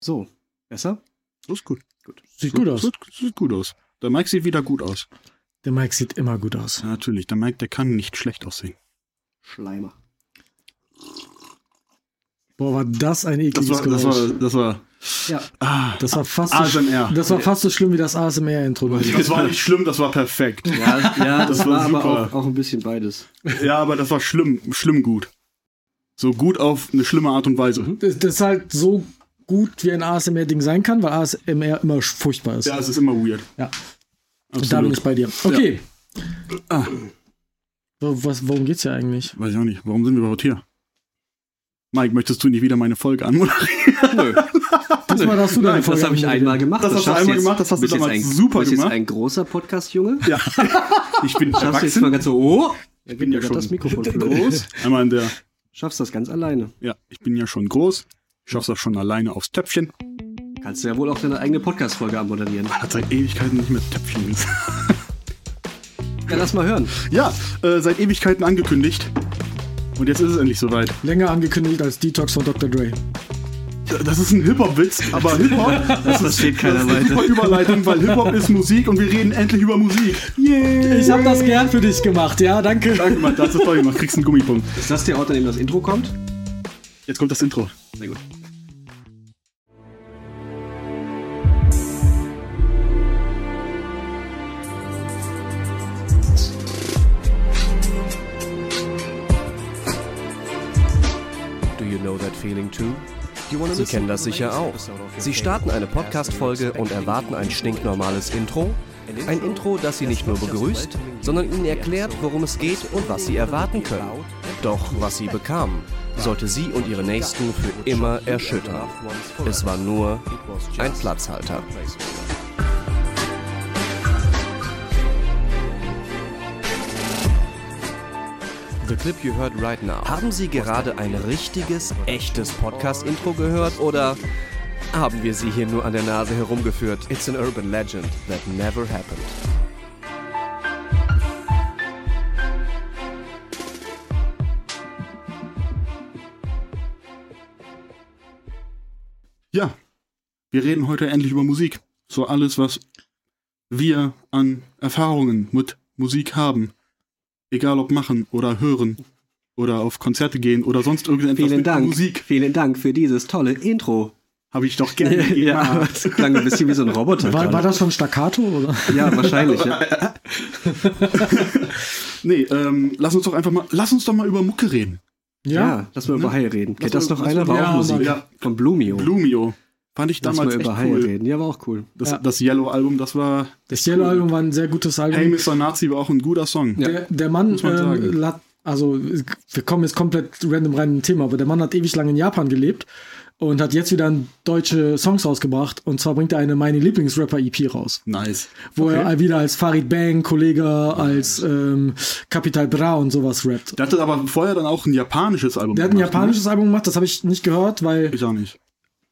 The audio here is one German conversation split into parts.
So, besser? Das ist gut. Gut. Sieht gut aus. Sieht, sieht gut aus. Der Mike sieht wieder gut aus. Der Mike sieht immer gut aus. Ja, natürlich, der Mike, der kann nicht schlecht aussehen. Schleimer. Boah, war das ein ekliges Das war, das Geräusch. war, das war, Ja, ah, Das war fast so, ASMR. das war fast so schlimm wie das ASMR-Intro. Das war nicht schlimm, das war perfekt. ja, ja das, Das war, war aber super. auch, auch ein bisschen beides. Ja, aber das war schlimm, schlimm gut. So gut auf eine schlimme Art und Weise. Das, das ist halt so gut, wie ein ASMR-Ding sein kann, weil ASMR immer furchtbar ist. Ja, es ist immer weird. Ja. Absolut. Da bin ich bei dir. Okay. Ah, Wo- Was, worum geht's hier eigentlich? weiß ich auch nicht. Warum sind wir überhaupt hier? Mike, möchtest du nicht wieder meine Folge anmoderieren? Nö, Diesmal hast du deine Nein, Folge das habe ich einmal gemacht. Das hast du schaffst einmal jetzt- gemacht, das hast du jetzt damals ein, super bist jetzt gemacht. ein großer Podcast-Junge. Ja. Ich bin Schaffst du jetzt mal erwachsen. ganz so, oh, da bin ja schon das Mikrofon groß. Einmal in der, Schaffst das ganz alleine. ja, ich bin ja schon groß. Ich schaff's das schon alleine aufs Töpfchen. Kannst du ja wohl auch deine eigene Podcast-Folge anmoderieren. Hat seit Ewigkeiten nicht mehr Töpfchen ist. Ja, lass mal hören. Ja, äh, seit Ewigkeiten angekündigt. Und jetzt ist es endlich soweit. Länger angekündigt als Detox von Dr. Dre. Das ist ein Hip-Hop-Witz, aber Hip-Hop, das, ist, versteht keiner das ist eine Überleitung, weil Hip-Hop ist Musik und wir reden endlich über Musik. Yay. Ich habe das gern für dich gemacht, ja, danke. Danke, Mann, das ist toll gemacht. Kriegst einen Gummipunkt. Ist das der Ort, an dem das Intro kommt? Jetzt kommt das Intro. Sehr gut. Sie kennen das sicher auch. Sie starten eine Podcast-Folge und erwarten ein stinknormales Intro. Ein Intro, das Sie nicht nur begrüßt, sondern Ihnen erklärt, worum es geht und was Sie erwarten können. Doch was Sie bekamen, sollte Sie und Ihre Nächsten für immer erschüttern. Es war nur ein Platzhalter. The clip you heard right now. Haben Sie gerade ein richtiges, echtes Podcast-Intro gehört oder haben wir Sie hier nur an der Nase herumgeführt? It's an urban legend that never happened. Ja, wir reden heute endlich über Musik. So alles, was wir an Erfahrungen mit Musik haben. Egal ob machen oder hören oder auf Konzerte gehen oder sonst irgendetwas Vielen mit Dank. Musik. Vielen Dank für dieses tolle Intro. Habe ich doch gerne ja, gemacht. das klang ein bisschen wie so ein Roboter. War, war das schon Staccato? Oder? Ja, wahrscheinlich. Ja. Nee, ähm, lass uns doch einfach mal, lass uns doch mal über Mucke reden. ja, lass mal über Hai reden. Kennt das noch einer? War ja, auch Musik. Ja. Von Blumio. Blumio. Fand ich Lass damals mal echt über cool. reden. Ja, war auch cool. Das, Ja. das Yellow-Album, das war. Das Yellow-Album war ein sehr gutes Album. Hey Mr. Nazi war auch ein guter Song. Ja. Der, der Mann, Muss man sagen. ähm, lat- also wir kommen jetzt komplett random rein in ein Thema, aber der Mann hat ewig lang in Japan gelebt und hat jetzt wieder deutsche Songs rausgebracht. Und zwar bringt er eine Meine Lieblingsrapper-EP raus, Nice. wo Okay. er wieder als Farid Bang, Kollege, als ähm, Capital Bra und sowas rappt. Der hatte aber vorher dann auch ein japanisches Album Der hat ein gemacht, japanisches Album gemacht, das habe ich nicht gehört, weil, Ne? Ich auch nicht.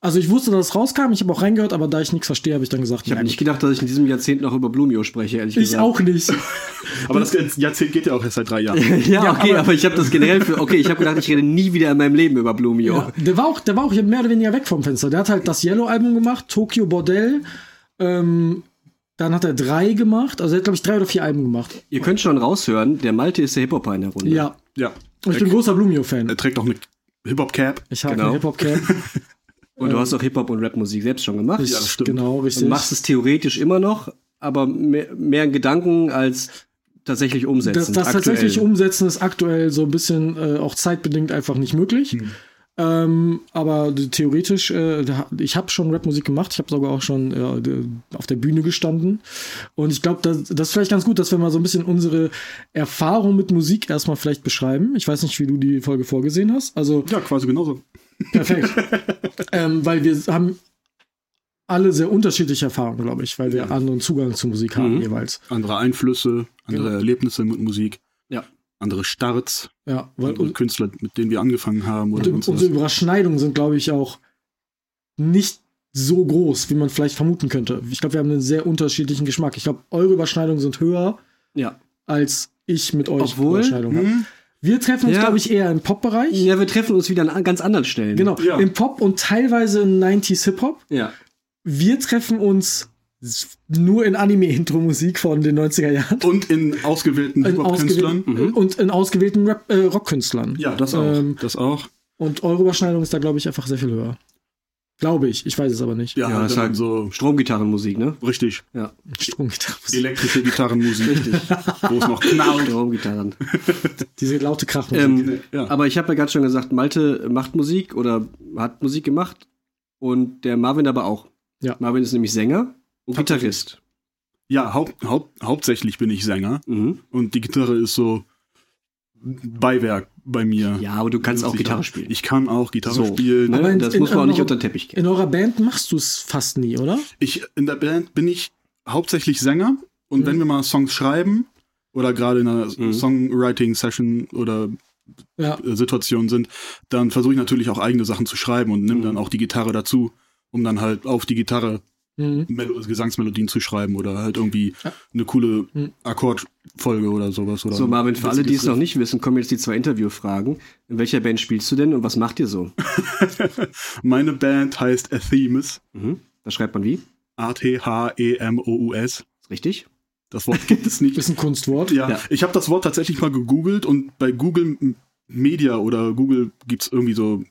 Also ich wusste, dass es rauskam, ich habe auch reingehört, aber da ich nichts verstehe, habe ich dann gesagt, Ich habe nicht gedacht, dass ich in diesem Jahrzehnt noch über Blumio spreche, ehrlich ich gesagt. auch nicht. Aber das Jahrzehnt geht ja auch erst seit drei Jahren. Ja, Ja, okay, aber- aber, ich habe das generell für. Okay, ich habe gedacht, ich rede nie wieder in meinem Leben über Blumio. Ja, der war auch, der war auch mehr oder weniger weg vom Fenster. Der hat halt das Yellow-Album gemacht, Tokyo Bordell. Ähm, dann hat er drei gemacht. Also er hat, glaube ich, drei oder vier Alben gemacht. Ihr könnt schon raushören, der Malte ist der Hip-Hopper in der Runde. Ja. Ja. Und ich bin großer Blumio-Fan. Er trägt auch eine Hip-Hop-Cap. Ich habe genau. eine Hip-Hop-Cap. Und du hast auch Hip-Hop und Rap-Musik selbst schon gemacht. Ja, das stimmt. Genau, richtig. Und machst es theoretisch immer noch, aber mehr, mehr in Gedanken als tatsächlich umsetzen. das das tatsächlich umsetzen ist aktuell so ein bisschen äh, auch zeitbedingt einfach nicht möglich. Hm. Ähm, aber theoretisch, äh, ich habe schon Rapmusik gemacht, ich habe sogar auch schon äh, auf der Bühne gestanden. Und ich glaube, das, das ist vielleicht ganz gut, dass wir mal so ein bisschen unsere Erfahrung mit Musik erstmal vielleicht beschreiben. Ich weiß nicht, wie du die Folge vorgesehen hast. Also Ja, quasi genauso. Perfekt. ähm, weil wir haben alle sehr unterschiedliche Erfahrungen, glaube ich, weil wir anderen Zugang zu Musik haben Mhm. jeweils. Andere Einflüsse, andere Genau. Erlebnisse mit Musik, Ja. andere Starts, Ja, weil andere Künstler, mit denen wir angefangen haben oder Und unsere. Überschneidungen sind, glaube ich, auch nicht so groß, wie man vielleicht vermuten könnte. Ich glaube, wir haben einen sehr unterschiedlichen Geschmack. Ich glaube, eure Überschneidungen sind höher, Ja. als ich mit euch Obwohl, Überschneidungen habe. Wir treffen uns, Ja. glaube ich, eher im Pop-Bereich. Ja, wir treffen uns wieder an ganz anderen Stellen. Genau, Ja. im Pop und teilweise in 90s Hip-Hop. Ja. Wir treffen uns nur in Anime-Intro-Musik von den 90er Jahren. Und in ausgewählten Hip-Hop-Künstlern. ausgewählten- Und in ausgewählten äh, Rockkünstlern. Ja, das auch. Ähm, das auch. und eure Überschneidung ist da, glaube ich, einfach sehr viel höher. Glaube ich. Ich weiß es aber nicht. Ja, Ja, das ist halt so Stromgitarrenmusik, ne? richtig. Ja. Stromgitarre. Elektrische Gitarrenmusik. Richtig. Wo es noch knallt. Stromgitarren. Diese laute Krachmusik. ähm, Ja. Aber ich habe ja gerade schon gesagt, Malte macht Musik oder hat Musik gemacht und der Marvin aber auch. Ja. Marvin ist nämlich Sänger und. Gitarrist. Ja, haupt, haupt, hauptsächlich bin ich Sänger Mhm. und die Gitarre ist so Beiwerk bei mir. Ja, aber du kannst auch Gitarre spielen. Ich kann auch Gitarre So, spielen. Aber in- das in muss man auch nicht eurer- unter den Teppich gehen. in eurer Band machst du es fast nie, oder? Ich, in der Band bin ich hauptsächlich Sänger und Mhm. wenn wir mal Songs schreiben oder gerade in einer Mhm. Songwriting-Session oder Ja. Situation sind, dann versuche ich natürlich auch eigene Sachen zu schreiben und nehme Mhm. dann auch die Gitarre dazu, um dann halt auf die Gitarre Mhm. Melo Gesangsmelodien zu schreiben oder halt irgendwie Ja. eine coole Mhm. Akkordfolge oder sowas. Oder So, Marvin, für alle, die es noch nicht wissen, kommen jetzt die zwei Interviewfragen. In welcher Band spielst du denn und was macht ihr so? Meine Band heißt Athemus. Mhm. Das schreibt man wie? A-T-H-E-M-O-U-S. Ist richtig? Das Wort gibt es nicht. Ist ein Kunstwort. Ja, Ja. ich habe das Wort tatsächlich mal gegoogelt und bei Google Media oder Google gibt's irgendwie so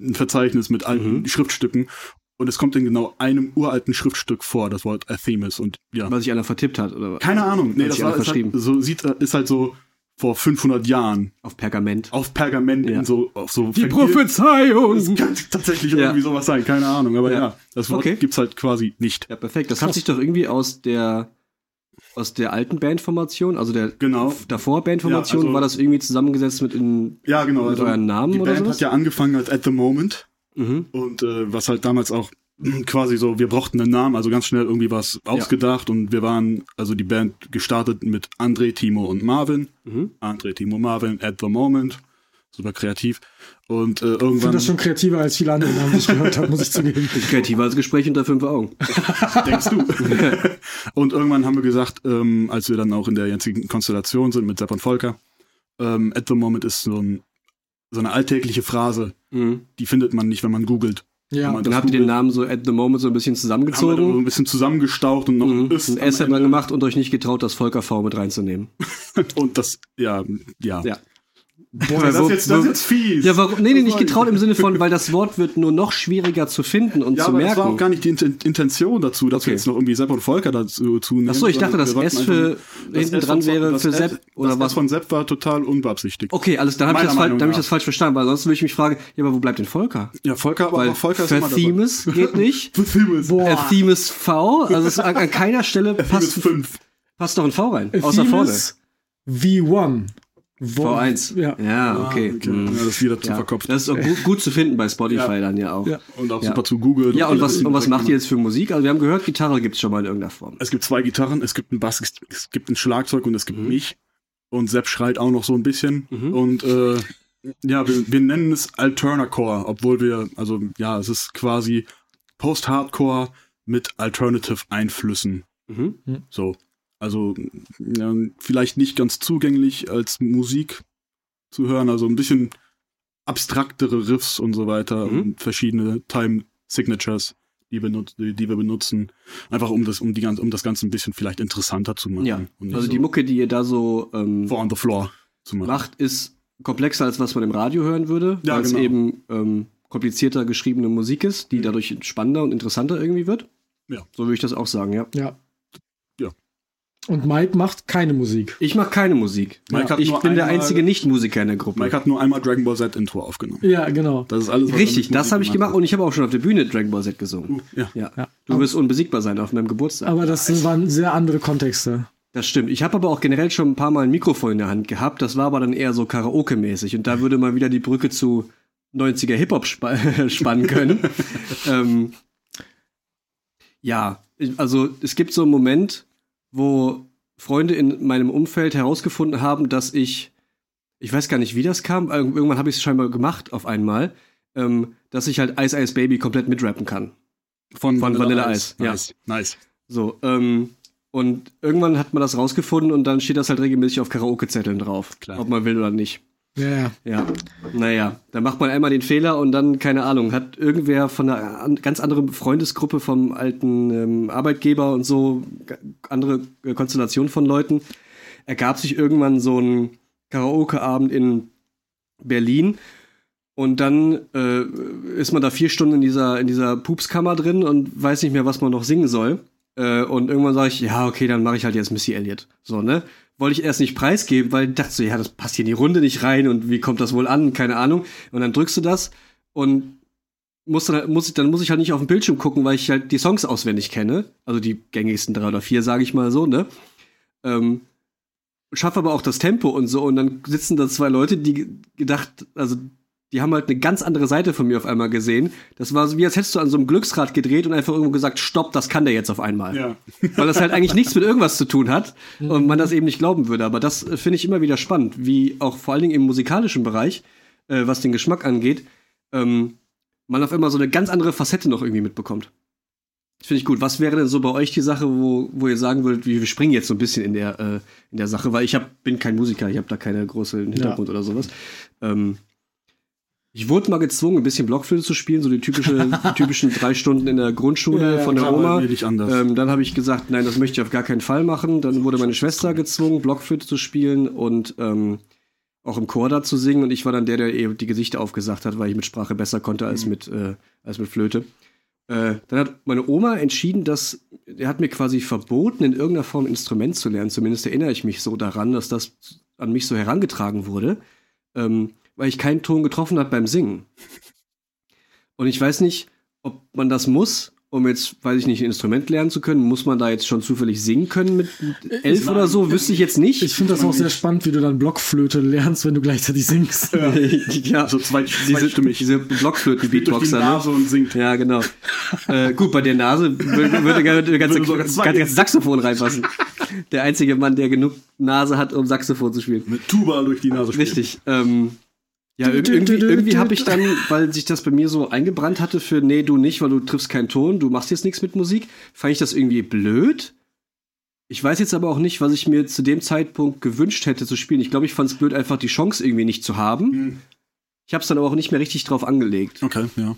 ein Verzeichnis mit alten Mhm. Schriftstücken und es kommt in genau einem uralten Schriftstück vor, das Wort Athemus und ja. Weil sich einer vertippt hat oder Keine Ahnung, nee, das war, halt, verschrieben. so sieht ist halt so vor 500 Jahren auf Pergament. auf Pergament Ja. in so auf so Die Prophezeiung! Das kann tatsächlich Ja. irgendwie sowas sein, keine Ahnung, aber Ja. ja, das Wort Okay. gibt's halt quasi nicht. Ja, perfekt. Das hat sich doch irgendwie aus der aus der alten Bandformation, also der Genau. davor Bandformation, Ja, also- war das irgendwie zusammengesetzt mit in Ja, genau. Mit euren Namen die oder Band sowas? hat ja angefangen als At the Moment mhm. und äh, was halt damals auch quasi so, wir brauchten einen Namen, also ganz schnell irgendwie was ausgedacht und wir waren, also die Band gestartet mit André, Timo und Marvin. Mhm. André, Timo, Marvin, At the Moment. Super kreativ. Und äh, Ich finde irgendwann das schon kreativer als viele andere Namen, die ich gehört habe, muss ich zugeben. kreativer als Gespräch unter fünf Augen. denkst du. und irgendwann haben wir gesagt, ähm, als wir dann auch in der jetzigen Konstellation sind mit Sepp und Volker, ähm, At the Moment ist so, ein, so eine alltägliche Phrase, Mhm. die findet man nicht, wenn man googelt. Ja, man Dann habt ihr den Namen so at the moment so ein bisschen haben wir zusammengezogen. ein bisschen zusammengestaucht und noch Mhm. ein Ist Ein S hat man gemacht und euch nicht getraut, das Volker V mit reinzunehmen. Und das, ja, ja. Ja. Boah, das, ist jetzt, das ist jetzt fies. Ja, warum? Nee, nee, nicht Das getraut im Sinne von, weil das Wort wird nur noch schwieriger zu finden und Ja, zu aber das merken. war auch gar nicht die Inten- Intention dazu, dass Okay. wir jetzt noch irgendwie Sepp und Volker dazu zunehmen. Ach so, ich dachte, das S für das hinten S dran von- wäre das für S- Sepp oder das was? S von Sepp war total unbeabsichtigt. Okay, alles, dann habe ich, das fal- Meinung dann hab ich das falsch verstanden, weil sonst würde ich mich fragen, ja, aber wo bleibt denn Volker? Ja, Volker, aber Weil auch Volker ist immer. Themis geht nicht. Themis. Boah. Themis V, also es, an, an keiner Stelle Themis passt, 5. passt doch ein V rein, außer vorne. Themis V1. Wo- V1. Ja. Ja, okay. Ah, okay. Mhm. Ja, das ist wieder zu Ja. verkopft. Das ist auch gut, gut zu finden bei Spotify Ja. dann ja auch. Ja. Ja, Und auch Ja. super zu googeln. und was, und was macht ihr jetzt? für Musik? Also wir haben gehört, Gitarre gibt's schon mal in irgendeiner Form. Es gibt zwei Gitarren, es gibt einen Bass, es- es gibt ein Schlagzeug und es gibt Mhm. mich. Und Sepp schreit auch noch so ein bisschen. Mhm. Und äh, ja, wir, wir nennen es Alternacore, obwohl wir, also ja, es ist quasi Post-Hardcore mit Alternative-Einflüssen. Mhm. So. Also ja, vielleicht nicht ganz zugänglich als Musik zu hören, also ein bisschen abstraktere Riffs und so weiter Mhm. und verschiedene Time Signatures, die wir, nut- die, die wir benutzen, einfach um das, um die ganze, um das Ganze ein bisschen vielleicht interessanter zu machen. Ja, also die so Mucke, die ihr da so ähm, Four on the Floor zu machen. macht, ist komplexer, als was man im Radio hören würde, Ja, weil es genau. eben ähm, komplizierter geschriebene Musik ist, die dadurch spannender und interessanter irgendwie wird. Ja. So würde ich das auch sagen. Ja. Ja. Und Mike macht keine Musik. Ich mache keine Musik. Mike hat ich nur bin der einmal- einzige Nicht-Musiker in der Gruppe. Mike hat nur einmal Dragon Ball Z Intro aufgenommen. Ja, genau. Das ist alles. Richtig, das habe ich gemacht hat. und ich habe auch schon auf der Bühne Dragon Ball Z gesungen. Uh, ja. Ja. Ja. Du wirst unbesiegbar sein auf meinem Geburtstag. Aber das waren sehr andere Kontexte. Das stimmt. Ich habe aber auch generell schon ein paar Mal ein Mikrofon in der Hand gehabt. Das war aber dann eher so Karaoke-mäßig. Und da würde man wieder die Brücke zu 90er Hip-Hop spa spannen können. ähm, ja, also es gibt so einen Moment, wo Freunde in meinem Umfeld herausgefunden haben, dass ich, ich weiß gar nicht, wie das kam, irg- irgendwann habe ich es scheinbar gemacht auf einmal, ähm, dass ich halt Ice Ice Baby komplett mitrappen kann. Von, Von Vanilla Ice, ja. Nice. nice. So, ähm, und irgendwann hat man das rausgefunden und dann steht das halt regelmäßig auf Karaoke-Zetteln drauf. Klar. Ob man will oder nicht. Ja, ja. Ja, naja, da macht man einmal den Fehler und dann, keine Ahnung, hat irgendwer von einer an, ganz anderen Freundesgruppe vom alten ähm, Arbeitgeber und so, andere äh, Konstellation von Leuten, ergab sich irgendwann so ein Karaoke-Abend in Berlin und dann äh, ist man da vier Stunden in dieser, in dieser Pupskammer drin und weiß nicht mehr, was man noch singen soll. Äh, und irgendwann sage ich, ja, okay, dann mache ich halt jetzt Missy Elliott. So, ne? Wollte ich erst nicht preisgeben, weil ich dachte so, ja, das passt hier in die Runde nicht rein und wie kommt das wohl an? Keine Ahnung. Und dann drückst du das und muss dann, muss ich, dann muss ich halt nicht auf den Bildschirm gucken, weil ich halt die Songs auswendig kenne. Also die gängigsten drei oder vier, sage ich mal so, ne? Ähm, schaffe aber auch das Tempo und so. Und dann sitzen da zwei Leute, die gedacht, also die haben halt eine ganz andere Seite von mir auf einmal gesehen. Das war so wie, als hättest du an so einem Glücksrad gedreht und einfach irgendwo gesagt, stopp, das kann der jetzt auf einmal. Ja. Weil das halt eigentlich nichts mit irgendwas zu tun hat und man das eben nicht glauben würde. Aber das äh, finde ich immer wieder spannend, wie auch vor allen Dingen im musikalischen Bereich, äh, was den Geschmack angeht, ähm, man auf einmal so eine ganz andere Facette noch irgendwie mitbekommt. Das finde ich gut. Was wäre denn so bei euch die Sache, wo, wo ihr sagen würdet, wir wir springen jetzt so ein bisschen in der, äh, in der Sache, weil ich hab, bin kein Musiker, ich habe da keine großen Hintergrund oder sowas. Ähm, ich wurde mal gezwungen, ein bisschen Blockflöte zu spielen, so die, typische, typischen drei Stunden in der Grundschule Ja, von der Oma. Ähm, dann habe ich gesagt, nein, das möchte ich auf gar keinen Fall machen. Dann wurde meine Schwester gezwungen, Blockflöte zu spielen und ähm, auch im Chor da zu singen. Und ich war dann der, der eben die Gesichter aufgesagt hat, weil ich mit Sprache besser konnte als mit, äh, als mit Flöte. Äh, dann hat meine Oma entschieden, dass er hat mir quasi verboten, in irgendeiner Form ein Instrument zu lernen. Zumindest erinnere ich mich so daran, dass das an mich so herangetragen wurde, ähm, weil ich keinen Ton getroffen hat beim Singen. Und ich weiß nicht, ob man das muss, um jetzt, weiß ich nicht, ein Instrument lernen zu können. Muss man da jetzt schon zufällig singen können mit elf oder so? Wüsste ich jetzt nicht. Ich finde das auch sehr spannend, wie du dann Blockflöte lernst, wenn du gleichzeitig singst. ja, So zwei- diese, zweistimmig. diese Durch die Blockflöten-Beatboxer. Nase Ne? und singt. Ja, genau. äh, gut, bei der Nase würde, der ganze, zwei. ganze Saxophon reinpassen. Der einzige Mann, der genug Nase hat, um Saxophon zu spielen. Mit Tuba durch die Nase spielen. Richtig. Ähm, ja, irgendwie, irgendwie habe ich dann, weil sich das bei mir so eingebrannt hatte für, nee, du nicht, weil du triffst keinen Ton, du machst jetzt nichts mit Musik, fand ich das irgendwie blöd. Ich weiß jetzt aber auch nicht, was ich mir zu dem Zeitpunkt gewünscht hätte zu spielen. Ich glaube, ich fand es blöd, einfach die Chance irgendwie nicht zu haben. Hm. Ich habe es dann aber auch nicht mehr richtig drauf angelegt. Okay, ja.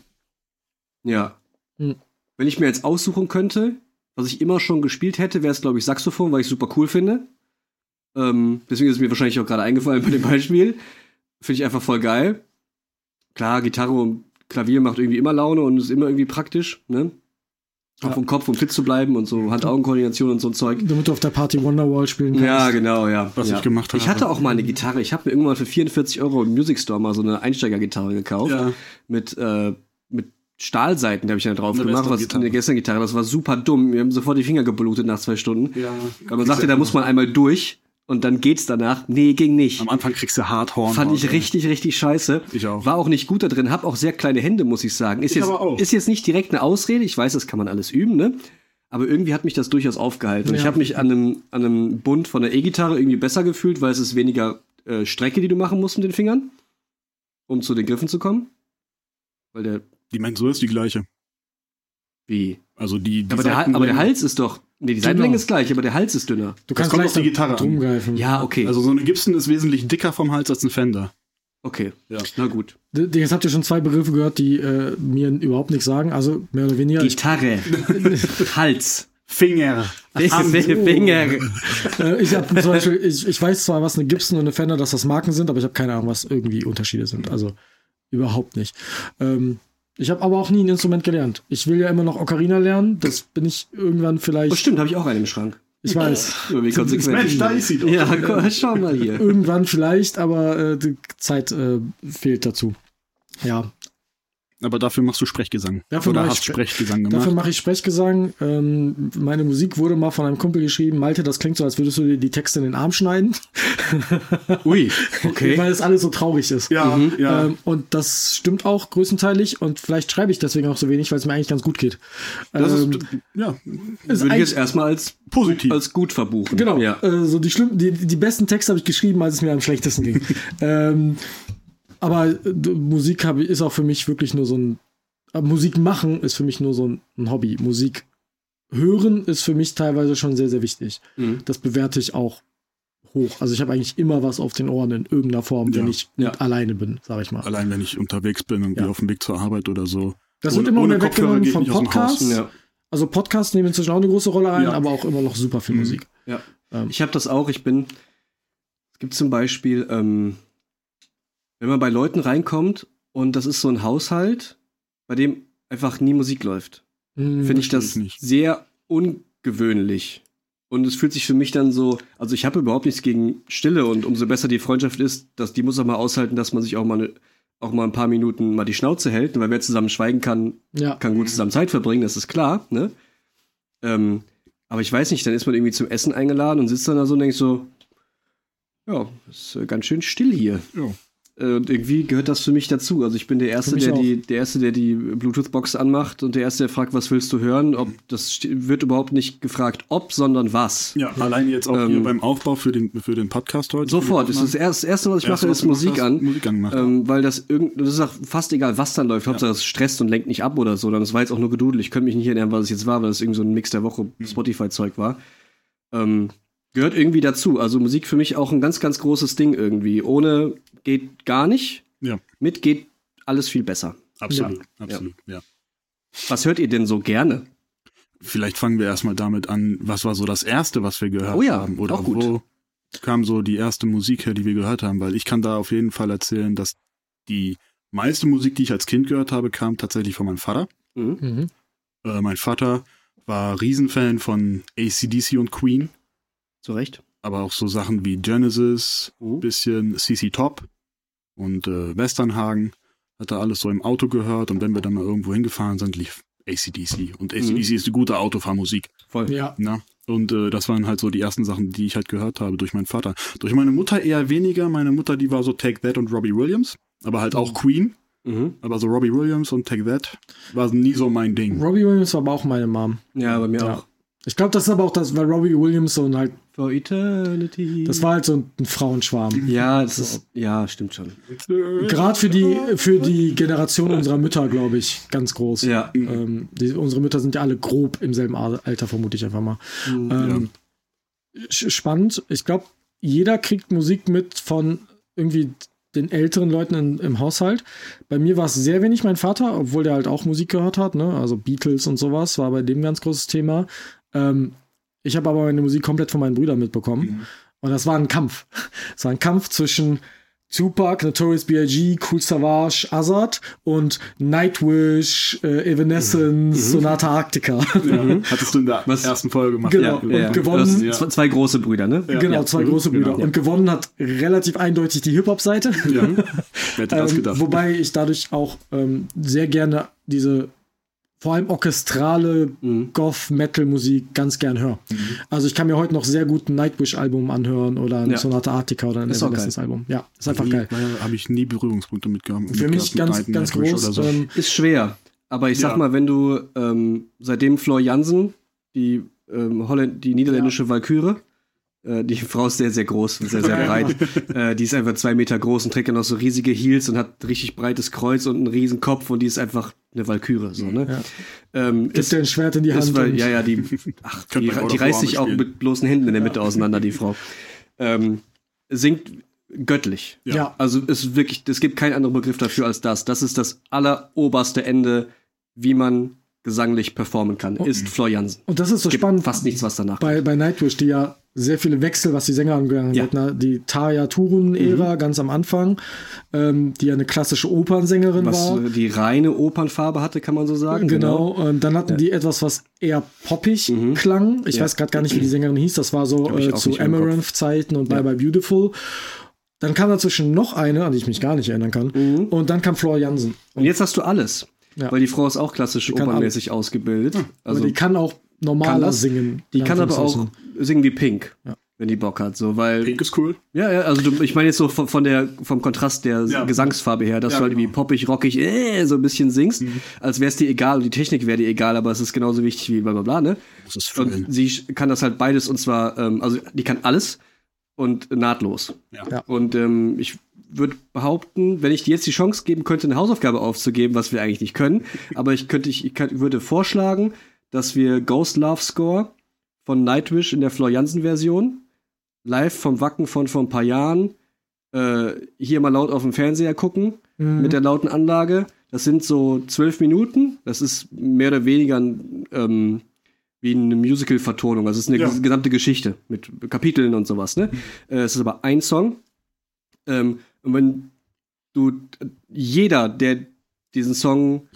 Ja. Hm. Wenn ich mir jetzt aussuchen könnte, was ich immer schon gespielt hätte, wäre es, glaube ich, Saxophon, weil ich super cool finde. Ähm, deswegen ist es mir wahrscheinlich auch gerade eingefallen bei dem Beispiel. Finde ich einfach voll geil. Klar, Gitarre und Klavier macht irgendwie immer Laune und ist immer irgendwie praktisch, ne? Kopf Ja. um Kopf, um fit zu bleiben und so Hand-Augen-Koordination und so ein Zeug. Damit du auf der Party Wonderwall spielen kannst. Ja, genau, ja. Was ja. ich gemacht habe. Ich hatte auch mal eine Gitarre. Ich habe mir irgendwann für 44 Euro im Music Store mal so eine Einsteigergitarre gekauft. Ja. Mit, äh, mit Stahlseiten, die habe ich dann drauf Eine gemacht. Was, eine Gestern-Gitarre. Das war super dumm. Mir haben sofort die Finger geblutet nach zwei Stunden. Ja. Weil man sagte, da muss man einmal durch und dann geht's danach. Nee, ging nicht. Am Anfang kriegst du Hardhorn. Fand ich richtig, richtig scheiße. Ich auch. War auch nicht gut da drin, hab auch sehr kleine Hände, muss ich sagen. Ist, Ich jetzt, aber auch. ist jetzt nicht direkt eine Ausrede, ich weiß, das kann man alles üben, ne? Aber irgendwie hat mich das durchaus aufgehalten. Und ich Ja. habe mich an einem, an einem Bund von der E-Gitarre irgendwie besser gefühlt, weil es ist weniger äh, Strecke, die du machen musst mit den Fingern, um zu den Griffen zu kommen. Weil der, Die Mensur ist die gleiche. wie? Also die, die Aber der, aber der Hals ist doch, nee, die Seitenlänge Genau. ist gleich, aber der Hals ist dünner. Du Das kannst kommt gleich auf die Gitarre an. Ja, okay. Also so eine Gibson ist wesentlich dicker vom Hals als ein Fender. okay. Ja. Na gut. Jetzt habt ihr schon zwei Begriffe gehört, die äh, mir überhaupt nichts sagen. Also mehr oder weniger. Gitarre. Hals. Finger. Finger. äh, ich habe zum Beispiel, ich, ich weiß zwar, was eine Gibson und eine Fender, dass das Marken sind, aber ich habe keine Ahnung, was irgendwie Unterschiede sind. Also überhaupt nicht. Ähm, ich habe aber auch nie ein Instrument gelernt. Ich will ja immer noch Ocarina lernen. Das bin ich irgendwann Oh, vielleicht. stimmt, habe ich auch einen im Schrank. Ich weiß. Wie konsequent. Mensch, da ist sie doch. Ja, komm, schau mal hier. Irgendwann vielleicht, aber äh, die Zeit äh, fehlt dazu. Ja, Aber dafür machst du Sprechgesang. Dafür Oder hast Spre- Sprechgesang gemacht. Dafür mache ich Sprechgesang. Ähm, meine Musik wurde mal von einem Kumpel geschrieben. Malte, das klingt so, als würdest du dir die Texte in den Arm schneiden. Ui, okay. Weil es alles so traurig ist. ja, ja. Ähm, und das stimmt auch größtenteilig. Und vielleicht schreibe ich deswegen auch so wenig, weil es mir eigentlich ganz gut geht. das ähm, ist, ja, ist Würde ich jetzt erstmal als, positiv. als gut verbuchen. Genau. Ja. Äh, so die, schlimm, die, die besten Texte habe ich geschrieben, als es mir am schlechtesten ging. ähm, aber äh, Musik hab, ich- ist auch für mich wirklich nur so ein. äh, Musik machen ist für mich nur so ein, ein Hobby. Musik hören ist für mich teilweise schon sehr, sehr wichtig. Mhm. Das bewerte ich auch hoch. Also ich habe eigentlich immer was auf den Ohren in irgendeiner Form, wenn Ja. ich Ja. alleine bin, sage ich mal. Allein wenn ich unterwegs bin, irgendwie Ja. auf dem Weg zur Arbeit oder so. Das Ohne- wird immer mehr Kopfhörer weggenommen von. Podcasts. Ja. Also Podcasts nehmen inzwischen auch eine große Rolle ein, Ja. aber auch immer noch super viel Mhm. Musik. Ja. Ähm. Ich habe das auch. Ich bin. Es gibt zum Beispiel, ähm, wenn man bei Leuten reinkommt und das ist so ein Haushalt, bei dem einfach nie Musik läuft, Hm, finde ich das ich sehr ungewöhnlich. Und es fühlt sich für mich dann so, also ich habe überhaupt nichts gegen Stille und umso besser die Freundschaft ist, dass die muss auch mal aushalten, dass man sich auch mal, ne, auch mal ein paar Minuten mal die Schnauze hält. Weil wer zusammen schweigen kann, ja. kann gut zusammen Zeit verbringen, das ist klar, ne? Ähm, aber ich weiß nicht, dann ist man irgendwie zum Essen eingeladen und sitzt dann da so und denkt so, ja, ist äh, ganz schön still hier. Ja. Äh, Und irgendwie gehört das für mich dazu. Also ich bin der Erste, der auch. die, der Erste, der die Bluetooth-Box anmacht und der Erste, der fragt, was willst du hören? Ob das wird überhaupt nicht gefragt, ob, sondern was. Ja, allein jetzt auch Ähm, hier beim Aufbau für den, für den Podcast heute. Sofort. Das, Das ist das, erste, das Erste, was ich mache, ist Musik an. Musik angemacht. Ähm, weil das irgend, das ist auch fast egal, was dann läuft. Hauptsache es stresst und lenkt nicht ab oder so. Dann das war jetzt auch nur gedudelt. Ich könnte mich nicht erinnern, was es jetzt war, weil es irgendwie so ein Mix der Woche Spotify-Zeug war. Ähm, gehört irgendwie dazu. Also Musik für mich auch ein ganz, ganz großes Ding irgendwie. Ohne geht gar nicht. Ja. Mit geht alles viel besser. absolut, absolut, ja. Was hört ihr denn so gerne? Vielleicht fangen wir erstmal damit an, was war so das erste, was wir gehört Oh ja, haben? Oder auch gut. wo kam so die erste Musik her, die wir gehört haben? Weil ich kann da auf jeden Fall erzählen, dass die meiste Musik, die ich als Kind gehört habe, kam tatsächlich von meinem Vater. Mhm. Mhm. Äh, mein Vater war Riesenfan von ACDC und Queen, Zu Recht. aber auch so Sachen wie Genesis, Mhm. bisschen CC Top und äh, Westernhagen. Hat er alles so im Auto gehört und wenn wir dann mal irgendwo hingefahren sind, lief ACDC. Und ACDC ist eine gute Autofahrmusik. Voll. Ja. Na? Und äh, das waren halt so die ersten Sachen, die ich halt gehört habe durch meinen Vater. Durch meine Mutter eher weniger. Meine Mutter, die war so Take That und Robbie Williams. Aber halt auch Queen. Mhm. Aber so Robbie Williams und Take That war nie so mein Ding. Robbie Williams war aber auch meine Mom. Ja, bei mir Ja. auch. Ich glaube, das ist aber auch das, weil Robbie Williams so ein halt, For Eternity. das war halt so ein Frauenschwarm. ja, das ist, ja, stimmt schon. Gerade für die, für die Generation unserer Mütter, glaube ich, ganz groß. Ja. Ähm, die, unsere Mütter sind ja alle grob im selben Al- Alter, vermute ich einfach mal. Ähm, sch- Spannend. Ich glaube, jeder kriegt Musik mit von irgendwie den älteren Leuten in, im Haushalt. Bei mir war es sehr wenig mein Vater, obwohl der halt auch Musik gehört hat, ne? Also Beatles und sowas war bei dem ein ganz großes Thema. Ähm, ich habe aber meine Musik komplett von meinen Brüdern mitbekommen. Und das war ein Kampf. Es war ein Kampf zwischen Tupac, Notorious B.I.G., Cool Savage, Azad und Nightwish, äh, Evanescence, Sonata Arctica. Ja. Hattest du in der Was- ersten Folge gemacht. Genau. Ja. Und gewonnen- Das, zwei, zwei große Brüder, ne? Ja. Genau, zwei Mhm, große Brüder. genau. Und gewonnen hat relativ eindeutig die Hip-Hop-Seite. Ja. Wer hätte das Ähm, gedacht? wobei ich dadurch auch ähm, sehr gerne diese vor allem orchestrale Mhm. Goth-Metal-Musik ganz gern höre. Also ich kann mir heute noch sehr gut ein Nightwish-Album anhören oder ein Ja. Sonata Arctica oder ein. Evanescence-Album. Ja, ist einfach nie, geil. Habe ich nie Berührungspunkte mit gehabt. Für mich ganz, ganz groß. Ähm, Ist schwer. Aber ich sag Ja. mal, wenn du ähm, seitdem Flor Jansen, die, ähm, Holland, die niederländische Walküre, äh, die Frau ist sehr, sehr groß und sehr, sehr breit. äh, die ist einfach zwei Meter groß und trägt dann noch so riesige Heels und hat ein richtig breites Kreuz und einen riesen Kopf und die ist einfach eine Walküre. So, ne? Ja. Ähm, gibt ist, dir ein Schwert in die Hand. ist, weil, und- ja, ja, die, ach, die, die reißt sich auch mit bloßen Händen in der Mitte auseinander, die Frau. Ähm, singt göttlich. Ja. ja. Also es ist wirklich, es gibt keinen anderen Begriff dafür als das. Das ist das alleroberste Ende, wie man gesanglich performen kann, ist Flor Jansen. Und das ist so Gibt spannend. fast nichts, was danach bei, bei Nightwish, die ja sehr viele Wechsel, was die Sänger angegangen Ja. hat. Ne? Die Tarja Turun-Ära ganz am Anfang, ähm, die ja eine klassische Opernsängerin was war. äh, die reine Opernfarbe hatte, kann man so sagen. Genau, ähm, dann hatten die etwas, was eher poppig klang. Ich Mhm. Ja. weiß gerade gar nicht, wie die Sängerin hieß. Das war so äh, zu. Amaranth-Zeiten und Bye Bye Beautiful. Dann kam dazwischen noch eine, an die ich mich gar nicht erinnern kann. Mhm. Und dann kam Flor Jansen. Und jetzt hast du alles. Ja. Weil die Frau ist auch klassisch opernmäßig ausgebildet. Also Also die kann auch normaler kann singen. die kann aber auch singen wie Pink, Ja. wenn die Bock hat. So, weil Pink ist cool. Ja, ja, also du, ich meine jetzt so von, von der, vom Kontrast der Ja. Gesangsfarbe her, dass Ja, du halt genau. irgendwie poppig, rockig, äh, so ein bisschen singst, als wär's dir egal und die Technik wäre dir egal, aber es ist genauso wichtig wie bla bla bla, ne? Das ist Und sie kann das halt beides und zwar, ähm, also die kann alles und nahtlos. Ja. Ja. Und ähm, ich würde behaupten, wenn ich dir jetzt die Chance geben könnte, eine Hausaufgabe aufzugeben, was wir eigentlich nicht können, aber ich könnte, ich, ich kann, würde vorschlagen, dass wir Ghost Love Score von Nightwish in der Flor Jansen Version live vom Wacken von vor ein paar Jahren äh, hier mal laut auf dem Fernseher gucken Mhm. mit der lauten Anlage. Das sind so zwölf Minuten. Das ist mehr oder weniger ähm, wie eine Musical-Vertonung. Also es ist eine Ja. ges- gesamte Geschichte mit Kapiteln und sowas. Ne? Äh, es ist aber ein Song. Ähm, und wenn du jeder, der diesen Song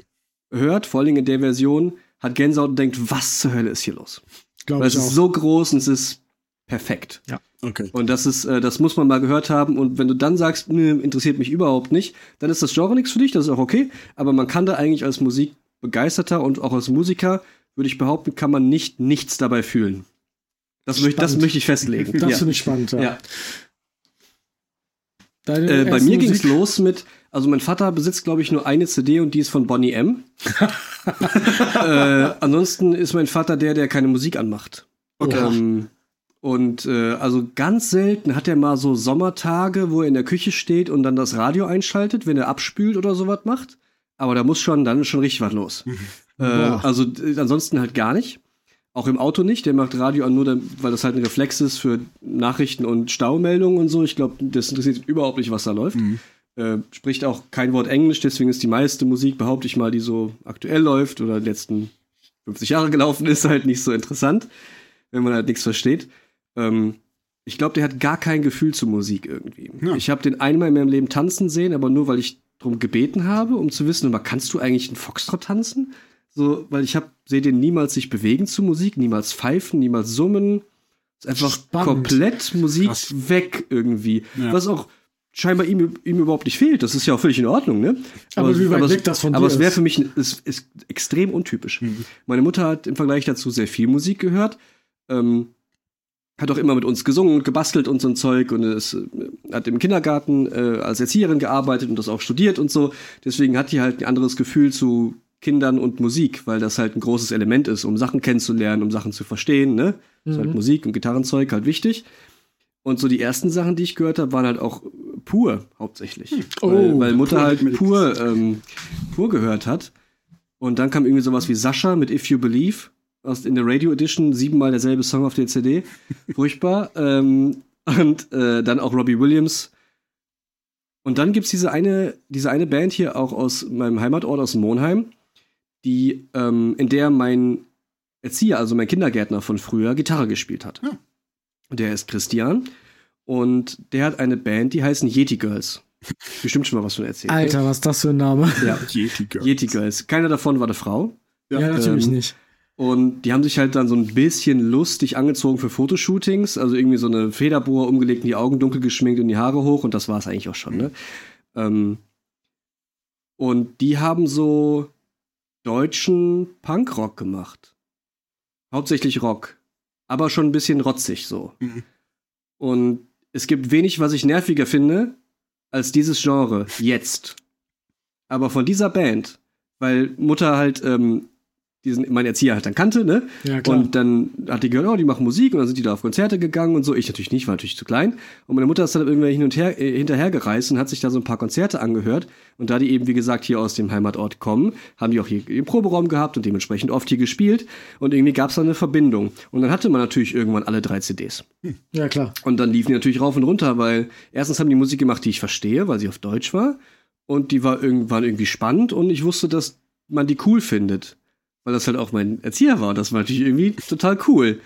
hört, vor allem in der Version, hat Gänsehaut und denkt, was zur Hölle ist hier los? Glaube Weil es ist so groß und es ist perfekt. Okay. Und das ist, äh, das muss man mal gehört haben. Und wenn du dann sagst, nö, interessiert mich überhaupt nicht, dann ist das Genre nichts für dich, das ist auch okay. Aber man kann da eigentlich als Musikbegeisterter und auch als Musiker, würde ich behaupten, kann man nicht nichts dabei fühlen. Das, möchte, das möchte ich festlegen. Das ja. finde ich spannend, ja. ja. Äh, bei mir ging es los mit, also mein Vater besitzt, glaube ich, nur eine CD und die ist von Bonnie M. äh, ansonsten ist mein Vater der, der keine Musik anmacht. Okay. Ähm, und äh, also ganz selten hat er mal so Sommertage, wo er in der Küche steht und dann das Radio einschaltet, wenn er abspült oder sowas macht. Aber da muss schon, dann ist schon richtig was los. äh, Boah. also äh, ansonsten halt gar nicht. Auch im Auto nicht. Der macht Radio an, nur weil das halt ein Reflex ist für Nachrichten und Staumeldungen und so. Ich glaube, das interessiert überhaupt nicht, was da läuft. Äh, spricht auch kein Wort Englisch, deswegen ist die meiste Musik, behaupte ich mal, die so aktuell läuft oder die letzten 50 Jahre gelaufen ist, halt nicht so interessant, wenn man halt nichts versteht. Ähm, ich glaube, der hat gar kein Gefühl zu Musik irgendwie. Ja. Ich habe den einmal in meinem Leben tanzen sehen, aber nur, weil ich darum gebeten habe, um zu wissen, aber kannst du eigentlich einen Foxtrot tanzen? So, weil ich habe sehe den niemals sich bewegen zu Musik, niemals pfeifen, niemals summen. Ist einfach Spannend. komplett Musik Krass. weg irgendwie. Ja. Was auch scheinbar ihm, ihm überhaupt nicht fehlt. Das ist ja auch völlig in Ordnung, ne? Aber wie weit es- weg das von Aber dir es wäre für mich ist, ist extrem untypisch. Mhm. Meine Mutter hat im Vergleich dazu sehr viel Musik gehört. Ähm, hat auch immer mit uns gesungen und gebastelt und so ein Zeug und es äh, hat im Kindergarten äh, als Erzieherin gearbeitet und das auch studiert und so. Deswegen hat die halt ein anderes Gefühl zu Kindern und Musik, weil das halt ein großes Element ist, um Sachen kennenzulernen, um Sachen zu verstehen. Ne? Ist halt Musik und Gitarrenzeug halt wichtig. Und so die ersten Sachen, die ich gehört habe, waren halt auch pur hauptsächlich. Oh, weil, weil Mutter halt pur, ähm, pur gehört hat. Und dann kam irgendwie sowas wie Sascha mit If You Believe aus, in der Radio Edition, siebenmal derselbe Song auf der CD. Furchtbar. ähm, und äh, dann auch Robbie Williams. Und dann gibt's diese eine, diese eine Band hier auch aus meinem Heimatort, aus Monheim, die, ähm, in der mein Erzieher, also mein Kindergärtner von früher, Gitarre gespielt hat. Ja. Der ist Christian. Und der hat eine Band, die heißen Yeti Girls. Bestimmt schon mal was von erzählt. ne? Alter, was ist das für ein Name? Ja. Yeti Girl. Yeti Girls. Keiner davon war eine Frau. Ja, Ja, natürlich ähm, nicht. Und die haben sich halt dann so ein bisschen lustig angezogen für Fotoshootings. Also irgendwie so eine Federbohr umgelegt, die Augen dunkel geschminkt und die Haare hoch. Und das war es eigentlich auch schon. Ne? Ähm, und die haben so deutschen Punkrock gemacht. Hauptsächlich Rock. Aber schon ein bisschen rotzig so. Mhm. Und es gibt wenig, was ich nerviger finde, als dieses Genre jetzt. Aber von dieser Band, weil Mutter halt ähm, diesen, mein Erzieher halt dann kannte, ne? Ja, klar. Und dann hat die gehört, oh, die machen Musik und dann sind die da auf Konzerte gegangen und so. Ich natürlich nicht, war natürlich zu klein. Und meine Mutter ist dann irgendwie hin und her, äh, hinterhergereist und hat sich da so ein paar Konzerte angehört. Und da die eben, wie gesagt, hier aus dem Heimatort kommen, haben die auch hier den Proberaum gehabt und dementsprechend oft hier gespielt. Und irgendwie gab es da eine Verbindung. Und dann hatte man natürlich irgendwann alle drei CDs. ja, klar. Und dann liefen die natürlich rauf und runter, weil erstens haben die Musik gemacht, die ich verstehe, weil sie auf Deutsch war. Und die war irgendwann irgendwie spannend und ich wusste, dass man die cool findet. Weil das halt auch mein Erzieher war. Und das war natürlich irgendwie total cool.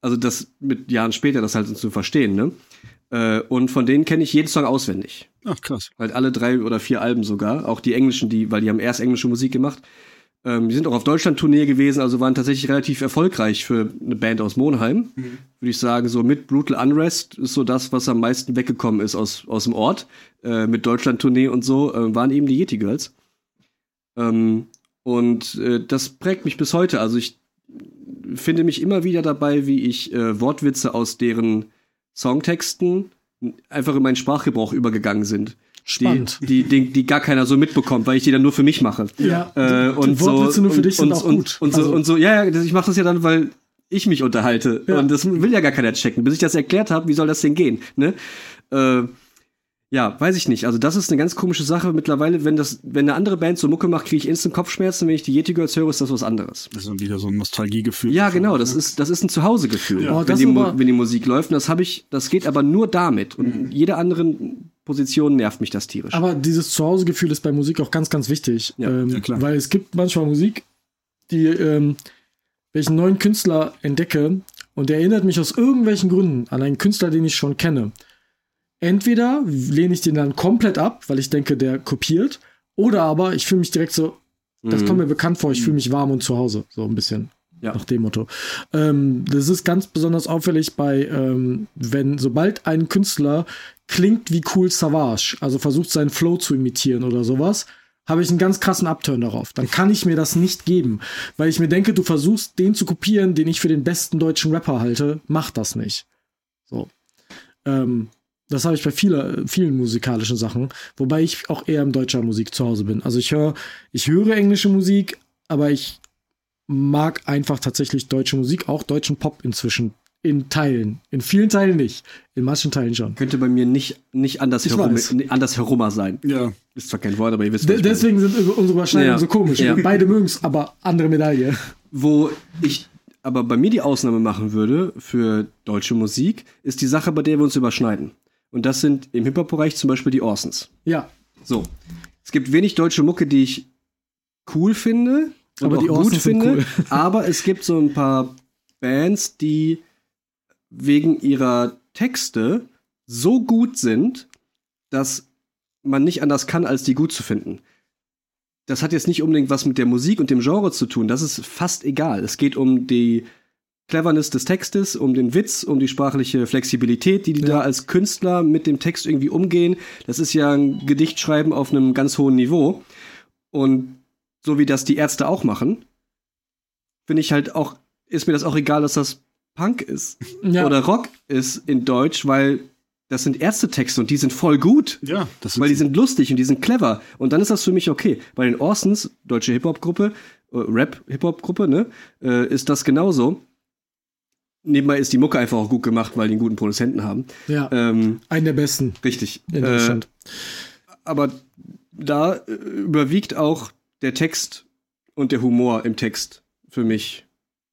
Also das mit Jahren später das halt zu verstehen, ne? Äh, und von denen kenne ich jeden Song auswendig. Ach, krass. Halt alle drei oder vier Alben sogar. Auch die englischen, die, weil die haben erst englische Musik gemacht. Ähm, die sind auch auf Deutschland-Tournee gewesen, also waren tatsächlich relativ erfolgreich für eine Band aus Monheim. Würde ich sagen, so mit Brutal Unrest ist so das, was am meisten weggekommen ist aus, aus dem Ort. Äh, mit Deutschland-Tournee und so, äh, waren eben die Yeti Girls. Ähm, und äh, das prägt mich bis heute. Also ich finde mich immer wieder dabei, wie ich äh, Wortwitze aus deren Songtexten einfach in meinen Sprachgebrauch übergegangen sind. Spannend. Die, die, die, die gar keiner so mitbekommt, weil ich die dann nur für mich mache. Ja, Äh, und die Wortwitze so, nur für und, dich sind und, auch und, gut. Und so, Also- und so, ja, ja, ich mache das ja dann, weil ich mich unterhalte. Ja. Und das will ja gar keiner checken. Bis ich das erklärt habe, wie soll das denn gehen? Ne? Äh, ja, weiß ich nicht. Also das ist eine ganz komische Sache. Mittlerweile, wenn das, wenn eine andere Band so Mucke macht, kriege ich instant Kopfschmerzen. Wenn ich die Yeti Girls höre, ist das was anderes. Das ist dann wieder so ein Nostalgiegefühl. Ja, genau. Das ist, das ist ein Zuhausegefühl, Ja. Oh, wenn, das die, wenn die Musik läuft. Und das habe ich, das geht aber nur damit. Und in jeder anderen Position nervt mich das tierisch. Aber dieses Zuhausegefühl ist bei Musik auch ganz, ganz wichtig. Ja, ähm, ja, klar. Weil es gibt manchmal Musik, die, ähm, wenn ich einen neuen Künstler entdecke und der erinnert mich aus irgendwelchen Gründen an einen Künstler, den ich schon kenne. Entweder lehne ich den dann komplett ab, weil ich denke, der kopiert, oder aber ich fühle mich direkt so, das Mhm. kommt mir bekannt vor, ich fühle mich warm und zu Hause, so ein bisschen. Ja. Nach dem Motto. Ähm, das ist ganz besonders auffällig bei, ähm, wenn sobald ein Künstler klingt wie Cool Savage, also versucht seinen Flow zu imitieren oder sowas, habe ich einen ganz krassen Upturn darauf. Dann kann ich mir das nicht geben, weil ich mir denke, du versuchst den zu kopieren, den ich für den besten deutschen Rapper halte, mach das nicht. So. Ähm, das habe ich bei viele, vielen musikalischen Sachen, wobei ich auch eher im deutscher Musik zu Hause bin. Also ich höre, ich höre englische Musik, aber ich mag einfach tatsächlich deutsche Musik, auch deutschen Pop inzwischen. In Teilen. In vielen Teilen nicht. In manchen Teilen schon. Könnte bei mir nicht, nicht anders, Ich herum, weiß. anders herummer sein. Ja. Ist zwar kein Wort, aber ihr wisst, was De ich meine. deswegen sind unsere Überschneidungen Ja. so komisch. Ja. Beide mögen es, aber andere Medaille. Wo ich aber bei mir die Ausnahme machen würde für deutsche Musik, ist die Sache, bei der wir uns überschneiden. Und das sind im Hip-Hop-Bereich zum Beispiel die Orsons. Ja. So. Es gibt wenig deutsche Mucke, die ich cool finde und Aber auch die gut Orsons sind finde. cool. aber es gibt so ein paar Bands, die wegen ihrer Texte so gut sind, dass man nicht anders kann, als die gut zu finden. Das hat jetzt nicht unbedingt was mit der Musik und dem Genre zu tun. Das ist fast egal. Es geht um die Cleverness des Textes, um den Witz, um die sprachliche Flexibilität, die die da als Künstler mit dem Text irgendwie umgehen. Das ist ja ein Gedichtschreiben auf einem ganz hohen Niveau. Und so wie das die Ärzte auch machen, finde ich halt auch, ist mir das auch egal, dass das Punk ist Ja. oder Rock ist in Deutsch, weil das sind Ärztetexte und die sind voll gut. Ja, das ist Weil die sind lustig und die sind clever. Und dann ist das für mich okay. Bei den Orsons, deutsche Hip-Hop-Gruppe, äh, Rap-Hip-Hop-Gruppe, ne, äh, ist das genauso. Nebenbei ist die Mucke einfach auch gut gemacht, weil die einen guten Produzenten haben. ja. Ähm, Einen der besten richtig. in Äh, Deutschland. aber da äh, überwiegt auch der Text und der Humor im Text für mich.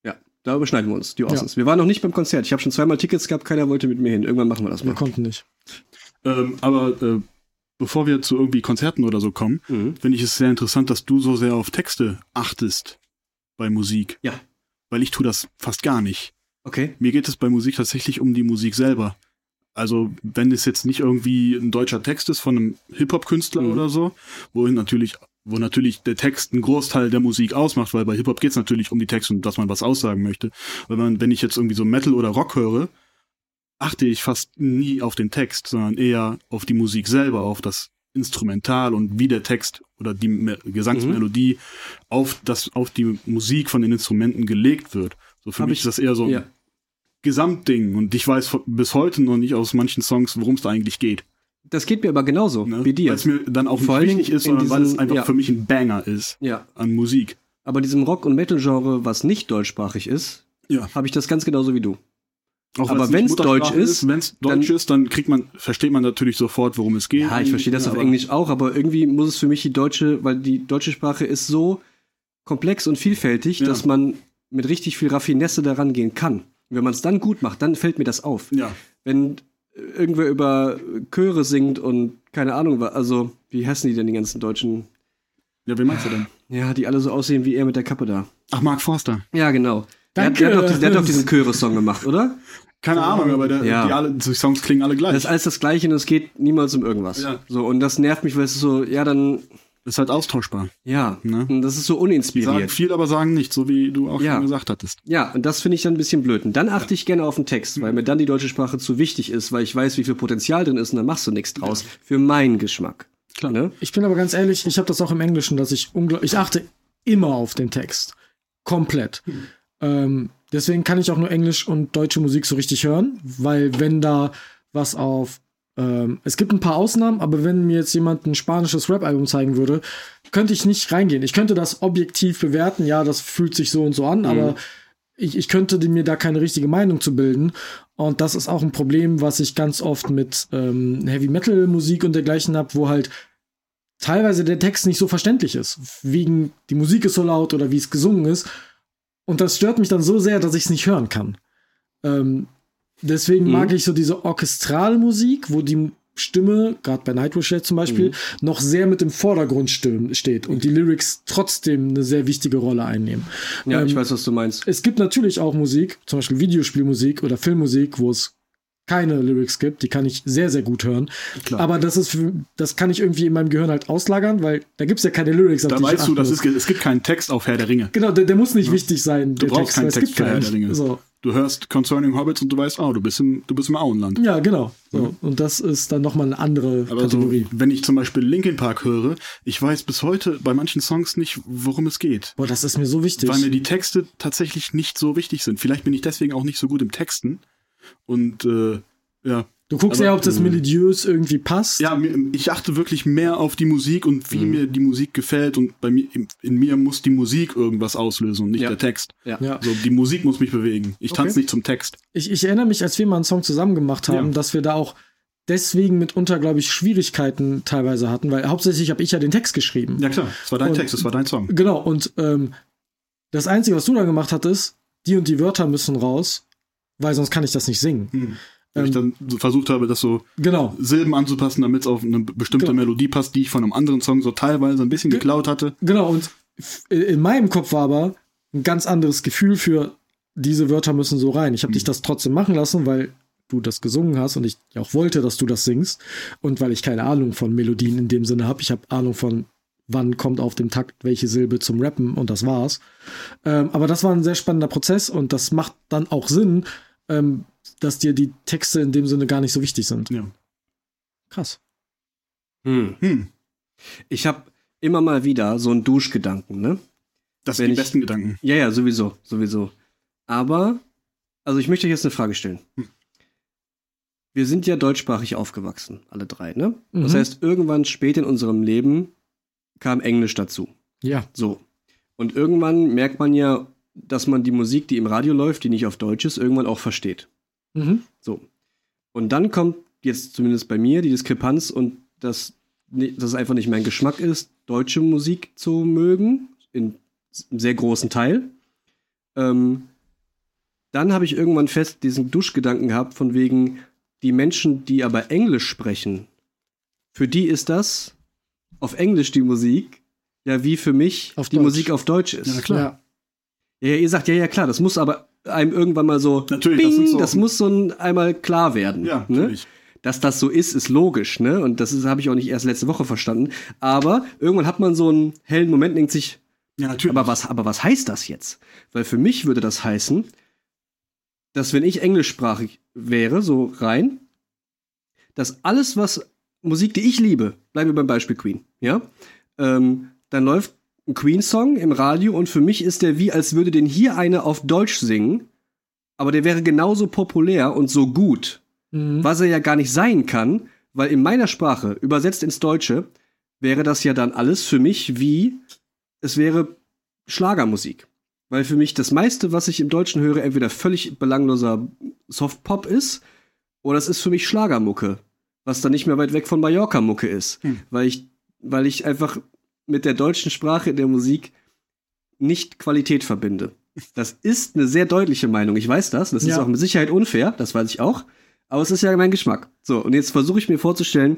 Ja, da überschneiden wir uns, die Orsons. Wir waren noch nicht beim Konzert. Ich habe schon zweimal Tickets gehabt, keiner wollte mit mir hin. Irgendwann machen wir das Wir mal. konnten nicht. Ähm, aber äh, bevor wir zu irgendwie Konzerten oder so kommen, Mhm. finde ich es sehr interessant, dass du so sehr auf Texte achtest bei Musik. Ja. Weil ich tue das fast gar nicht. Okay. Mir geht es bei Musik tatsächlich um die Musik selber. Also, wenn es jetzt nicht irgendwie ein deutscher Text ist von einem Hip-Hop-Künstler Mhm. oder so, wo natürlich, wo natürlich der Text einen Großteil der Musik ausmacht, weil bei Hip-Hop geht es natürlich um die Texte und dass man was aussagen möchte. Wenn man, wenn ich jetzt irgendwie so Metal oder Rock höre, achte ich fast nie auf den Text, sondern eher auf die Musik selber, auf das Instrumental und wie der Text oder die Me Gesangsmelodie auf das, auf die Musik von den Instrumenten gelegt wird. So für Hab mich ich- ist das eher so ein Ja. Gesamtding und ich weiß bis heute noch nicht aus manchen Songs, worum es da eigentlich geht. Das geht mir aber genauso Ne? wie dir. Weil es mir dann auch Vor nicht wichtig ist, sondern weil es einfach ja. für mich ein Banger ist Ja, an Musik. aber diesem Rock- und Metal-Genre, was nicht deutschsprachig ist, Ja. habe ich das ganz genauso wie du. Auch Aber wenn's nicht Deutsch ist, wenn es Deutsch dann- ist, dann kriegt man, versteht man natürlich sofort, worum es geht. Ja, ich verstehe das auf Aber- Englisch auch, aber irgendwie muss es für mich die deutsche, weil die deutsche Sprache ist so komplex und vielfältig, Ja. dass man mit richtig viel Raffinesse daran gehen kann. Und wenn man es dann gut macht, dann fällt mir das auf. Ja, Wenn äh, irgendwer über Chöre singt und keine Ahnung, also wie heißen die denn die ganzen Deutschen? ja, wen meinst du denn? Ja, die alle so aussehen wie er mit der Kappe da. Ach, Mark Forster. Ja, genau. Der hat, Danke. der, hat doch, diesen- der hat doch diesen Chöre-Song gemacht, oder? Keine Ahnung, aber der, Ja. die, alle, die Songs klingen alle gleich. Das ist alles das Gleiche und es geht niemals um irgendwas. Ja. So, und das nervt mich, weil es so, ja, dann, ist halt austauschbar. ja, Ne? und das ist so Die sagen uninspiriert. viel, aber sagen nicht, so wie du auch Ja. schon gesagt hattest. Ja, und das finde ich dann ein bisschen blöd. Und dann achte ich gerne auf den Text, weil mir dann die deutsche Sprache zu wichtig ist, weil ich weiß, wie viel Potenzial drin ist und dann machst du nichts draus. Für meinen Geschmack. Klar. Ne? Ich bin aber ganz ehrlich, ich habe das auch im Englischen, dass ich unglaublich, ich achte immer auf den Text. Komplett. Ähm, deswegen kann ich auch nur Englisch und deutsche Musik so richtig hören, weil wenn da was auf ähm, es gibt ein paar Ausnahmen, aber wenn mir jetzt jemand ein spanisches Rap-Album zeigen würde, könnte ich nicht reingehen. Ich könnte das objektiv bewerten, ja, das fühlt sich so und so an, aber ich, ich könnte mir da keine richtige Meinung zu bilden. Und das ist auch ein Problem, was ich ganz oft mit ähm, Heavy Metal Musik und dergleichen habe, wo halt teilweise der Text nicht so verständlich ist. Wegen die Musik ist so laut oder wie es gesungen ist. Und das stört mich dann so sehr, dass ich es nicht hören kann. Ähm, deswegen mhm. mag ich so diese Orchestralmusik, wo die Stimme, gerade bei Nightwish zum Beispiel, mhm. noch sehr mit im Vordergrund steht und die Lyrics trotzdem eine sehr wichtige Rolle einnehmen. Ja, ähm, ich weiß, was du meinst. Es gibt natürlich auch Musik, zum Beispiel Videospielmusik oder Filmmusik, wo es keine Lyrics gibt, die kann ich sehr, sehr gut hören. Klar. Aber das ist, für, das kann ich irgendwie in meinem Gehirn halt auslagern, weil da gibt es ja keine Lyrics. Auf da weißt du, das ist, es gibt keinen Text auf Herr der Ringe. Genau, der, der muss nicht ja. wichtig sein. Du brauchst Text, keinen Text für Herr der Ringe. So du hörst Concerning Hobbits und du weißt, oh, du bist im, du bist im Auenland. Ja, genau. So. Mhm. Und das ist dann nochmal eine andere Aber Kategorie. So, wenn ich zum Beispiel Linkin Park höre, ich weiß bis heute bei manchen Songs nicht, worum es geht. Boah, das ist mir so wichtig. Weil mir die Texte tatsächlich nicht so wichtig sind. Vielleicht bin ich deswegen auch nicht so gut im Texten. Und äh, ja, Du guckst aber, ja, ob das melodiös irgendwie passt. Ja, ich achte wirklich mehr auf die Musik und wie mhm. mir die Musik gefällt. Und bei mir, in, mir muss die Musik irgendwas auslösen und nicht ja. der Text. Ja. ja. So, die Musik muss mich bewegen. Ich okay. tanze nicht zum Text. Ich, ich erinnere mich, als wir mal einen Song zusammen gemacht haben, ja. dass wir da auch deswegen mitunter, glaube ich, Schwierigkeiten teilweise hatten, weil hauptsächlich habe ich ja den Text geschrieben. Ja, klar. Es war dein und, Text, es war dein Song. Genau. Und ähm, das Einzige, was du dann gemacht hattest, die und die Wörter müssen raus, weil sonst kann ich das nicht singen. Hm. Weil ähm, ich dann so versucht habe, das so genau. Silben anzupassen, damit es auf eine bestimmte genau. Melodie passt, die ich von einem anderen Song so teilweise ein bisschen geklaut hatte. Genau, und in meinem Kopf war aber ein ganz anderes Gefühl für diese Wörter müssen so rein. Ich habe mhm. dich das trotzdem machen lassen, weil du das gesungen hast und ich auch wollte, dass du das singst und weil ich keine Ahnung von Melodien in dem Sinne habe. Ich habe Ahnung von wann kommt auf dem Takt welche Silbe zum Rappen und das war's. Ähm, aber das war ein sehr spannender Prozess und das macht dann auch Sinn, ähm, dass dir die Texte in dem Sinne gar nicht so wichtig sind. Ja. Krass. Hm. Hm. Ich habe immer mal wieder so einen Duschgedanken, ne? Das sind die ich, besten Gedanken. Ja, ja, sowieso, sowieso. Aber, also ich möchte euch jetzt eine Frage stellen. Hm. Wir sind ja deutschsprachig aufgewachsen, alle drei, ne? Mhm. Das heißt, irgendwann spät in unserem Leben kam Englisch dazu. Ja. So. Und irgendwann merkt man ja, dass man die Musik, die im Radio läuft, die nicht auf Deutsch ist, irgendwann auch versteht. Mhm. So. Und dann kommt jetzt zumindest bei mir die Diskrepanz und das, dass es einfach nicht mein Geschmack ist, deutsche Musik zu mögen, in einem sehr großen Teil. Ähm, dann habe ich irgendwann fest diesen Duschgedanken gehabt, von wegen, die Menschen, die aber Englisch sprechen, für die ist das auf Englisch die Musik, ja, wie für mich auf die Deutsch. Musik auf Deutsch ist. Ja, klar. Ja. ja, ihr sagt, ja, ja, klar, das muss aber einem irgendwann mal so, natürlich, bing, das, so das, muss so ein, einmal klar werden. Ja, ne? natürlich. Dass das so ist, ist logisch, ne? Und das habe ich auch nicht erst letzte Woche verstanden. Aber irgendwann hat man so einen hellen Moment und denkt sich, ja, natürlich. Aber was, aber was heißt das jetzt? Weil für mich würde das heißen, dass wenn ich englischsprachig wäre, so rein, dass alles, was Musik, die ich liebe, bleiben wir beim Beispiel Queen, ja, ähm, dann läuft Queen-Song im Radio und für mich ist der wie, als würde den hier eine auf Deutsch singen, aber der wäre genauso populär und so gut, mhm. was er ja gar nicht sein kann, weil in meiner Sprache, übersetzt ins Deutsche, wäre das ja dann alles für mich wie, es wäre Schlagermusik. Weil für mich das meiste, was ich im Deutschen höre, entweder völlig belangloser Softpop ist, oder es ist für mich Schlagermucke, was dann nicht mehr weit weg von Mallorca-Mucke ist. Hm. Weil ich, weil ich einfach mit der deutschen Sprache in der Musik nicht Qualität verbinde. Das ist eine sehr deutliche Meinung. Ich weiß das. Das ja. ist auch mit Sicherheit unfair. Das weiß ich auch. Aber es ist ja mein Geschmack. So, und jetzt versuche ich mir vorzustellen,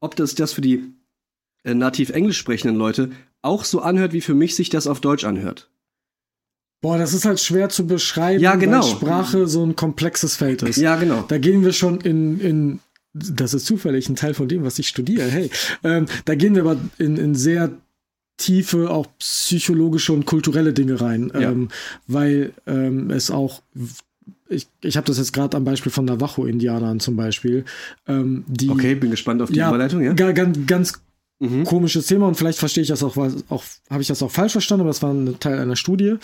ob das das für die äh, nativ englisch sprechenden Leute auch so anhört, wie für mich sich das auf Deutsch anhört. Boah, das ist halt schwer zu beschreiben, ja, genau. weil Sprache so ein komplexes Feld ist. Ja, genau. Da gehen wir schon in, in das ist zufällig ein Teil von dem, was ich studiere. Hey, ähm, da gehen wir aber in, in sehr tiefe, auch psychologische und kulturelle Dinge rein, ja. ähm, weil ähm, es auch ich, ich habe das jetzt gerade am Beispiel von Navajo-Indianern zum Beispiel. Ähm, die, okay, bin gespannt auf die ja, Überleitung, ja. Ganz, ganz mhm. komisches Thema und vielleicht verstehe ich das auch, auch habe ich das auch falsch verstanden, aber das war ein Teil einer Studie,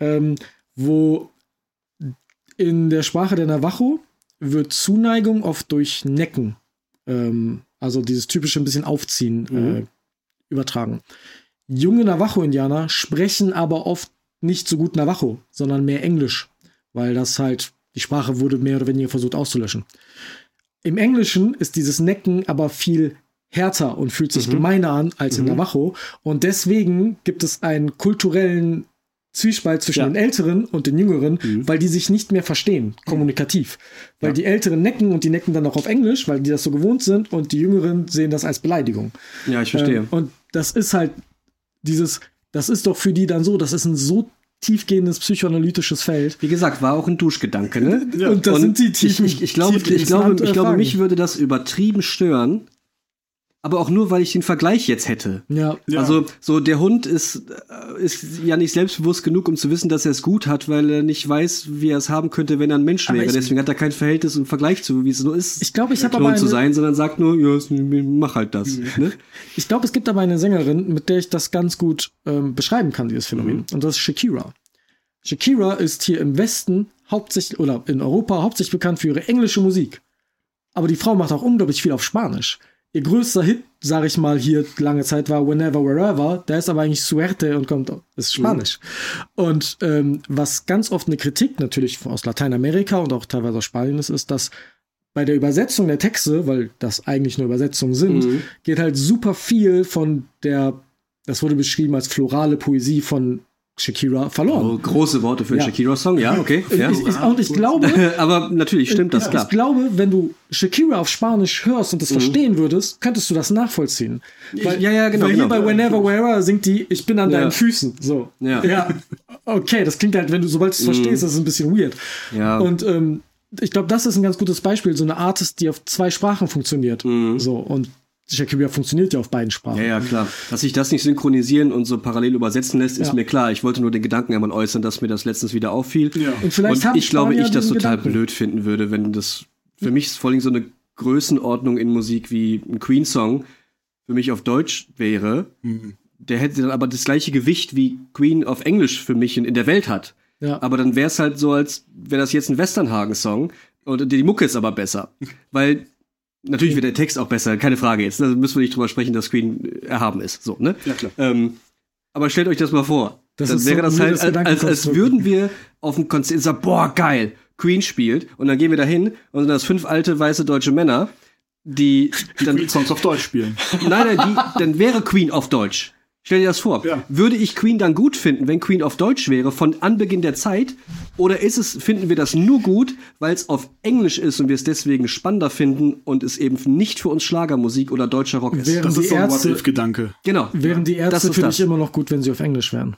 ähm, wo in der Sprache der Navajo wird Zuneigung oft durch Necken, ähm, also dieses typische ein bisschen Aufziehen, mhm. äh, übertragen. Junge Navajo-Indianer sprechen aber oft nicht so gut Navajo, sondern mehr Englisch, weil das halt, die Sprache wurde mehr oder weniger versucht auszulöschen. Im Englischen ist dieses Necken aber viel härter und fühlt sich mhm. gemeiner an als mhm. in Navajo. Und deswegen gibt es einen kulturellen Zwiespalt zwischen ja. den Älteren und den Jüngeren, mhm. weil die sich nicht mehr verstehen, kommunikativ. Weil ja. die Älteren necken und die necken dann auch auf Englisch, weil die das so gewohnt sind und die Jüngeren sehen das als Beleidigung. Ja, ich verstehe. Ähm, und das ist halt dieses, das ist doch für die dann so, das ist ein so tiefgehendes psychoanalytisches Feld. Wie gesagt, war auch ein Duschgedanke, ne? Ja. Und das und sind die tiefen. Ich, ich, ich glaube, ich glaube, ich glaube, mich würde das übertrieben stören, aber auch nur, weil ich den Vergleich jetzt hätte. Ja. Also so der Hund ist, äh, ist ja nicht selbstbewusst genug, um zu wissen, dass er es gut hat, weil er nicht weiß, wie er es haben könnte, wenn er ein Mensch wäre. Deswegen hat er kein Verhältnis und Vergleich zu, wie es nur ist. Ich glaube, ich habe aber eine, zu sein, sondern sagt nur, ja, mach halt das. Mhm. Ne? Ich glaube, es gibt aber eine Sängerin, mit der ich das ganz gut ähm, beschreiben kann, dieses Phänomen. Mhm. Und das ist Shakira. Shakira ist hier im Westen hauptsächlich oder in Europa hauptsächlich bekannt für ihre englische Musik. Aber die Frau macht auch unglaublich viel auf Spanisch ihr größter Hit, sag ich mal, hier lange Zeit war Whenever, Wherever. Der ist aber eigentlich Suerte und kommt, ist Spanisch. Mhm. Und ähm, was ganz oft eine Kritik natürlich aus Lateinamerika und auch teilweise aus Spanien ist, ist, dass bei der Übersetzung der Texte, weil das eigentlich nur Übersetzungen sind, mhm. geht halt super viel von der, das wurde beschrieben als florale Poesie von Shakira verloren. Oh, große Worte für einen ja. Shakira-Song, ja, okay. Ja. Ich, ich, und ich glaube. Aber natürlich stimmt das, ja, klar. Ich glaube, wenn du Shakira auf Spanisch hörst und das mhm. verstehen würdest, könntest du das nachvollziehen. Weil, ja, ja, genau. Weil hier genau. bei Whenever, Wherever singt die, ich bin an deinen Füßen. So. Ja. ja. Okay, das klingt halt, wenn du, sobald du es mhm. verstehst, das ist ein bisschen weird. Ja. Und ähm, ich glaube, das ist ein ganz gutes Beispiel, so eine Artist, die auf zwei Sprachen funktioniert. Mhm. So. Und Shakira funktioniert ja auf beiden Sprachen. Ja, ja, klar. Dass sich das nicht synchronisieren und so parallel übersetzen lässt, ist ja. mir klar. Ich wollte nur den Gedanken einmal äußern, dass mir das letztens wieder auffiel. Ja. Und, vielleicht und ich glaube, ich das total Gedanken. blöd finden würde, wenn das für mich ist vor allem so eine Größenordnung in Musik wie ein Queen-Song für mich auf Deutsch wäre. Mhm. Der hätte dann aber das gleiche Gewicht wie Queen auf Englisch für mich in, in der Welt hat. Ja. Aber dann wäre es halt so, als wäre das jetzt ein Westernhagen-Song und die Mucke ist aber besser. Weil Natürlich wird der Text auch besser, keine Frage jetzt. Da müssen wir nicht drüber sprechen, dass Queen erhaben ist. So, ne? Ja, klar. Ähm, aber stellt euch das mal vor. Das dann wäre so, das halt, als, als, als würden wir auf dem Konzert sagen, boah, geil, Queen spielt. Und dann gehen wir da hin und sind das fünf alte weiße deutsche Männer, die, die dann Queen Songs auf Deutsch spielen. Nein, nein, die, dann wäre Queen auf Deutsch. Stell dir das vor. Ja. Würde ich Queen dann gut finden, wenn Queen auf Deutsch wäre, von Anbeginn der Zeit? Oder ist es, finden wir das nur gut, weil es auf Englisch ist und wir es deswegen spannender finden und es eben nicht für uns Schlagermusik oder deutscher Rock ist? Wären das ist so ein What-If-Gedanke. Genau. Wären die Ärzte für mich immer noch gut, wenn sie auf Englisch wären?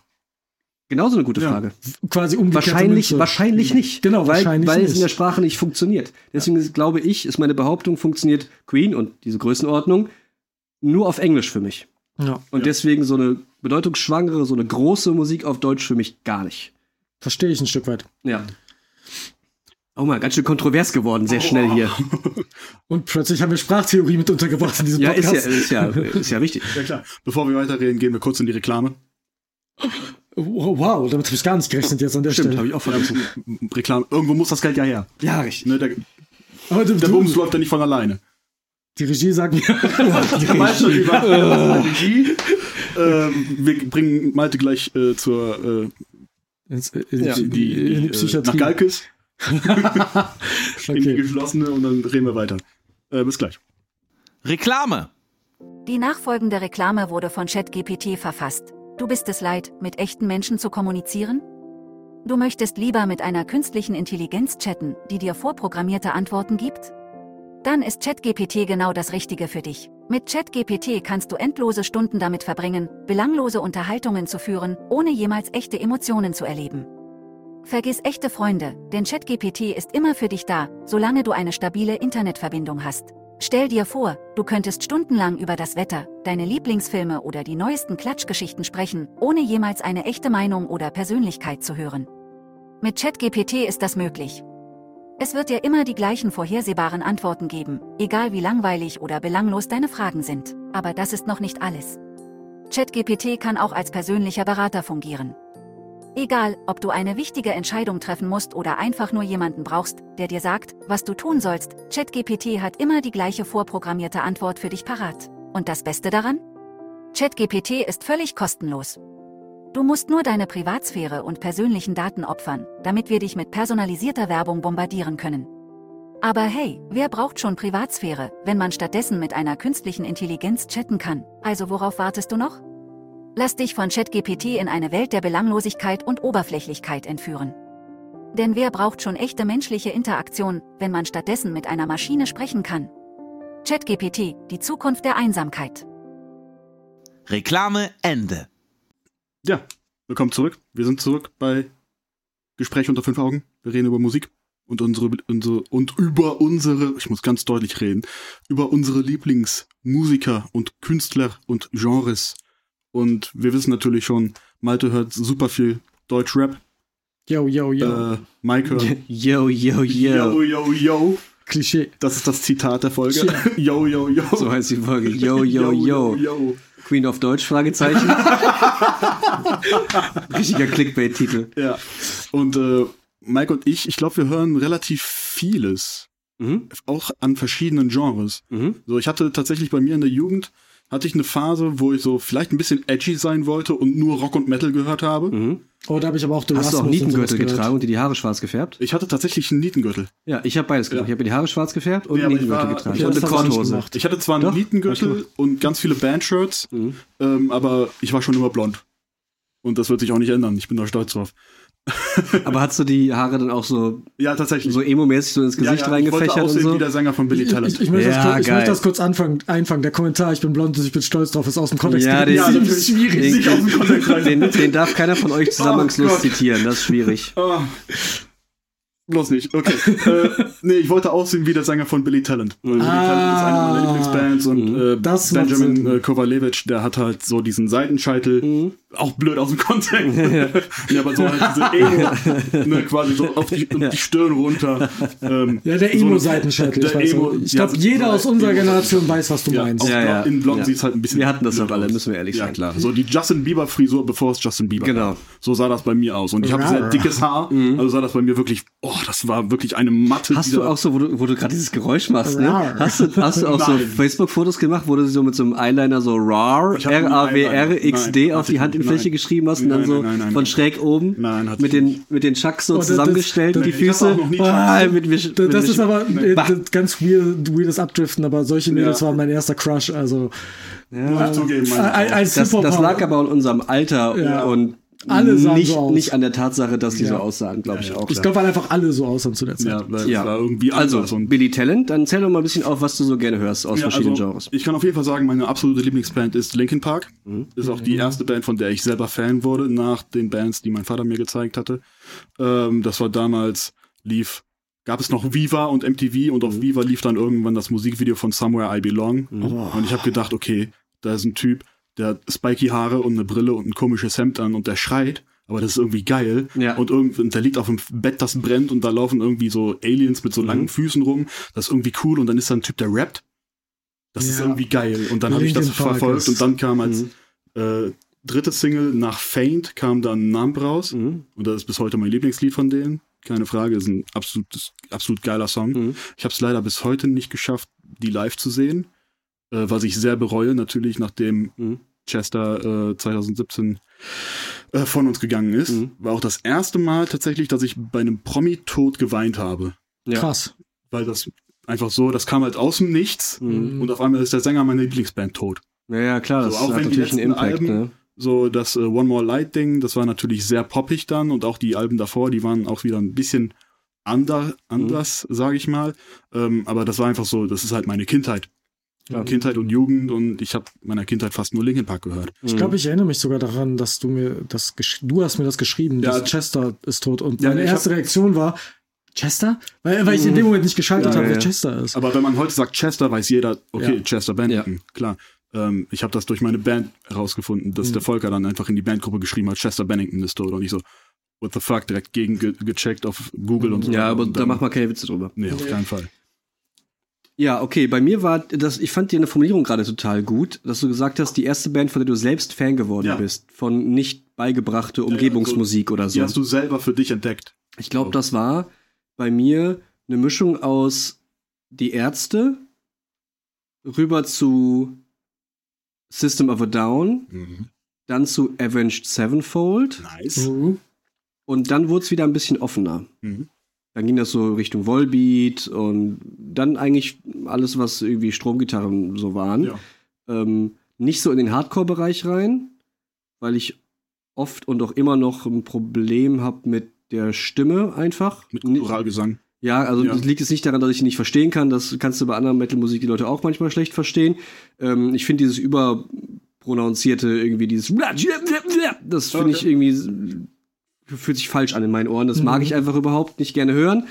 Genauso eine gute Frage. Ja. Quasi umgekehrt. Wahrscheinlich, wahrscheinlich nicht. Genau, weil, wahrscheinlich weil es in der Sprache nicht funktioniert. Deswegen ja. glaube ich, ist meine Behauptung, funktioniert Queen und diese Größenordnung nur auf Englisch für mich. Ja. Und deswegen so eine bedeutungsschwangere, so eine große Musik auf Deutsch für mich gar nicht. Verstehe ich ein Stück weit. Ja. Oh mal, ganz schön kontrovers geworden, sehr schnell hier. Und plötzlich haben wir Sprachtheorie mit untergebracht in diesem ja, Podcast. Ist ja, ist ja, ist ja wichtig. Ja klar. Bevor wir weiterreden, gehen wir kurz in die Reklame. Wow, damit habe ich gar nicht gerechnet jetzt an der Stimmt, Stelle. habe ich auch vergessen. Reklame. Irgendwo muss das Geld ja her. Ja, richtig. Ne, der Aber du, der Bums läuft ja nicht von alleine. Die Regie sagt mir. die Regie. die Regie. ähm, wir bringen Malte gleich äh, zur äh, Ins, äh, ja, die, die, die, die Psychiatrie. nach Galkes. okay. In die geschlossene und dann reden wir weiter. Äh, bis gleich. Reklame. Die nachfolgende Reklame wurde von ChatGPT verfasst. Du bist es leid, mit echten Menschen zu kommunizieren? Du möchtest lieber mit einer künstlichen Intelligenz chatten, die dir vorprogrammierte Antworten gibt? Dann ist ChatGPT genau das Richtige für dich. Mit ChatGPT kannst du endlose Stunden damit verbringen, belanglose Unterhaltungen zu führen, ohne jemals echte Emotionen zu erleben. Vergiss echte Freunde, denn ChatGPT ist immer für dich da, solange du eine stabile Internetverbindung hast. Stell dir vor, du könntest stundenlang über das Wetter, deine Lieblingsfilme oder die neuesten Klatschgeschichten sprechen, ohne jemals eine echte Meinung oder Persönlichkeit zu hören. Mit ChatGPT ist das möglich. Es wird dir immer die gleichen vorhersehbaren Antworten geben, egal wie langweilig oder belanglos deine Fragen sind. Aber das ist noch nicht alles. ChatGPT kann auch als persönlicher Berater fungieren. Egal, ob du eine wichtige Entscheidung treffen musst oder einfach nur jemanden brauchst, der dir sagt, was du tun sollst, ChatGPT hat immer die gleiche vorprogrammierte Antwort für dich parat. Und das Beste daran? ChatGPT ist völlig kostenlos. Du musst nur deine Privatsphäre und persönlichen Daten opfern, damit wir dich mit personalisierter Werbung bombardieren können. Aber hey, wer braucht schon Privatsphäre, wenn man stattdessen mit einer künstlichen Intelligenz chatten kann? Also worauf wartest du noch? Lass dich von ChatGPT in eine Welt der Belanglosigkeit und Oberflächlichkeit entführen. Denn wer braucht schon echte menschliche Interaktion, wenn man stattdessen mit einer Maschine sprechen kann? ChatGPT, die Zukunft der Einsamkeit. Reklame Ende. Ja, willkommen zurück. Wir sind zurück bei Gespräch unter fünf Augen. Wir reden über Musik und unsere, unsere und über unsere, ich muss ganz deutlich reden, über unsere Lieblingsmusiker und Künstler und Genres. Und wir wissen natürlich schon, Malte hört super viel Deutschrap. Yo, yo, yo. Äh, Mike hört Yo, yo, yo. Yo, yo, yo. Klischee. Das ist das Zitat der Folge. Yo, yo, yo. So heißt die Folge. Yo, yo, yo. yo. Queen of Deutsch, Fragezeichen. Richtiger Clickbait-Titel. Ja. Und äh, Mike und ich, ich glaube, wir hören relativ vieles. Mhm. Auch an verschiedenen Genres. Mhm. So, ich hatte tatsächlich bei mir in der Jugend, hatte ich eine Phase, wo ich so vielleicht ein bisschen edgy sein wollte und nur Rock und Metal gehört habe. Mhm. Oh, da habe ich aber auch Hast du auch Nietengürtel getragen und dir die Haare schwarz gefärbt? Ich hatte tatsächlich einen Nietengürtel. Ja, ich habe beides gemacht. Ja. Ich habe mir die Haare schwarz gefärbt und Ja, einen Nietengürtel war- getragen. eine ich nicht Korthose. gemacht. Ich hatte zwar einen Doch, Nietengürtel und ganz viele Bandshirts, Mhm. ähm, aber ich war schon immer blond. Und das wird sich auch nicht ändern. Ich bin da stolz drauf. Aber hast du die Haare dann auch so, Ja, tatsächlich. so emo-mäßig so ins Gesicht ja, ja, ich wollte reingefächert und aussehen so? wie der Sänger von Billy Ich, Talent. ich, ich, möchte Ja, das, kurz- ich möchte das kurz anfangen, einfangen. Der Kommentar, ich bin blond und ich bin stolz drauf, ist aus dem Kontext Ja, den- das ist schwierig. Den, aus dem Kontext rein. den, den darf keiner von euch zusammenhangslos Oh zitieren, das ist schwierig. Ah, bloß nicht, okay. äh, nee, ich wollte aussehen wie der Sänger von Billy Talent. Weil Billy Ah. Talent ist eine meiner Lieblingsbands und äh, Benjamin äh, Kovalevich, der hat halt so diesen Seitenscheitel, Mhm. Auch blöd aus dem Kontext. ja, aber so halt diese Emo, ne, quasi so auf die, auf die Stirn runter. Ähm, Ja, der so- Emo-Seitenscheitel. der ich Emo- ich ja, glaube, so- jeder so- aus unserer Emo- Generation weiß, was du Ja, meinst. Ja, ja. in Blond Ja. sieht's halt ein bisschen Wir hatten das doch alle, müssen wir ehrlich ja, sein. klar. So die Justin Bieber Frisur, bevor es Justin Bieber Genau. war. So sah das bei mir aus. Und ich habe sehr dickes Haar, also sah das bei mir wirklich, oh, das war wirklich eine Matte. Hast du auch so, wo du, wo du gerade dieses Geräusch machst, ne? Hast du, hast du auch so Nein. Facebook-Fotos gemacht, wo du so mit so einem Eyeliner so RAR, R-A-W-R-X-D auf die Hand in Fläche nein. geschrieben hast und dann Nein, so nein, nein, nein, von nein. schräg oben mit den, mit den Chucks so Oh, zusammengestellt, das- die Füße. Ah, mit, mit, Das, mit, das ist aber das ganz weird, weirdes Abdriften, aber solche Mädels Ja. waren mein erster Crush. Also ich zugeben, das, das lag aber an unserem Alter Ja. und Alle sahen nicht, so aus. nicht an der Tatsache, dass die so Ja. aussahen, glaube ich Ja, auch. ich glaube, weil einfach alle so aussahen zu der Zeit. Ja, Ja. war irgendwie Also, und Billy Talent, dann zähl doch mal ein bisschen auf, was du so gerne hörst aus Ja, verschiedenen also, Genres. Ich kann auf jeden Fall sagen, meine absolute Lieblingsband ist Linkin Park. Mhm. Ist auch die erste Band, von der ich selber Fan wurde, nach den Bands, die mein Vater mir gezeigt hatte. Ähm, das war damals, lief, gab es noch Viva und MTV und Mhm. auf Viva lief dann irgendwann das Musikvideo von Somewhere I Belong. Mhm. Und ich habe gedacht, okay, da ist ein Typ, der hat spiky Haare und eine Brille und ein komisches Hemd an und der schreit. Aber das ist irgendwie geil. Ja. Und irgendwie, der liegt auf dem Bett, das brennt und da laufen irgendwie so Aliens mit so langen Mhm. Füßen rum. Das ist irgendwie cool. Und dann ist da ein Typ, der rappt. Das ist Ja. irgendwie geil. Und dann habe ich das verfolgt ist- und dann kam als Mhm. äh, dritte Single nach Faint kam dann Numb raus. Mhm. Und das ist bis heute mein Lieblingslied von denen. Keine Frage, ist ein absolutes, absolut geiler Song. Mhm. Ich habe es leider bis heute nicht geschafft, die live zu sehen. Äh, was ich sehr bereue, natürlich, nachdem Mhm. Chester äh, 2017 äh, von uns gegangen ist. Mhm. War auch das erste Mal tatsächlich, dass ich bei einem Promi-Tod geweint habe. Ja. Krass. Weil das einfach so, das kam halt aus dem Nichts. Mhm. Und auf einmal ist der Sänger meiner Lieblingsband tot. Ja, ja, klar, das So, auch hat wenn die natürlich einen letzten Impact, Alben- ne? So, das äh, One More Light Ding, das war natürlich sehr poppig dann und auch die Alben davor, die waren auch wieder ein bisschen ander, anders, Mhm. sage ich mal. Ähm, aber das war einfach so, das ist halt meine Kindheit. Ja. Kindheit und Jugend und ich habe meiner Kindheit fast nur Linkin Park gehört. Ich glaube, ich erinnere mich sogar daran, dass du mir das gesch- du hast mir das geschrieben, Ja. dass Chester ist tot. Und Ja, meine hab- erste Reaktion war, Chester? Weil, weil ich in dem Moment nicht geschaltet Ja, habe, ja, wer ja. Chester ist. Aber wenn man heute sagt Chester, weiß jeder, okay, Ja. Chester Bennington, klar. Ähm, ich habe das durch meine Band herausgefunden, dass Mhm. der Volker dann einfach in die Bandgruppe geschrieben hat, Chester Bennington ist tot und ich so, what the fuck, direkt gegen ge gecheckt auf Google und so. Ja, aber und da macht man keine Witze drüber. Nee, auf Nee. keinen Fall. Ja, okay, bei mir war das, ich fand dir eine Formulierung gerade total gut, dass du gesagt hast, die erste Band, von der du selbst Fan geworden Ja. bist, von nicht beigebrachte Umgebungsmusik oder so. Die hast du selber für dich entdeckt. Ich glaube, das war bei mir eine Mischung aus Die Ärzte rüber zu System of a Down dann zu Avenged Sevenfold Nice. Mhm. und dann wurde es wieder ein bisschen offener. Mhm. Dann ging das so Richtung Volbeat und dann eigentlich alles, was irgendwie Stromgitarren so waren. Ja. Ähm, nicht so in den Hardcore-Bereich rein, weil ich oft und auch immer noch ein Problem habe mit der Stimme einfach. Mit Choralgesang. Ja, also Ja. das liegt jetzt nicht daran, dass ich ihn nicht verstehen kann. Das kannst du bei anderen Metal-Musik die Leute auch manchmal schlecht verstehen. Ähm, ich finde dieses überprononzierte irgendwie dieses das finde ich irgendwie fühlt sich falsch an in meinen Ohren. Das mag ich einfach überhaupt nicht gerne hören.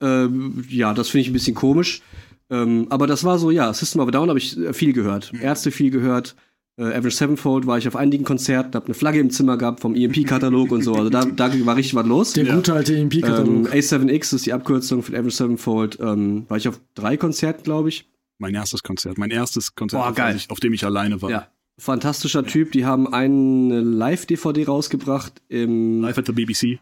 Ähm, ja, das finde ich ein bisschen komisch. Ähm, aber das war so, ja, System of a Down habe ich äh, viel gehört. Ärzte viel gehört. Äh, Avenged Sevenfold war ich auf einigen Konzerten, habe eine Flagge im Zimmer gehabt vom EMP-Katalog und so. Also da, da war richtig was los. Der Ja. gute alte Ähm, EMP-Katalog. A7X ist die Abkürzung von Avenged Sevenfold. Ähm, war ich auf drei Konzerten, glaube ich. Mein erstes Konzert. Mein erstes Konzert, Boah, auf, geil. das ich, auf dem ich alleine war. Ja. Fantastischer Typ. Die haben eine Live-DVD rausgebracht im. Live at the BBC.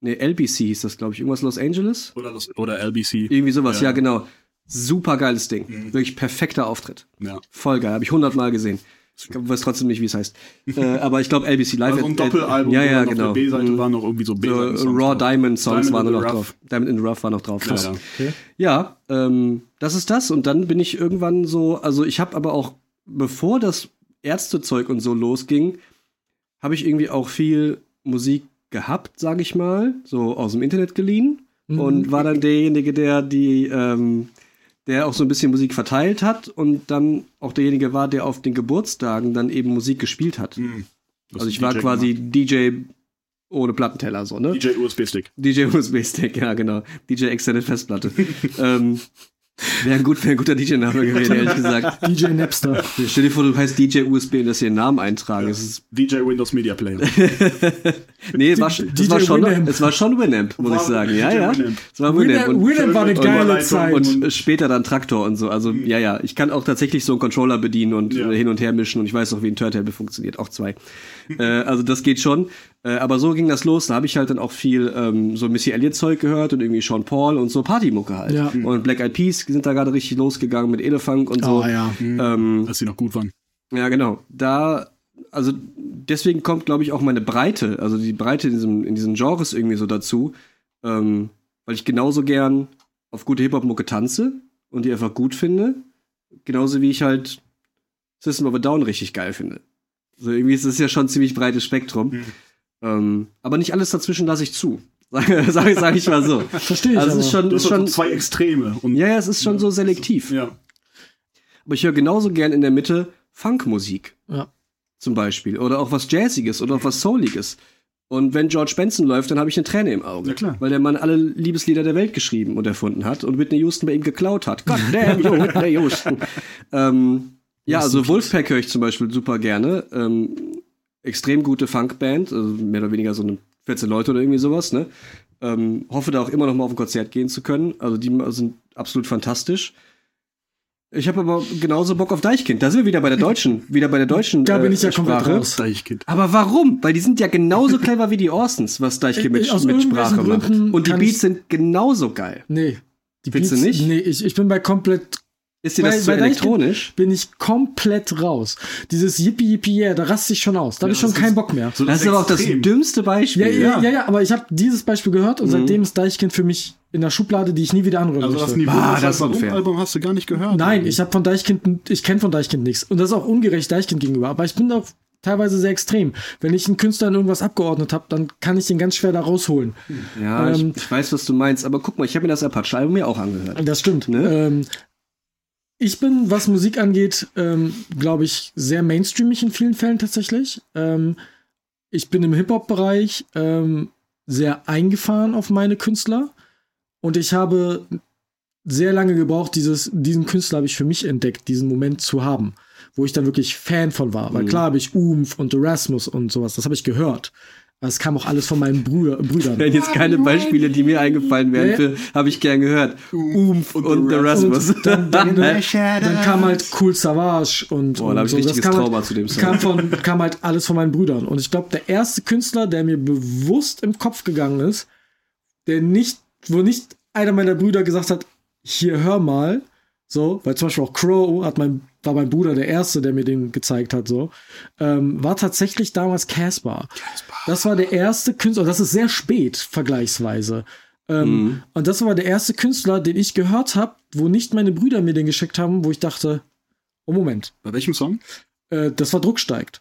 Ne, LBC hieß das, glaube ich. Irgendwas Los Angeles? Oder, das, oder LBC. Irgendwie sowas, ja, Ja. genau. Super geiles Ding. Mhm. Wirklich perfekter Auftritt. Ja. Voll geil. Habe ich hundertmal gesehen. Ich weiß trotzdem nicht, wie es heißt. äh, aber ich glaube, LBC Live. Also ein Doppelalbum. Ja, ja, dann auf genau. der B-Seite Mhm. waren noch irgendwie so So, B-Seiten. Raw Diamond Songs Diamond waren noch drauf. Diamond in the Rough war noch drauf. Krass. Ja. Okay. Ja, ähm, das ist das. Und dann bin ich irgendwann so, also ich habe aber auch, bevor das Ärztezeug und so losging, habe ich irgendwie auch viel Musik gehabt, sage ich mal, so aus dem Internet geliehen. Mhm. Und war dann derjenige, der die, ähm, der auch so ein bisschen Musik verteilt hat und dann auch derjenige war, der auf den Geburtstagen dann eben Musik gespielt hat. Mhm. Also ich war DJ quasi gemacht. DJ ohne Plattenteller, so, ne? DJ USB-Stick. DJ USB-Stick, ja, genau. DJ Extended Festplatte. ähm, Wäre ein, gut, wär ein guter DJ-Name gewesen, ehrlich gesagt. DJ Napster. Stell dir vor, du heißt DJ USB und das hier einen Namen eintragen. Das ist, DJ Windows Media Player. nee, es war, das DJ war schon, Winamp. es war schon Winamp, muss ich sagen. Ja, DJ ja. Winamp. Es war Winamp. Winamp, Und, Winamp war eine geile Zeit. und später dann Traktor und so. Also, ja, ja. Ich kann auch tatsächlich so einen Controller bedienen und Ja. hin und her mischen und ich weiß auch, wie ein Turntable funktioniert. Auch zwei. äh, also, das geht schon. Äh, aber so ging das los. Da habe ich halt dann auch viel ähm, so Missy Elliott-Zeug gehört und irgendwie Sean Paul und so Partymucke halt. Ja. Und Black Eyed Peas sind da gerade richtig losgegangen mit Elefunk und so. Oh ja. Ähm, Als sie noch gut waren. ja, genau. Da, also deswegen kommt, glaube ich, auch meine Breite, also die Breite in, diesem, in diesen Genres irgendwie so dazu, ähm, weil ich genauso gern auf gute Hip-Hop-Mucke tanze und die einfach gut finde, genauso wie ich halt System of a Down richtig geil finde. Also irgendwie ist das ja schon ein ziemlich breites Spektrum. Mhm. Ähm, aber nicht alles dazwischen lasse ich zu. Sage sag, sag ich mal so. Verstehe ich. Also es ist schon, Du ist schon zwei Extreme. Und ja, ja, es ist schon so selektiv. ja. Aber ich höre genauso gern in der Mitte Funkmusik. Ja. Zum Beispiel. Oder auch was Jazziges oder auch was Souliges. Und wenn George Benson läuft, dann habe ich eine Träne im Auge. Ja, klar. Weil der Mann alle Liebeslieder der Welt geschrieben und erfunden hat und Whitney Houston bei ihm geklaut hat. God damn Whitney Houston. ähm, ja, also Wolfpack höre ich zum Beispiel super gerne. Ähm, extrem gute Funkband, also mehr oder weniger so eine 14 Leute oder irgendwie sowas, ne? Ähm, hoffe da auch immer noch mal auf ein Konzert gehen zu können. Also die sind absolut fantastisch. Ich habe aber genauso Bock auf Deichkind. Da sind wir wieder bei der deutschen, wieder bei der deutschen. Da bin äh, ich ja komplett Sprache. raus. Deichkind. Aber warum? Weil die sind ja genauso clever wie die Orsons, was Deichkind mit, Äh, Aus mit Sprache macht. Und die Beats ich- sind genauso geil. Nee. Die Findest du Beats- nicht? Nee, ich, ich bin bei komplett Ist dir Bei- das zu bei Deichkind- elektronisch? bin ich komplett raus. Dieses Yippie Yippie Yeah, da raste ich schon aus. Da habe ich schon das keinen Bock mehr. So Das ist aber auch das dümmste Beispiel. Ja, ja, ja, ja, aber ich habe dieses Beispiel gehört und Mhm. seitdem ist Deichkind für mich in der Schublade, die ich nie wieder anrühren Also das möchte. Niveau Ah, das ist Album- hast du gar nicht gehört. Nein, ich habe von Deichkind, ich kenne von Deichkind nichts. Und das ist auch ungerecht Deichkind gegenüber. Aber ich bin auch teilweise sehr extrem. Wenn ich einen Künstler in irgendwas abgeordnet habe, dann kann ich den ganz schwer da rausholen. Ja, Ähm, ich, ich weiß, was du meinst. Aber guck mal, ich habe mir das Apache-Album ja auch angehört. Das stimmt. Ne? Ähm, ich bin, was Musik angeht, ähm, glaube ich, sehr mainstreamig in vielen Fällen tatsächlich. Ähm, ich bin im Hip-Hop-Bereich ähm, sehr eingefahren auf meine Künstler und ich habe sehr lange gebraucht, dieses, diesen Künstler habe ich für mich entdeckt, diesen Moment zu haben, wo ich dann wirklich Fan von war. Weil Mhm. klar habe ich Umf und Erasmus und sowas, das habe ich gehört. Es kam auch alles von meinen Brüder, Brüdern. Wenn jetzt keine Beispiele, die mir eingefallen wären, Ja. für, habe ich gern gehört. Umf und, und Erasmus. Und dann, dann, dann kam halt Cool Savage und, Boah, und da hab ich so. richtiges kam Trauma halt, zu dem Song. Kam, von, kam halt alles von meinen Brüdern. Und ich glaube, der erste Künstler, der mir bewusst im Kopf gegangen ist, der nicht, wo nicht einer meiner Brüder gesagt hat, hier hör mal, so, weil zum Beispiel auch Crow hat mein war mein Bruder der Erste, der mir den gezeigt hat, so, ähm, war tatsächlich damals Casper. Das war der erste Künstler, das ist sehr spät, vergleichsweise. Ähm, Mhm. Und das war der erste Künstler, den ich gehört habe, wo nicht meine Brüder mir den geschickt haben, wo ich dachte, oh Moment, Bei welchem Song? äh, das war Druck steigt.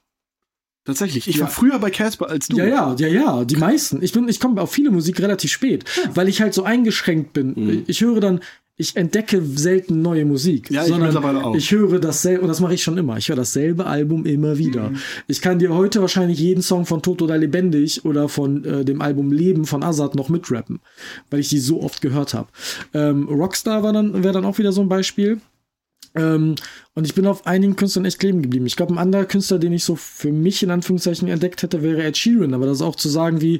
Tatsächlich. Ich Ja. war früher bei Casper als du. Ja, ja, ja, ja, die meisten. Ich bin, ich komme auf viele Musik relativ spät, weil ich halt so eingeschränkt bin. Mhm. Ich höre dann, ich entdecke selten neue Musik, Ja, ich sondern mittlerweile auch. ich höre dasselbe, und das mache ich schon immer. Ich höre dasselbe Album immer wieder. Mhm. Ich kann dir heute wahrscheinlich jeden Song von Toto oder Lebendig oder von äh, dem Album Leben von Azad noch mitrappen, weil ich die so oft gehört habe. Ähm, Rockstar war dann, wäre dann auch wieder so ein Beispiel. Ähm, und ich bin auf einigen Künstlern echt kleben geblieben. Ich glaube, ein anderer Künstler, den ich so für mich in Anführungszeichen entdeckt hätte, wäre Ed Sheeran. Aber das ist auch zu sagen wie,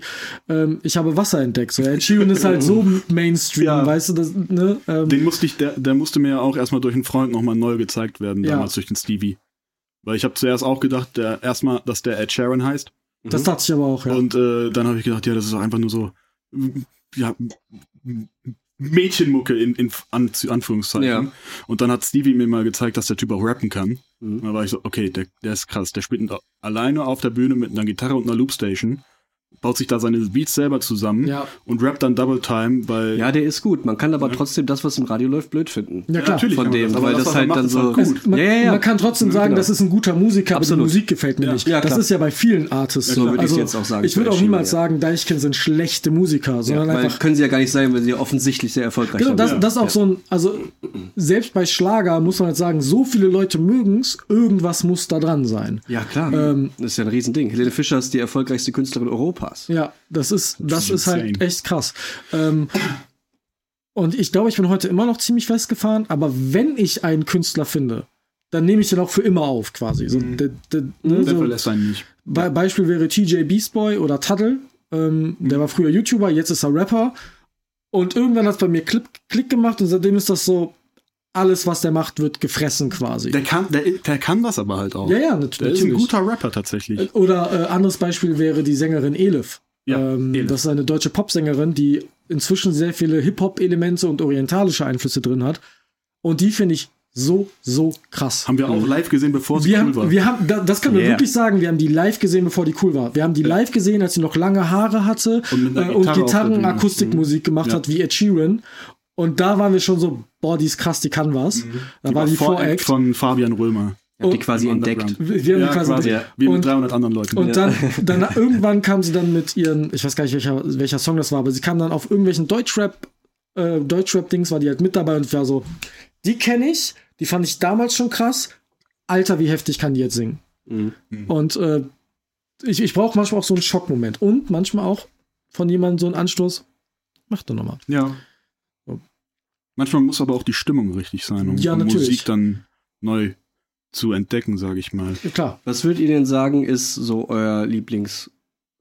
ähm, ich habe Wasser entdeckt. So, Ed Sheeran ist halt so Mainstream, Ja. weißt du, das, ne? Ähm, Den musste ich, der, der musste mir ja auch erstmal durch einen Freund nochmal neu gezeigt werden, Ja. damals durch den Stevie. Weil ich habe zuerst auch gedacht, der erstmal, dass der Ed Sheeran heißt. das dachte ich aber auch, ja. Und äh, dann habe ich gedacht, ja, das ist einfach nur so, ja, Mädchenmucke in, in An Anführungszeichen. Ja. Und dann hat Stevie mir mal gezeigt, dass der Typ auch rappen kann. Mhm. Dann war ich so, okay, der, der ist krass. Der spielt alleine auf der Bühne mit einer Gitarre und einer Loopstation, baut sich da seine Beats selber zusammen Ja. und rappt dann Double Time, weil Ja, der ist gut. Man kann aber trotzdem das, was im Radio läuft, blöd finden. Ja, klar. natürlich Von dem, das, aber weil das, das halt macht, dann ist so- halt Es, gut. man, Ja, ja, ja. man kann trotzdem sagen, genau. das ist ein guter Musiker, aber Absolut. die Musik gefällt mir Ja. nicht. Ja, das ist ja bei vielen Artists So so. würde Also, jetzt auch sagen Ich würde auch niemals sagen, Deichkind sind schlechte Musiker, sondern Weil einfach können sie ja gar nicht sein, weil sie ja offensichtlich sehr erfolgreich Genau, sind. das, ja. das ist auch so ein, also selbst bei Schlager muss man halt sagen, so viele Leute mögen's, irgendwas muss da dran sein. ja, klar. Ähm, das ist ja ein Riesending. Helene Fischer ist die erfolgreichste Künstlerin Europas. Ja, das ist, das ist halt echt krass. Ähm, und ich glaube, ich bin heute immer noch ziemlich festgefahren, aber wenn ich einen Künstler finde, dann nehme ich den auch für immer auf, quasi. So, der, der, ne, der so, verlässt einen nicht. Be Beispiel wäre TJ Beastboy oder Tuttle. Ähm, Der war früher YouTuber, jetzt ist er Rapper. Und irgendwann hat es bei mir Klick, Klick gemacht und seitdem ist das so, alles, was der macht, wird gefressen quasi. Der kann, der, der kann das aber halt auch. ja, ja, nat Der natürlich. ist ein guter Rapper tatsächlich. Oder äh, anderes Beispiel wäre die Sängerin Elif. Ja, ähm, Elif. Das ist eine deutsche Popsängerin, die inzwischen sehr viele Hip-Hop-Elemente und orientalische Einflüsse drin hat. Und die finde ich so, so krass. Haben wir auch live gesehen, bevor Wir cool haben, war. wir haben, da- das können wir Yeah. wirklich sagen, wir haben die live gesehen, bevor die cool war. Wir haben die live gesehen, als sie noch lange Haare hatte Und äh, Gitarren, Bühne. Akustikmusik gemacht Ja. hat, wie Ed Sheeran. Und da waren wir schon so, boah, die ist krass, die kann was. Da war die Voract. von Fabian Römer. Habt Und- quasi entdeckt. Wir Ja, die quasi quasi. entdeckt. Wie mit Und- 300 anderen Leuten. Und dann, dann irgendwann kam sie dann mit ihren, ich weiß gar nicht, welcher, welcher Song das war, aber sie kam dann auf irgendwelchen Deutschrap, äh, Deutschrap-Dings, war die halt mit dabei und ich war so, die kenne ich, die fand ich damals schon krass. Alter, wie heftig kann die jetzt singen? Mhm. Und äh, ich, ich brauche manchmal auch so einen Schockmoment und manchmal auch von jemandem so einen Anstoß. Mach doch nochmal. Ja. Manchmal muss aber auch die Stimmung richtig sein, um, Ja, um. Musik dann neu zu entdecken, sage ich mal. Ja, klar. Was würdet ihr denn sagen, ist so euer Lieblings,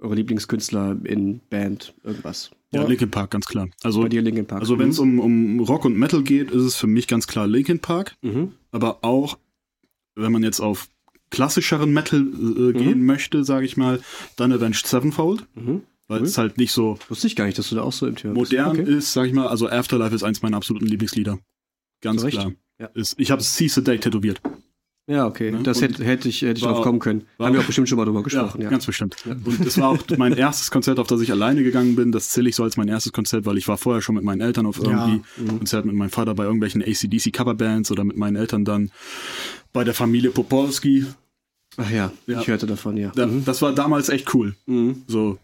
eure Lieblingskünstler in Band, irgendwas? Ja. Linkin Park, ganz klar. Also, Bei dir Linkin Park. also wenn es um, um Rock und Metal geht, ist es für mich ganz klar Linkin Park. Mhm. Aber auch, wenn man jetzt auf klassischeren Metal äh, gehen möchte, sage ich mal, dann Avenged Sevenfold, Mhm. Weil Cool. es halt nicht so Wusste ich gar nicht, dass du da auch so im Thema bist. modern Okay. ist, sage ich mal. Also Afterlife ist eins meiner absoluten Lieblingslieder. Ganz Recht. klar. Ja. Ist, ich habe Cease a Day tätowiert. Ja, okay. Ne? Das hätte, hätte ich, hätte ich drauf kommen können. Haben wir auch- bestimmt schon mal drüber gesprochen, ja. Ganz bestimmt. Und es war auch mein erstes Konzert, auf das ich alleine gegangen bin. Das zähle ich so als mein erstes Konzert, weil ich war vorher schon mit meinen Eltern auf irgendwie Mhm. Konzert mit meinem Vater bei irgendwelchen ACDC Coverbands oder mit meinen Eltern dann bei der Familie Popolski. Ach ja, Ja. ich hörte davon, ja. Mhm. Das war damals echt cool. Mhm. So.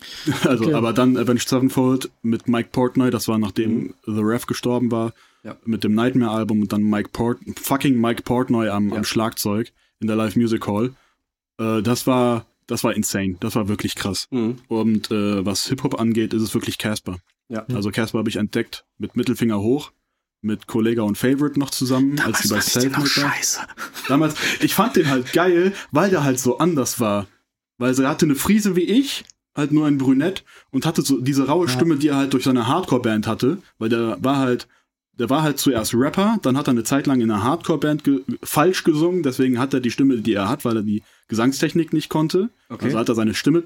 Also, Okay. aber dann Avenged Sevenfold mit Mike Portnoy, das war nachdem The Rev gestorben war, Ja. mit dem Nightmare-Album und dann Mike Port, fucking Mike Portnoy am, Ja. am Schlagzeug in der Live Music Hall. Äh, das war, das war insane. Das war wirklich krass. Mhm. Und äh, was Hip-Hop angeht, ist es wirklich Casper. Ja. Also Casper habe ich entdeckt mit Mittelfinger hoch, mit Kollega und Favorite noch zusammen, als sie bei Selfmade war. Damals, ich fand den halt geil, weil der halt so anders war. Weil er hatte eine Friese wie ich, halt nur ein Brünett und hatte so diese raue Ja. Stimme, die er halt durch seine Hardcore-Band hatte, weil der war halt, der war halt zuerst Rapper, dann hat er eine Zeit lang in einer Hardcore-Band ge falsch gesungen, deswegen hat er die Stimme, die er hat, weil er die Gesangstechnik nicht konnte. Okay. Also hat er seine Stimme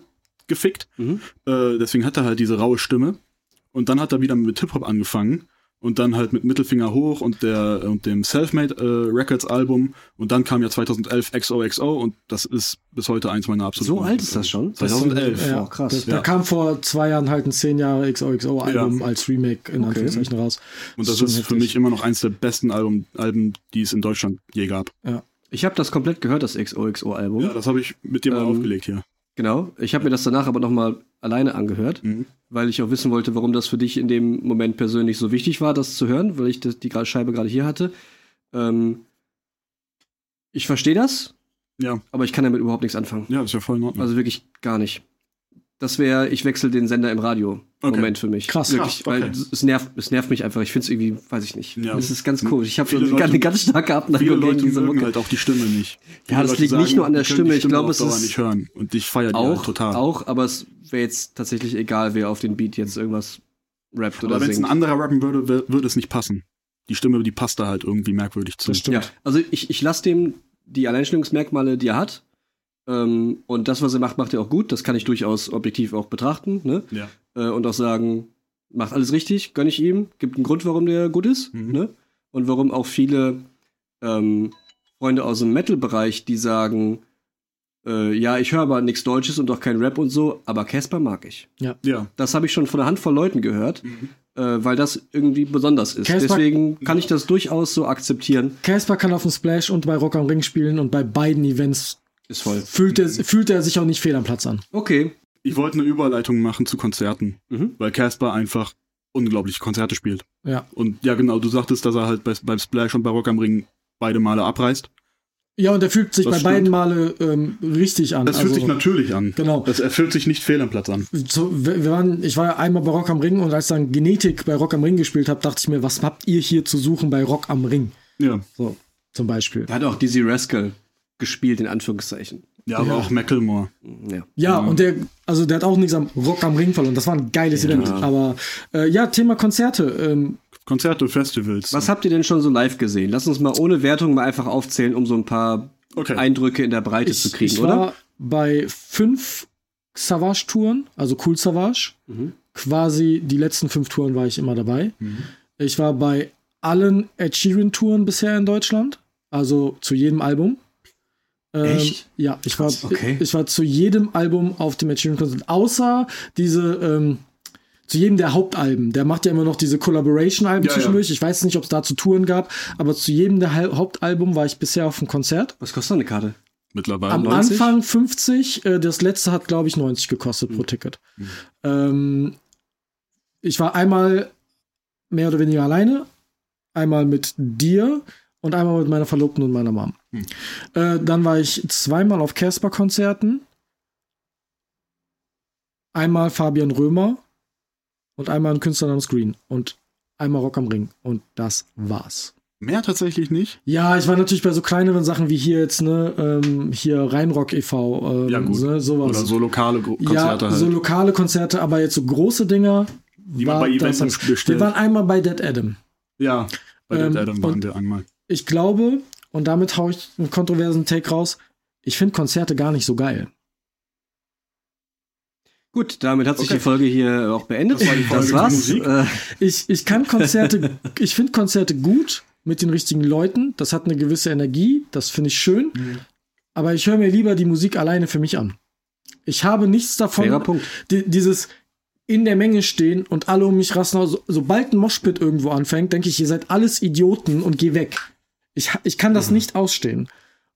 gefickt. Mhm. Äh, deswegen hat er halt diese raue Stimme. Und dann hat er wieder mit Hip-Hop angefangen und dann halt mit Mittelfinger hoch und der und dem Selfmade äh, Records Album und dann kam ja 2011 XOXO und das ist bis heute eins meiner absoluten So alt ist das schon? 2011. Ja, Oh, krass. Das, Ja. Da kam vor zwei Jahren halt ein 10 Jahre XOXO-Album Ja. als Remake in Anführungszeichen raus. Und das schon ist für heftig. mich immer noch eins der besten Alben, Alben, die es in Deutschland je gab. Ich habe das komplett gehört, das XOXO-Album. Ja, das habe ich mit dir mal Ähm, aufgelegt hier. Genau. Ich habe mir das danach aber nochmal alleine angehört, Mhm. weil ich auch wissen wollte, warum das für dich in dem Moment persönlich so wichtig war, das zu hören, weil ich das, die Scheibe gerade hier hatte. Ähm, ich verstehe das, Ja, aber ich kann damit überhaupt nichts anfangen. ja, ist ja voll in Ordnung. Also wirklich gar nicht. Das wäre, ich wechsle den Sender im Radio. Okay. Moment für mich. Krass. Wirklich, Krass, okay. weil es- es nervt, es nervt mich einfach. Ich finde es irgendwie, weiß ich nicht. Ja. Es ist ganz komisch. Ich habe so eine, Leute- ganz starke Abneigung gegen diese mögen Mucke. halt auch die Stimme nicht. Ja, Viele das Leute liegt nicht nur an der Stimme. Ich glaube, es ist nicht hören. Und ich feiere die auch, halt total. auch, aber es wäre jetzt tatsächlich egal, wer auf den Beat jetzt irgendwas rappt oder aber wenn es ein singt. anderer rappen würde, würde es nicht passen. Die Stimme, die passt da halt irgendwie merkwürdig zu. Das stimmt. Ja, also ich, ich lasse dem die Alleinstellungsmerkmale, die er hat. Ähm, und das, was er macht, macht er auch gut. Das kann ich durchaus objektiv auch betrachten. Ne? Ja. Äh, und auch sagen, macht alles richtig, gönne ich ihm. Gibt einen Grund, warum der gut ist. Mhm. Ne? Und warum auch viele ähm, Freunde aus dem Metal-Bereich, die sagen, äh, ja, ich höre aber nichts Deutsches und auch kein Rap und so, aber Casper mag ich. Ja. Das habe ich schon von einer Handvoll Leuten gehört, Mhm. äh, weil das irgendwie besonders ist. Casper- Deswegen kann ich das durchaus so akzeptieren. Casper kann auf dem Splash und bei Rock am Ring spielen und bei beiden Events Ist voll. fühlt er, fühlt er sich auch nicht fehl am Platz an. Okay. Ich wollte eine Überleitung machen zu Konzerten, Mhm. weil Casper einfach unglaubliche Konzerte spielt. Ja. Und ja, genau, du sagtest, dass er halt bei, beim Splash und bei Rock am Ring beide Male abreißt. Ja, und er fühlt sich Das bei stimmt. beiden Male ähm, richtig an. Das fühlt Also, sich natürlich an. Genau. Das, er fühlt sich nicht fehl am Platz an. So, wir waren, ich war ja einmal bei Rock am Ring und als dann Genetik bei Rock am Ring gespielt habe, dachte ich mir, was habt ihr hier zu suchen bei Rock am Ring? Ja. So, zum Beispiel. Da hat auch Dizzy Rascal gespielt, in Anführungszeichen. Ja, aber Ja. auch Macklemore. Ja. Ja, und der, also der hat auch nichts am Rock am Ring verloren. Das war ein geiles Event. Aber äh, ja, Thema Konzerte. Ähm, Konzerte, Festivals. Was habt ihr denn schon so live gesehen? Lass uns mal ohne Wertung mal einfach aufzählen, um so ein paar Okay. Eindrücke in der Breite ich, zu kriegen, ich oder? war bei fünf Savage-Touren, also Cool Savage. Mhm. Quasi die letzten fünf Touren war ich immer dabei. Mhm. Ich war bei allen Ed Sheeran-Touren bisher in Deutschland. Also zu jedem Album. Ähm, Echt? Ja, ich war, okay. ich war zu jedem Album auf dem Ed Sheeran-Konzert. Außer diese, ähm, zu jedem der Hauptalben. Der macht ja immer noch diese Collaboration-Alben Ja, ja. zwischendurch. Ich weiß nicht, ob es dazu Touren gab, aber zu jedem der Hal- Hauptalbum war ich bisher auf dem Konzert. Was kostet eine Karte? Mittlerweile. Am 90? Anfang 50, äh, das letzte hat, glaube ich, 90 gekostet pro Ticket. Ähm, ich war einmal mehr oder weniger alleine, einmal mit dir und einmal mit meiner Verlobten und meiner Mom. Hm. Äh, dann war ich zweimal auf Casper-Konzerten, einmal Fabian Römer und einmal ein Künstler namens Green und einmal Rock am Ring. Und das war's. Mehr tatsächlich nicht. Ja, ich war natürlich bei so kleineren Sachen wie hier jetzt, ne, ähm, hier Rheinrock e.V., ähm, Ja, gut. Ne, sowas. Oder so lokale Gro- ja, Konzerte halt. so lokale Konzerte, aber jetzt so große Dinger. Die man bei Events bestellt. Wir waren einmal bei Dead Adam. ja, bei Ähm, Dead Adam waren wir einmal. Ich glaube, und damit haue ich einen kontroversen Take raus, ich finde Konzerte gar nicht so geil. Gut, damit hat sich Okay. die Folge hier auch beendet. Das war die Folge zur war's. Musik. Äh, Ich, ich kann Konzerte, ich finde Konzerte gut mit den richtigen Leuten. Das hat eine gewisse Energie, das finde ich schön. Mhm. Aber ich höre mir lieber die Musik alleine für mich an. Ich habe nichts davon, die, dieses in der Menge stehen und alle um mich rasten. So, sobald ein Moshpit irgendwo anfängt, denke ich, ihr seid alles Idioten und geh weg. Ich, ich kann das nicht ausstehen.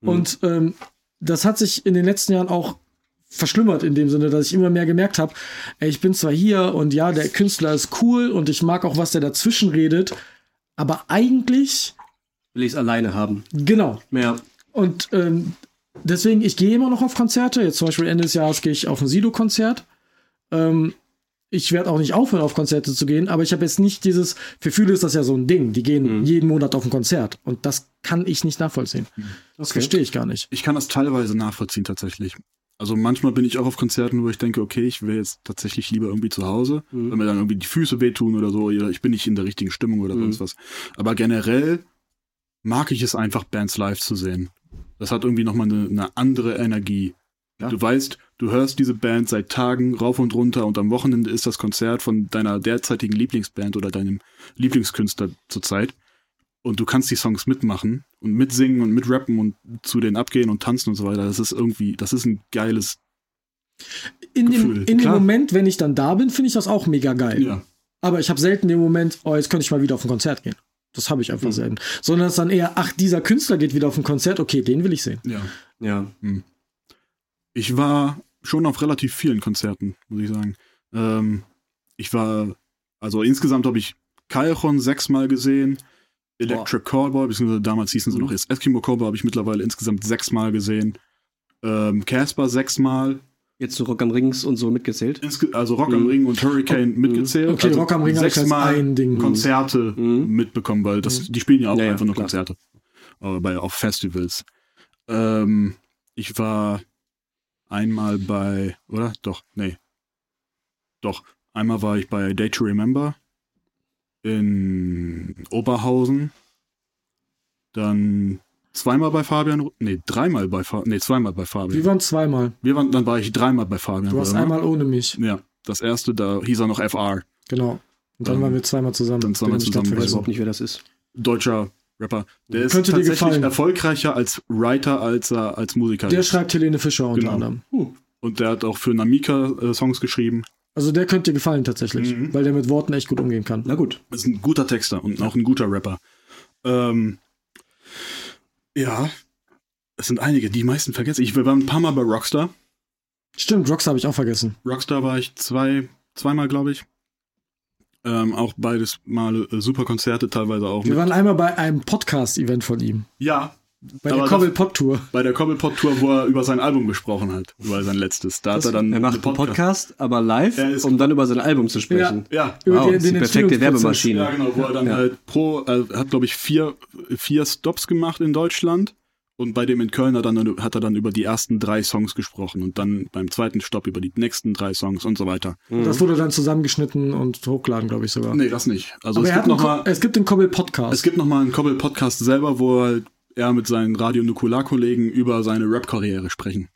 Und ähm, das hat sich in den letzten Jahren auch verschlimmert in dem Sinne, dass ich immer mehr gemerkt habe, ey, ich bin zwar hier und ja, der Künstler ist cool und ich mag auch, was der dazwischen redet, aber eigentlich, Will ich es alleine haben. genau. Ja. Und ähm, deswegen, ich gehe immer noch auf Konzerte. Jetzt zum Beispiel Ende des Jahres gehe ich auf ein Sido-Konzert. Ähm, ich werde auch nicht aufhören, auf Konzerte zu gehen, aber ich habe jetzt nicht dieses, für viele ist das ja so ein Ding, die gehen jeden Monat auf ein Konzert und das kann ich nicht nachvollziehen. Das Okay. verstehe ich gar nicht. Ich kann das teilweise nachvollziehen tatsächlich. Also manchmal bin ich auch auf Konzerten, wo ich denke, okay, ich wäre jetzt tatsächlich lieber irgendwie zu Hause, Mhm. wenn mir dann irgendwie die Füße wehtun oder so, oder ich bin nicht in der richtigen Stimmung oder Mhm. sonst was. Aber generell mag ich es einfach, Bands live zu sehen. Das hat irgendwie nochmal eine, eine andere Energie. Ja. Du weißt, du hörst diese Band seit Tagen rauf und runter und am Wochenende ist das Konzert von deiner derzeitigen Lieblingsband oder deinem Lieblingskünstler zurzeit. Und du kannst die Songs mitmachen und mitsingen und mitrappen und zu denen abgehen und tanzen und so weiter. Das ist irgendwie, das ist ein geiles. In, dem, Gefühl, in dem. Moment, wenn ich dann da bin, finde ich das auch mega geil. Ja. Aber ich habe selten den Moment, oh, jetzt könnte ich mal wieder auf ein Konzert gehen. Das habe ich Mhm. einfach selten. Sondern es ist dann eher, ach, dieser Künstler geht wieder auf ein Konzert, okay, den will ich sehen. Ja. Ja. Ich war schon auf relativ vielen Konzerten, muss ich sagen. Ähm, ich war, also insgesamt habe ich Callejon sechsmal gesehen, Electric Callboy, beziehungsweise damals hießen sie noch erst Eskimo Callboy, habe ich mittlerweile insgesamt sechsmal gesehen. Ähm, Casper sechsmal, Jetzt so Rock am Rings und so mitgezählt. Insge also Rock am Mhm. Ring und Hurricane mitgezählt. Okay, also Rock am Ring sechsmal ein Ding. Konzerte Mhm. mitbekommen, weil das, die spielen ja auch Ja, ja, einfach nur klar. Konzerte. Aber bei, auf Festivals. Ähm, ich war einmal bei, oder? Doch, nee. Doch. Einmal war ich bei Day to Remember in Oberhausen. Dann zweimal bei Fabian, nee, dreimal bei Fabian, nee, zweimal bei Fabian. Wir waren zweimal. Wir waren, dann war ich dreimal bei Fabian. Du warst Römer. einmal ohne mich. Ja, das erste, da hieß er noch FR. Genau. Und dann Ähm, waren wir zweimal zusammen. dann zweimal zusammen, Ich weiß überhaupt nicht, wer das ist. Deutscher Rapper. Der ist Könnte dir tatsächlich gefallen. erfolgreicher als Writer als er als Musiker. Der ist. schreibt Helene Fischer unter Genau. anderem. Und der hat auch für Namika äh, Songs geschrieben. Also der könnte dir gefallen tatsächlich, Mhm. weil der mit Worten echt gut umgehen kann. Na gut. Ist ein guter Texter und auch ein guter Rapper. Ähm, ja, es sind einige, die meisten vergessen. Ich war ein paar Mal bei Rockstar. Stimmt, Rocks habe ich auch vergessen. Rockstar war ich zwei, zweimal, glaube ich. Ähm, auch beides Male äh, super Konzerte, teilweise auch Wir mit. waren einmal bei einem Podcast-Event von ihm. Ja, Bei der das- Cobblepot Pop Tour. bei der Cobblepot Tour, wo er über sein Album gesprochen hat, über sein letztes. Da hat er dann Er macht einen Podcast, aber live, Er um dann über sein Album zu sprechen. Ja, Über Wow, den- das ist die den perfekte. Werbemaschine. Ja, genau, wo er dann Ja. halt pro, äh, hat glaube ich vier, vier Stops gemacht in Deutschland und bei dem in Köln hat, er dann, hat er dann über die ersten drei Songs gesprochen und dann beim zweiten Stopp über die nächsten drei Songs und so weiter. Das wurde dann zusammengeschnitten und hochgeladen, glaube ich sogar. Nee, das nicht. Also Aber es er hat gibt, noch mal, es gibt den Kobbel Podcast. es gibt noch mal einen Kobbel-Podcast selber, wo halt er mit seinen Radio Nukular-Kollegen über seine Rap-Karriere sprechen.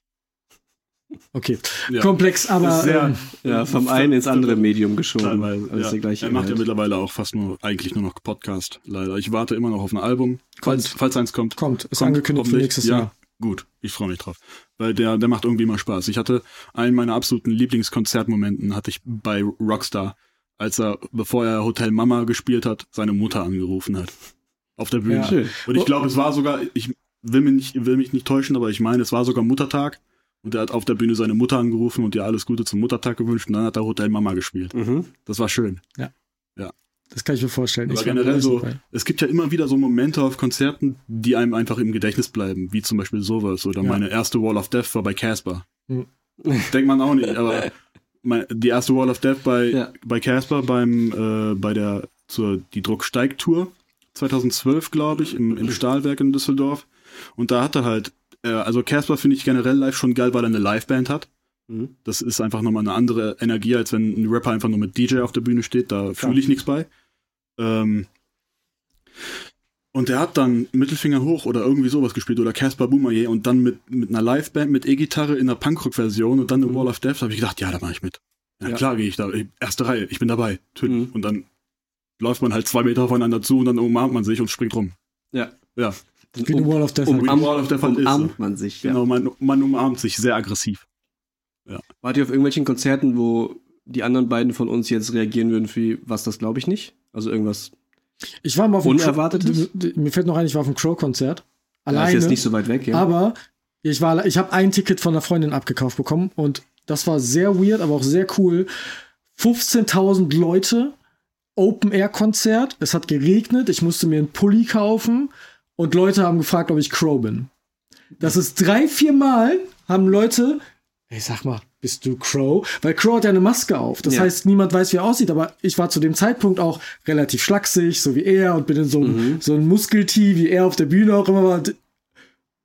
Okay, Ja. komplex, aber sehr- ähm, Ja, vom einen ins andere Medium geschoben. Ja. er macht ja mittlerweile auch fast nur, eigentlich nur noch Podcast, leider. Ich warte immer noch auf ein Album, falls, falls eins kommt. kommt, ist Kommt angekündigt für nächstes ja, Jahr. Gut, ich freue mich drauf. Weil der, der macht irgendwie mal Spaß. Ich hatte einen meiner absoluten Lieblingskonzertmomenten hatte ich bei Rockstar, als er, bevor er Hotel Mama gespielt hat, seine Mutter angerufen hat. Auf der Bühne. Ja. Und ich glaube, es war sogar, ich will mich, nicht, will mich nicht täuschen, aber ich meine, es war sogar Muttertag. Und er hat auf der Bühne seine Mutter angerufen und ihr alles Gute zum Muttertag gewünscht. Und dann hat er Hotel Mama gespielt. Mhm. Das war schön. Das kann ich mir vorstellen. Aber Ich generell so, es gibt ja immer wieder so Momente auf Konzerten, die einem einfach im Gedächtnis bleiben, wie zum Beispiel sowas. Oder Ja. meine erste Wall of Death war bei Casper. Hm. Denkt man auch nicht, aber mein, die erste Wall of Death bei Ja. bei Casper beim äh, bei der zur die Druck steigt Tour 2012 glaube ich im, im Stahlwerk in Düsseldorf und da hatte halt äh, also Casper finde ich generell live schon geil, weil er eine Liveband hat. Mhm. Das ist einfach nochmal eine andere Energie, als wenn ein Rapper einfach nur mit DJ auf der Bühne steht. Da fühle ich nichts bei. Ähm, und der hat dann Mittelfinger hoch oder irgendwie sowas gespielt oder Casper Boomerje und dann mit, mit einer Liveband mit E-Gitarre in einer Punkrock-Version und dann eine Wall of Death. Habe ich gedacht, ja, da mache ich mit. Ja, Ja. klar gehe ich da. Erste Reihe, ich bin dabei. Mhm. Und dann läuft man halt zwei Meter aufeinander zu und dann umarmt man sich und springt rum. Ja. Ja, Wie eine Wall of Death. um, Wall of Death umarmt man sich. genau, Ja. man, man umarmt sich sehr aggressiv. Wart ihr auf irgendwelchen Konzerten, wo die anderen beiden von uns jetzt reagieren würden, wie was das glaube ich nicht? Also irgendwas. Ich war mal auf Unerwartetes? Mir fällt noch ein, ich war auf dem Crow-Konzert. Ja, Alleine. ist jetzt nicht so weit weg, ja. Aber ich war, ich habe ein Ticket von einer Freundin abgekauft bekommen und das war sehr weird, aber auch sehr cool. 15.000 Leute, Open-Air-Konzert. Es hat geregnet, ich musste mir einen Pulli kaufen und Leute haben gefragt, ob ich Crow bin. Das ist drei, vier Mal haben Leute, ey, sag mal, bist du Crow? Weil Crow hat ja eine Maske auf. Das Ja. heißt, niemand weiß, wie er aussieht. Aber ich war zu dem Zeitpunkt auch relativ schlaksig, so wie er, und bin in so einem, so einem Muskeltee, wie er auf der Bühne auch immer war. Und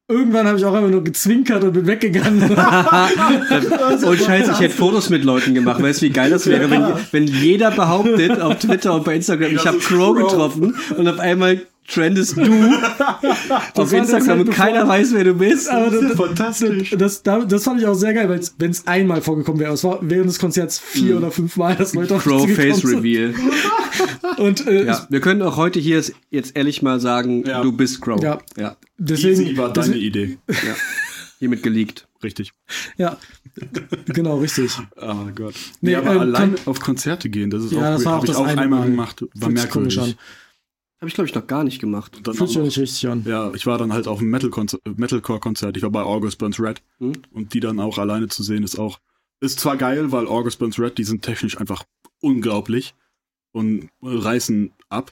Irgendwann habe ich auch einfach nur gezwinkert und bin weggegangen. Und scheiße, ich hätte Fotos mit Leuten gemacht. Weißt du, wie geil das wäre, wenn, wenn jeder behauptet auf Twitter und bei Instagram, ich habe Crow. getroffen und auf einmal trendest du auf Instagram und keiner bevor- weiß, wer du bist. Aber das, das, fantastisch. das, das, das fand ich auch sehr geil, weil wenn es einmal vorgekommen wäre, es war während des Konzerts vier oder fünf Mal, dass Leute auf Pro Face. Reveal. Und äh, Ja, wir können auch heute hier jetzt ehrlich mal sagen, Ja. du bist Crow. Ja. ja. deswegen, Easy war deine Idee. Hiermit geleakt. Richtig. ja, genau, richtig. Oh Gott. Nee, Nee, aber ähm, allein kann- auf Konzerte gehen, das ist Ja, auch das war auch das auch einmal Mal. gemacht, war merkwürdig. Habe ich, glaube ich, noch gar nicht gemacht. Fühlt sich noch- nicht richtig an. Ja, ich war dann halt auf einem äh, Metalcore-Konzert. Ich war bei August Burns Red. Hm? Und die dann auch alleine zu sehen, ist auch, ist zwar geil, weil August Burns Red, die sind technisch einfach unglaublich und reißen ab.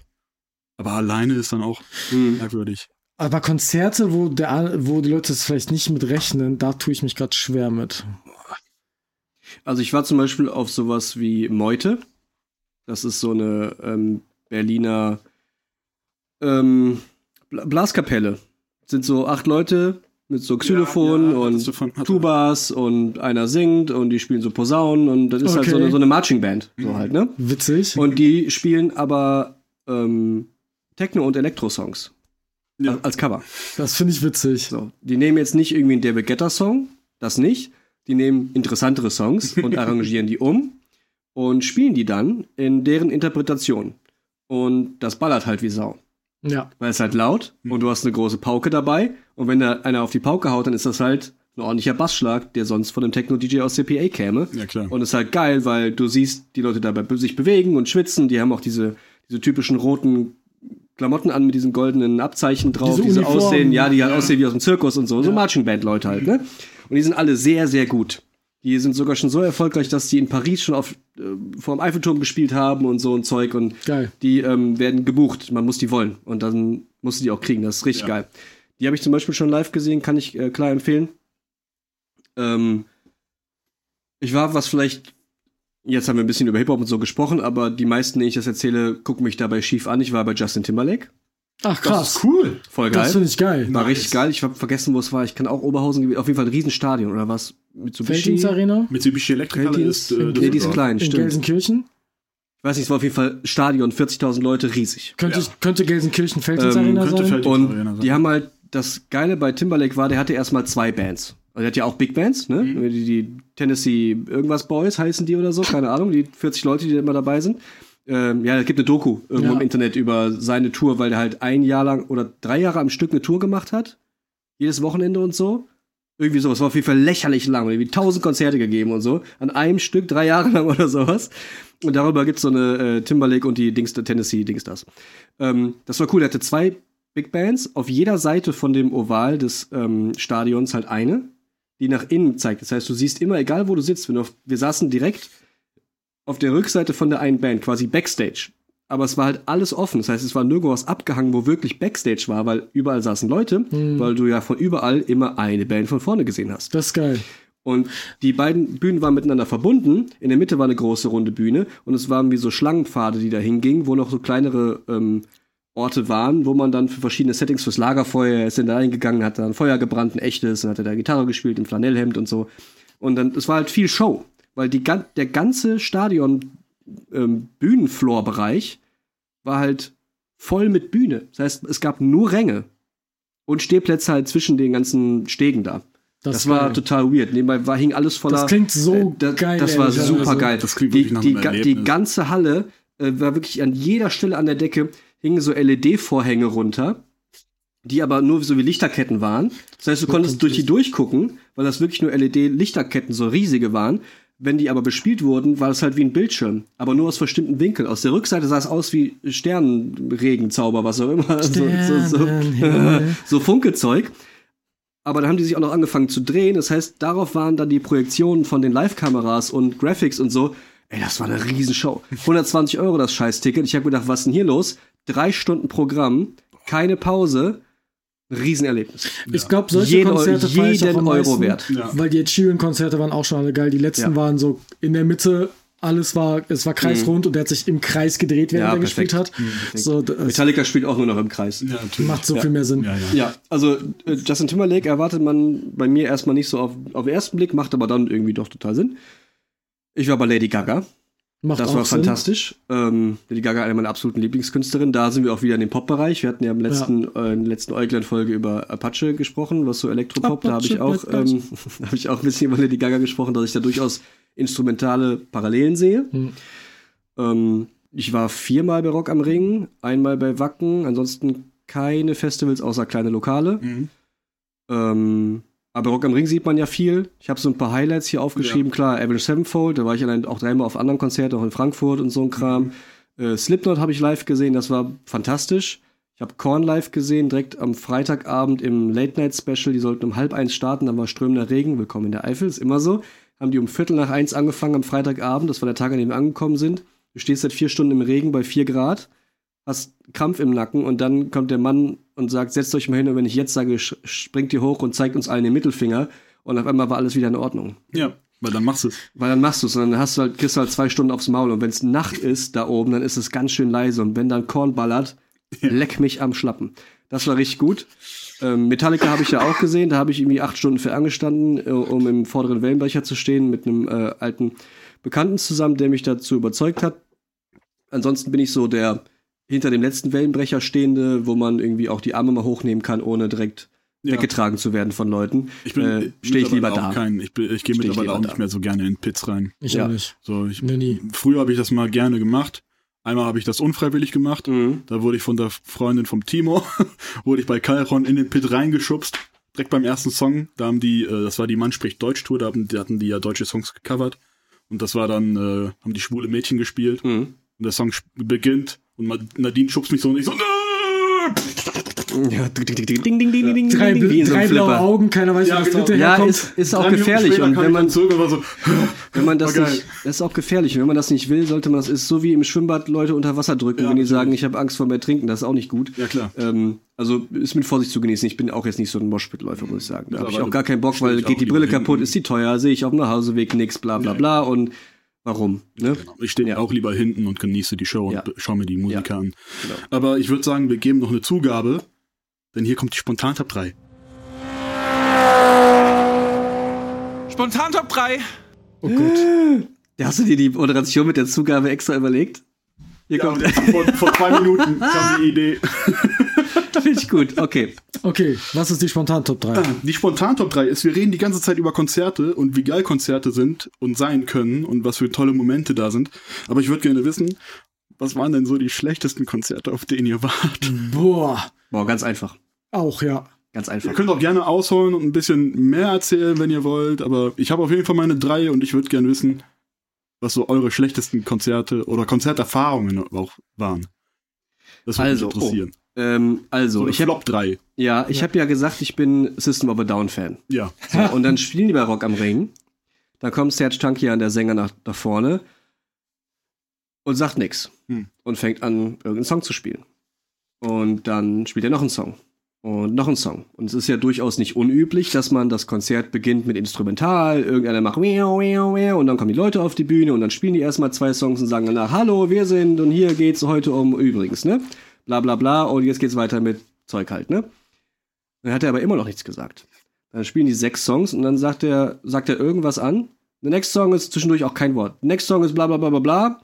Aber alleine ist dann auch Hm. merkwürdig. Aber Konzerte, wo, der, wo die Leute es vielleicht nicht mit rechnen, da tue ich mich gerade schwer mit. Also ich war zum Beispiel auf sowas wie Meute. Das ist so eine ähm, Berliner ähm, Bla- Blaskapelle. Sind so acht Leute mit so Xylophon Ja, ja, und Tubas und einer singt und die spielen so Posaunen und das ist halt so Okay. eine, so eine Marching Band. So halt, ne? Witzig. Und die spielen aber ähm, Techno- und Elektro-Songs. Ja. Als- Als Cover. das finde ich witzig. So. Die nehmen jetzt nicht irgendwie einen David Guetta-Song, das nicht. Die nehmen interessantere Songs und arrangieren die um und spielen die dann in deren Interpretation. Und das ballert halt wie Sau. Ja. Weil es halt laut und du hast eine große Pauke dabei. Und wenn da einer auf die Pauke haut, dann ist das halt ein ordentlicher Bassschlag, der sonst von einem Techno-DJ aus CPA käme. Ja, klar. Und ist halt geil, weil du siehst die Leute dabei be- sich bewegen und schwitzen. Die haben auch diese, diese typischen roten Klamotten an mit diesen goldenen Abzeichen drauf, Diese diese, Uniformen. aussehen, ja, die halt aussehen wie aus dem Zirkus und so, so Marching Band Leute halt, ne? Und die sind alle sehr, sehr gut. Die sind sogar schon so erfolgreich, dass die in Paris schon auf äh, vor dem Eiffelturm gespielt haben und so ein Zeug und Geil. die ähm, werden gebucht. Man muss die wollen und dann musst du die auch kriegen. Das ist richtig Ja. geil. Die habe ich zum Beispiel schon live gesehen, kann ich äh, klar empfehlen. Ähm, ich war, was vielleicht, jetzt haben wir ein bisschen über Hip-Hop und so gesprochen, aber die meisten, denen ich das erzähle, gucken mich dabei schief an. Ich war bei Justin Timberlake. Ach Das krass. ist cool. Voll geil. Das finde ich geil. war Nice. richtig geil. Ich habe vergessen, wo es war. Ich kann auch Oberhausen gewesen. Auf jeden Fall ein Riesenstadion oder was? Mitsubishi? Felddienst Arena Mitsubishi Felddienst? ist äh, nee, die ist klein, in stimmt. Gelsenkirchen. Ich weiß nicht, es war auf jeden Fall Stadion, 40.000 Leute, riesig. Könnte, Ja. könnte Gelsenkirchen Felddienst Ähm, Arena könnte sein. Felddienst Arena Und sein. die haben halt, das Geile bei Timberlake war, der hatte erstmal zwei Bands. Also der hat ja auch Big Bands, ne? Mhm. Die, die Tennessee irgendwas Boys heißen die oder so, keine Ahnung, die 40 Leute, die da immer dabei sind. Ähm, ja, es gibt eine Doku irgendwo Ja. im Internet über seine Tour, weil der halt ein Jahr lang oder drei Jahre am Stück eine Tour gemacht hat. Jedes Wochenende und so. Irgendwie sowas. War auf jeden Fall lächerlich lang. Irgendwie tausend Konzerte gegeben und so. An einem Stück, drei Jahre lang oder sowas. Und darüber gibt's so eine äh, Timberlake und die Dings, Tennessee Dings das. Ähm, das war cool. Er hatte zwei Big Bands. Auf jeder Seite von dem Oval des ähm, Stadions halt eine, die nach innen zeigt. Das heißt, du siehst immer, egal wo du sitzt, wenn du auf, wir saßen direkt auf der Rückseite von der einen Band, quasi Backstage. Aber es war halt alles offen. Das heißt, es war nirgendwo was abgehangen, wo wirklich Backstage war, weil überall saßen Leute, weil du ja von überall immer eine Band von vorne gesehen hast. Das ist geil. Und die beiden Bühnen waren miteinander verbunden. In der Mitte war eine große runde Bühne und es waren wie so Schlangenpfade, die da hingingen, wo noch so kleinere ähm, Orte waren, wo man dann für verschiedene Settings fürs Lagerfeuer er ist dann da hingegangen, hat da ein Feuer gebrannt, ein echtes, und hat er da Gitarre gespielt im Flanellhemd und so. Und dann, es war halt viel Show, weil die, gan- der ganze Stadion ähm, Bühnenfloor-Bereich war halt voll mit Bühne. Das heißt, es gab nur Ränge und Stehplätze halt zwischen den ganzen Stegen da. Das, ist war geil. total weird. Nebenbei war, hing alles voller. Das klingt so äh, das, geil, Das war ehrlich, also- super geil. das klingt die, die, ga- die ganze Halle äh, war wirklich an jeder Stelle an der Decke hingen so LED-Vorhänge runter, die aber nur so wie Lichterketten waren. Das heißt, du konntest durch die durchgucken, weil das wirklich nur LED-Lichterketten so riesige waren. Wenn die aber bespielt wurden, war das halt wie ein Bildschirm, aber nur aus bestimmten Winkeln. Aus der Rückseite sah es aus wie Sternenregenzauber, was auch immer. So, so, so, Sternenhimmel. so Funkelzeug. Aber dann haben die sich auch noch angefangen zu drehen. Das heißt, darauf waren dann die Projektionen von den Live-Kameras und Graphics und so. Ey, das war eine Riesenshow. 120 Euro das Scheiß-Ticket. Ich habe gedacht, was ist denn hier los? Drei Stunden Programm, keine Pause. Riesenerlebnis. Ich glaube, solche Jeden Konzerte jeden am Euro meisten, wert. Ja. Weil die Ed Sheeran-Konzerte waren auch schon alle geil. Die letzten Ja. waren so in der Mitte, alles war, es war kreisrund und der hat sich im Kreis gedreht, während Mhm. Ja, er gespielt perfekt. hat. So, das Metallica spielt auch nur noch im Kreis. Ja, macht so viel mehr Sinn. Ja, ja. Ja, also äh, Justin Timberlake erwartet man bei mir erstmal nicht so auf, auf den ersten Blick, macht aber dann irgendwie doch total Sinn. Ich war bei Lady Gaga. Macht das auch war Sinn. fantastisch. Ähm, Lady Gaga, eine meiner absoluten Lieblingskünstlerinnen. Da sind wir auch wieder in dem Pop-Bereich. Wir hatten ja im letzten, äh, in der letzten Eugland-Folge über Apache gesprochen, was so Elektropop. Da habe ich Apache auch, ähm, habe ich auch ein bisschen über Lady Gaga gesprochen, dass ich da durchaus instrumentale Parallelen sehe. Hm. Ähm, ich war viermal bei Rock am Ring, einmal bei Wacken, ansonsten keine Festivals außer kleine Lokale. Mhm. Ähm, aber Rock am Ring sieht man ja viel. Ich habe so ein paar Highlights hier aufgeschrieben. Klar, Avenged Sevenfold, da war ich allein auch dreimal auf anderen Konzerten, auch in Frankfurt und so ein Kram. Äh, Slipknot habe ich live gesehen, das war fantastisch. Ich habe Korn live gesehen, direkt am Freitagabend im Late Night Special. Die sollten um halb eins starten, dann war strömender Regen. Willkommen in der Eifel, ist immer so. Haben die um Viertel nach eins angefangen am Freitagabend. Das war der Tag, an dem wir angekommen sind. Du stehst seit vier Stunden im Regen bei vier Grad, hast Krampf im Nacken und dann kommt der Mann und sagt, setzt euch mal hin und wenn ich jetzt sage, springt ihr hoch und zeigt uns allen den Mittelfinger und auf einmal war alles wieder in Ordnung. Ja, weil dann machst du es. Weil dann machst du es und dann hast du halt, kriegst du halt zwei Stunden aufs Maul und wenn es Nacht ist da oben, dann ist es ganz schön leise und wenn dann Korn ballert, leck mich am Schlappen. Das war richtig gut. Ähm, Metallica habe ich ja auch gesehen, da habe ich irgendwie acht Stunden für angestanden, äh, um im vorderen Wellenbrecher zu stehen mit einem äh, alten Bekannten zusammen, der mich dazu überzeugt hat. Ansonsten bin ich so der hinter dem letzten Wellenbrecher stehende, wo man irgendwie auch die Arme mal hochnehmen kann, ohne direkt Ja. weggetragen zu werden von Leuten. Ich bin äh, stehe ich lieber da. Kein, ich bin- ich gehe mittlerweile auch da. nicht mehr so gerne in Pits rein. Ich Ja. auch nicht. So, ich, Nee, nie. Früher habe ich das mal gerne gemacht. Einmal habe ich das unfreiwillig gemacht. Mhm. Da wurde ich von der Freundin vom Timo, wurde ich bei Calron in den Pit reingeschubst. Direkt beim ersten Song, da haben die, äh, das war die Mann spricht Deutsch Tour, da haben, die hatten die ja deutsche Songs gecovert. Und das war dann, äh, haben die schwule Mädchen gespielt. Mhm. Und der Song beginnt und Nadine schubst mich so und ich so! Ja, ding, ding, ding, ding, ding, ding, ding, Drei, drei blaue. Augen, keiner weiß, Ja, wo das genau. dritte Ja, herkommt. ist, ist auch Drei gefährlich. Und wenn man, so, wenn man das nicht, das ist auch gefährlich. Und wenn man das nicht will, sollte man das ist so wie im Schwimmbad Leute unter Wasser drücken, Ja, wenn die natürlich. sagen, ich habe Angst vor mehr Trinken. Das ist auch nicht gut. ja klar. Ähm, also ist mit Vorsicht zu genießen. Ich bin auch jetzt nicht so ein Moshpit-Läufer, muss ich sagen. Da habe ich auch gar keinen Bock, weil geht die Brille kaputt, ist die teuer, sehe ich auf dem Nachhauseweg nix, bla bla bla. Und warum? Ne? Genau. Ich stehe Ja. auch lieber hinten und genieße die Show Ja. und schaue mir die Musiker an. Genau. Aber ich würde sagen, wir geben noch eine Zugabe, denn hier kommt die Spontan-Top 3. Spontan Top 3. Oh Gott. Hast du dir die Moderation mit der Zugabe extra überlegt? Hier Ja, kommt, vor, vor zwei Minuten kam die Idee. Finde ich gut. Okay. Okay, was ist die spontan Top 3? Die Spontan-Top 3 ist, wir reden die ganze Zeit über Konzerte und wie geil Konzerte sind und sein können und was für tolle Momente da sind. Aber ich würde gerne wissen, was waren denn so die schlechtesten Konzerte, auf denen ihr wart? Boah, Boah, ganz einfach. auch ja. Ganz Ihr einfach. könnt auch gerne ausholen und ein bisschen mehr erzählen, wenn ihr wollt, aber ich habe auf jeden Fall meine drei und ich würde gerne wissen, was so eure schlechtesten Konzerte oder Konzerterfahrungen auch waren. Das würde Also, mich interessieren. Ähm, also, so ich habe Flop 3. ja, ich habe ja gesagt, ich bin System of a Down Fan. Ja. So, und dann spielen die bei Rock am Ring. Dann kommt Serge Tankian, der Sänger, nach, nach vorne und sagt nix. Hm. Und fängt an, irgendeinen Song zu spielen. Und dann spielt er noch einen Song. Und noch einen Song. Und es ist ja durchaus nicht unüblich, dass man das Konzert beginnt mit Instrumental, irgendeiner macht und dann kommen die Leute auf die Bühne und dann spielen die erstmal zwei Songs und sagen danach, hallo, wir sind und hier geht's heute um übrigens, ne? Bla bla bla und jetzt geht's weiter mit Zeug halt, ne? Dann hat er aber immer noch nichts gesagt. Dann spielen die sechs Songs und dann sagt er, sagt er irgendwas an. The next song ist zwischendurch auch kein Wort. The next song ist bla bla bla bla bla.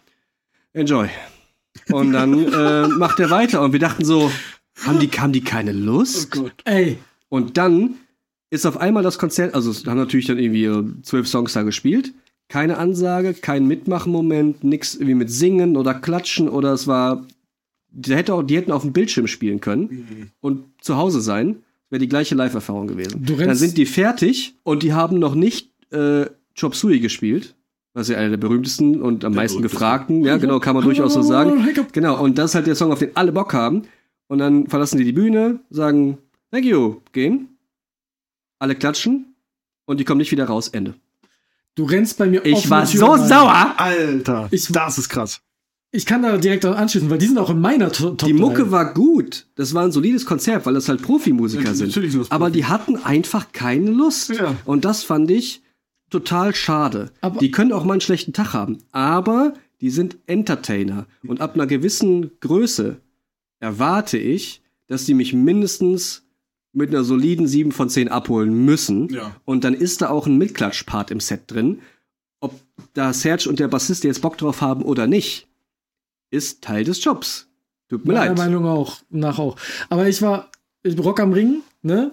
Enjoy. Und dann äh, macht er weiter und wir dachten so, haben die, haben die keine Lust? Ey, Und dann ist auf einmal das Konzert, also es haben natürlich dann irgendwie zwölf Songs da gespielt. Keine Ansage, kein Mitmachmoment, nix irgendwie mit Singen oder Klatschen oder es war, die, hätte auch, die hätten auf dem Bildschirm spielen können und zu Hause sein. Wäre die gleiche Live-Erfahrung gewesen. Dann sind die fertig und die haben noch nicht äh, Chop Suey gespielt, was ja einer der berühmtesten und am Der meisten berühmtesten. gefragten, ja genau, kann man durchaus so sagen. Genau, und das ist halt der Song, auf den alle Bock haben. Und dann verlassen die die Bühne, sagen Thank you, gehen. Alle klatschen und die kommen nicht wieder raus. Ende. Du rennst bei mir Ich war so rein. sauer. Alter, Ich- das ist krass. Ich kann da direkt anschließen, weil die sind auch in meiner To- Top Die Mucke 3. war gut. Das war ein solides Konzert, weil das halt Profimusiker Ja, sind. das Aber Profi. die hatten einfach keine Lust. Ja. Und das fand ich total schade. Aber- die können auch mal einen schlechten Tag haben. Aber die sind Entertainer. Und ab einer gewissen Größe erwarte ich, dass die mich mindestens mit einer soliden 7 von 10 abholen müssen. Ja. Und dann ist da auch ein Mitklatschpart im Set drin. ob da Serge und der Bassist jetzt Bock drauf haben oder nicht, ist Teil des Jobs. Tut mir Meiner leid. Meinung auch, nach auch. Aber ich war ich, Rock am Ring, ne?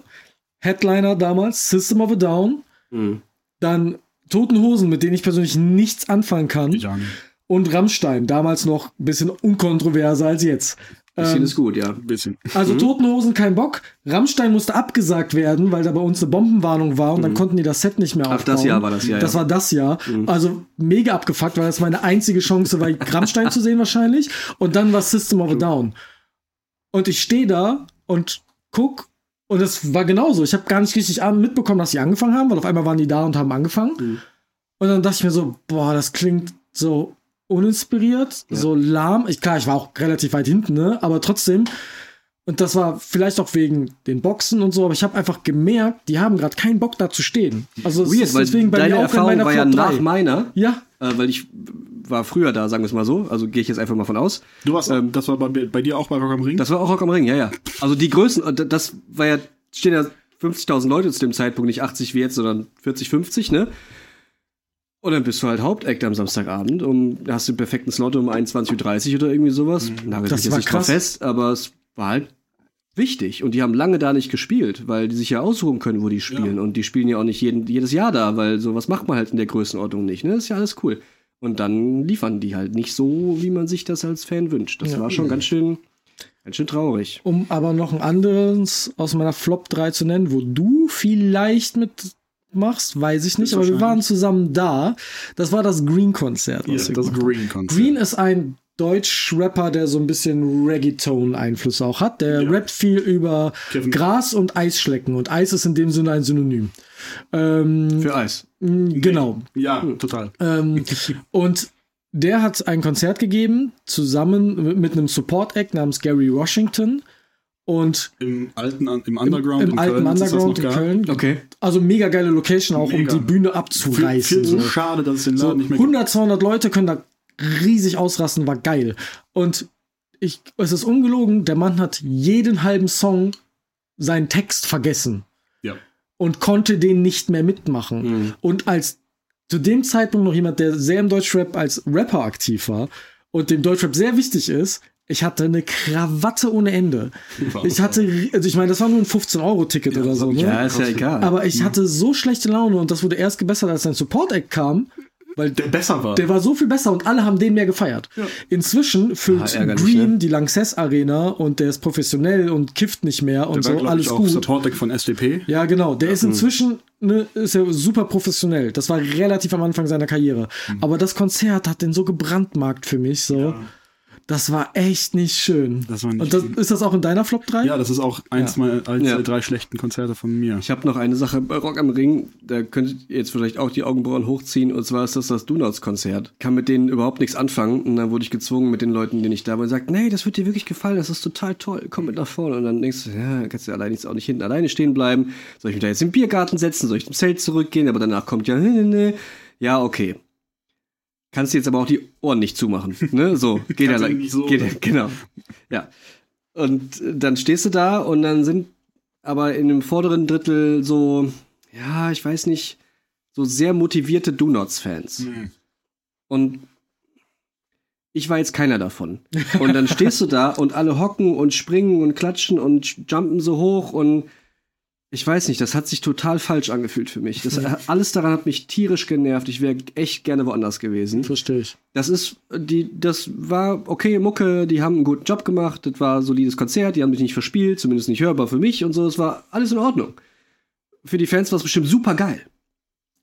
Headliner damals, System of a Down, Mhm. dann Toten Hosen, mit denen ich persönlich nichts anfangen kann. Und Rammstein, damals noch ein bisschen unkontroverser als jetzt. Bisschen Ähm, ist gut, ja. Ein bisschen. Also Toten Hosen kein Bock. Rammstein musste abgesagt werden, weil da bei uns eine Bombenwarnung war und dann konnten die das Set nicht mehr Ach, aufbauen. das Jahr war das Jahr, Das ja. war das Jahr. Also mega abgefuckt, weil das meine einzige Chance war, Rammstein zu sehen wahrscheinlich. Und dann war System of a Down. Und ich stehe da und guck und es war genauso. Ich habe gar nicht richtig mitbekommen, dass sie angefangen haben, weil auf einmal waren die da und haben angefangen. Mhm. Und dann dachte ich mir so, boah, das klingt so uninspiriert, so lahm. Ich, klar, ich war auch relativ weit hinten, ne? aber trotzdem. Und das war vielleicht auch wegen den Boxen und so, aber ich habe einfach gemerkt, die haben gerade keinen Bock da zu stehen. Also es Weird, ist deswegen bei deine mir auch in Erfahrung meiner war ja nach 3. meiner, Ja, äh, weil ich war früher da, sagen wir es mal so. Also gehe ich jetzt einfach mal von aus. Du warst, Ähm, das war bei, bei dir auch bei Rock am Ring? Das war auch Rock am Ring, ja, ja. Also die Größen, und das war ja, stehen ja 50.000 Leute zu dem Zeitpunkt, nicht 80 wie jetzt, sondern 40, 50, ne? Und dann bist du halt Hauptact am Samstagabend da hast den perfekten Slot um 21.30 Uhr oder irgendwie sowas. Nagel Das jetzt war nicht drauf krass. fest, aber es war halt wichtig. Und die haben lange da nicht gespielt, weil die sich ja aussuchen können, wo die spielen. Und die spielen ja auch nicht jeden, jedes Jahr da, weil sowas macht man halt in der Größenordnung nicht, ne? ist ja alles cool. Und dann liefern die halt nicht so, wie man sich das als Fan wünscht. Das Ja. war schon ganz schön, ganz schön traurig. um aber noch ein anderes aus meiner Flop 3 zu nennen, wo du vielleicht mitmachst, weiß ich nicht, aber wir waren zusammen da. Das war das Green-Konzert. wir das haben. Green ist ein Deutsch-Rapper, der so ein bisschen Reggaeton-Einfluss auch hat. Der Ja. rappt viel über Kevin- Gras und Eisschlecken. Und Eis ist in dem Sinne ein Synonym. Ähm, Für Eis. genau. Ja, total. Ähm, und der hat ein Konzert gegeben, zusammen mit einem Support-Act namens Gary Washington. Und Im alten, im im, Underground im in alten Köln, Underground in. Köln. Okay. Also mega geile Location auch, Mega. um die Bühne Viel, abzureißen. viel so so. schade, dass es den So Laden nicht mehr gibt. 100, 200 Leute können da riesig ausrasten, war geil. Und ich, es ist ungelogen, der Mann hat jeden halben Song seinen Text vergessen Ja. und konnte den nicht mehr mitmachen. Mhm. Und als zu dem Zeitpunkt noch jemand, der sehr im Deutschrap als Rapper aktiv war und dem Deutschrap sehr wichtig ist, ich hatte eine Krawatte ohne Ende. Ich hatte, also ich meine, das war nur ein 15-Euro-Ticket oder so. Ne? Ja, ist ja egal. Aber ich hatte so schlechte Laune und das wurde erst gebessert, als ein Support-Act kam, weil Der besser war. der war so viel besser und alle haben den mehr gefeiert. Inzwischen füllt Ah, Green ne? die Lanxess Arena und der ist professionell und kifft nicht mehr und der war, so, alles ich, auch gut. Support-Deck von SDP. Ja, genau. Der ist inzwischen ne, ist ja super professionell. Das war relativ am Anfang seiner Karriere. Aber das Konzert hat den so gebrandmarkt für mich. So. Das war echt nicht schön. Das war nicht Und das, schön. ist das auch in deiner Flop 3? Ja, das ist auch eins Ja. meiner eins Ja. der drei schlechten Konzerte von mir. Ich habe noch eine Sache bei Rock am Ring, da könntet ihr jetzt vielleicht auch die Augenbrauen hochziehen, und zwar ist das das Donuts-Konzert. Kann mit denen überhaupt nichts anfangen, und dann wurde ich gezwungen mit den Leuten, denen ich da war, und sagt, nee, das wird dir wirklich gefallen, das ist total toll, komm mit nach vorne. Und dann denkst du, ja, kannst du allein jetzt auch nicht hinten alleine stehen bleiben. Soll ich mich da jetzt im Biergarten setzen, soll ich im Zelt zurückgehen, aber danach kommt ja, ne, ne, ne. ja, okay. Kannst du jetzt aber auch die Ohren nicht zumachen, ne? So, geht allein. nicht so- Geht, genau. Ja. Und äh, dann stehst du da und dann sind aber in dem vorderen Drittel so, ja, ich weiß nicht, so sehr motivierte Donuts-Fans. Mhm. Und ich war jetzt keiner davon. Und dann stehst du da und alle hocken und springen und klatschen und jumpen so hoch und ich weiß nicht, das hat sich total falsch angefühlt für mich. Das, alles daran hat mich tierisch genervt. Ich wäre echt gerne woanders gewesen. Verstehe ich. Das ist, die, das war okay, Mucke, die haben einen guten Job gemacht, das war ein solides Konzert, die haben mich nicht verspielt, zumindest nicht hörbar für mich und so, es war alles in Ordnung. Für die Fans war es bestimmt super geil.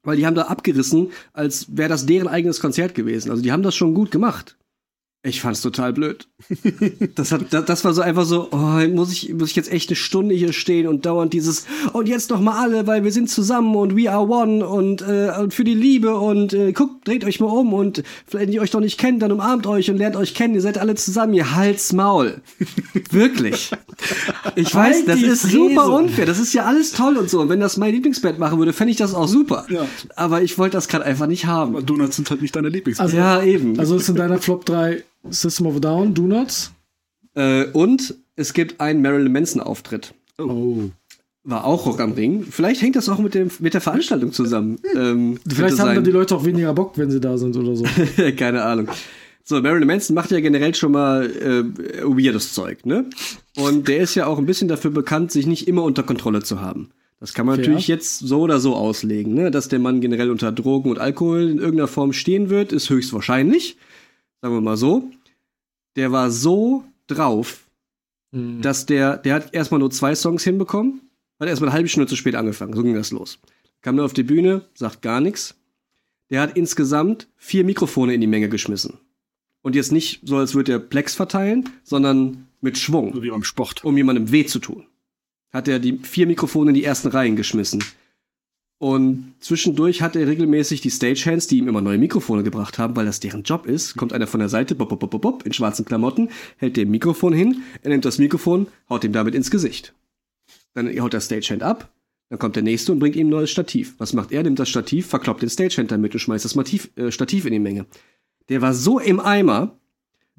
Weil die haben da abgerissen, als wäre das deren eigenes Konzert gewesen. Also die haben das schon gut gemacht. Ich fand's total blöd. Das, hat, das, das war so einfach so, oh, muss ich, muss ich jetzt echt eine Stunde hier stehen und dauernd dieses, und jetzt noch mal alle, weil wir sind zusammen und we are one und, äh, und für die Liebe und äh, guckt, dreht euch mal um und wenn ihr euch doch nicht kennt, dann umarmt euch und lernt euch kennen, ihr seid alle zusammen, ihr Hals Maul. Wirklich. Ich weiß, Halt das ist Fresse. super unfair. Das ist ja alles toll und so. Und wenn das mein Lieblingsband machen würde, fände ich das auch super. Ja. Aber ich wollte das gerade einfach nicht haben. Aber Donuts sind halt nicht deine Lieblings. Also, ja, eben. also ist in deiner Flop 3 System of a Down, Do Nots. Äh, und es gibt einen Marilyn Manson-Auftritt. Oh. war auch Rock am Ring. Vielleicht hängt das auch mit, dem, mit der Veranstaltung zusammen. Ähm, Vielleicht haben dann die Leute auch weniger Bock, wenn sie da sind oder so. Keine Ahnung. So, Marilyn Manson macht ja generell schon mal äh, weirdes Zeug, ne? Und der ist ja auch ein bisschen dafür bekannt, sich nicht immer unter Kontrolle zu haben. Das kann man Fair. natürlich jetzt so oder so auslegen, ne? Dass der Mann generell unter Drogen und Alkohol in irgendeiner Form stehen wird, ist höchstwahrscheinlich. Sagen wir mal so. Der war so drauf, Mhm. dass der, der hat erstmal nur zwei Songs hinbekommen, hat erstmal eine halbe Stunde zu spät angefangen. So ging das los. Kam dann auf die Bühne, sagt gar nichts. Der hat insgesamt vier Mikrofone in die Menge geschmissen. Und jetzt nicht so, als würde er Plex verteilen, sondern mit Schwung, So wie beim Sport. um jemandem weh zu tun. Hat er die vier Mikrofone in die ersten Reihen geschmissen. Und zwischendurch hat er regelmäßig die Stagehands, die ihm immer neue Mikrofone gebracht haben, weil das deren Job ist. Kommt einer von der Seite, bop, bop, bop, bop, in schwarzen Klamotten, hält dem Mikrofon hin, er nimmt das Mikrofon, haut ihm damit ins Gesicht. Dann haut der Stagehand ab, dann kommt der nächste und bringt ihm ein neues Stativ. Was macht er? Nimmt das Stativ, verkloppt den Stagehand damit und schmeißt das Mativ, äh, Stativ in die Menge. Der war so im Eimer,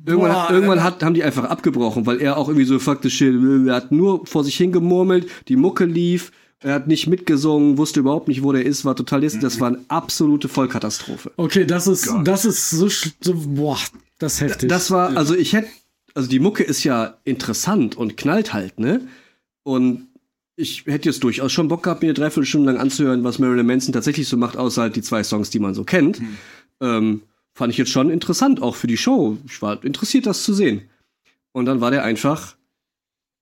Irgendwann, Boah, irgendwann hat, haben die einfach abgebrochen, weil er auch irgendwie so faktisch, er hat nur vor sich hingemurmelt, die Mucke lief, er hat nicht mitgesungen, wusste überhaupt nicht, wo der ist, war total list. Das war eine absolute Vollkatastrophe. Okay, das ist, das ist so, so, boah, das ist heftig. Das war, also ich hätte, also die Mucke ist ja interessant und knallt halt, ne? Und ich hätte jetzt durchaus schon Bock gehabt, mir eine Dreiviertelstunde lang anzuhören, was Marilyn Manson tatsächlich so macht, außer halt die zwei Songs, die man so kennt. Ähm, fand ich jetzt schon interessant, auch für die Show. Ich war interessiert, das zu sehen. Und dann war der einfach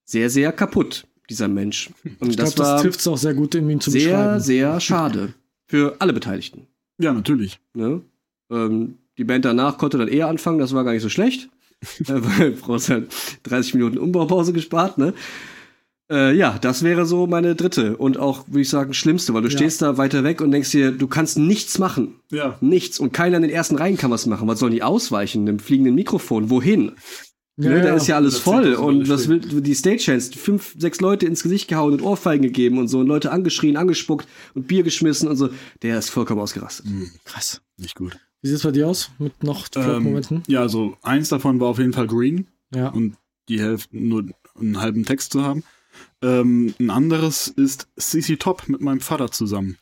sehr, sehr kaputt, dieser Mensch. Und ich glaube, das das, trifft es auch sehr gut, ihn zu sehr, beschreiben. sehr schade. Für alle Beteiligten. Ja, natürlich. Ne? Ähm, die Band danach konnte dann eher anfangen, das war gar nicht so schlecht. äh, weil brauchst halt 30 Minuten Umbaupause gespart, ne? Äh, ja, das wäre so meine dritte und auch, würde ich sagen, schlimmste, weil du Ja. stehst da weiter weg und denkst dir, du kannst nichts machen. Ja. Nichts. Und keiner in den ersten Reihen kann was machen. Was sollen die ausweichen? Einem fliegenden Mikrofon. Wohin? Ja, ne, da ja. ist ja alles Das voll. Und was will die Stagehands? Fünf, sechs Leute ins Gesicht gehauen und Ohrfeigen gegeben und so und Leute angeschrien, angespuckt und Bier geschmissen und so. Der ist vollkommen ausgerastet. Krass. Nicht gut. Wie sieht es bei dir aus? Mit noch Ähm, Flop-Momenten? ja, also eins davon war auf jeden Fall Green ja. und die Hälfte nur einen halben Text zu haben. Ähm, ein anderes ist CC Top mit meinem Vater zusammen.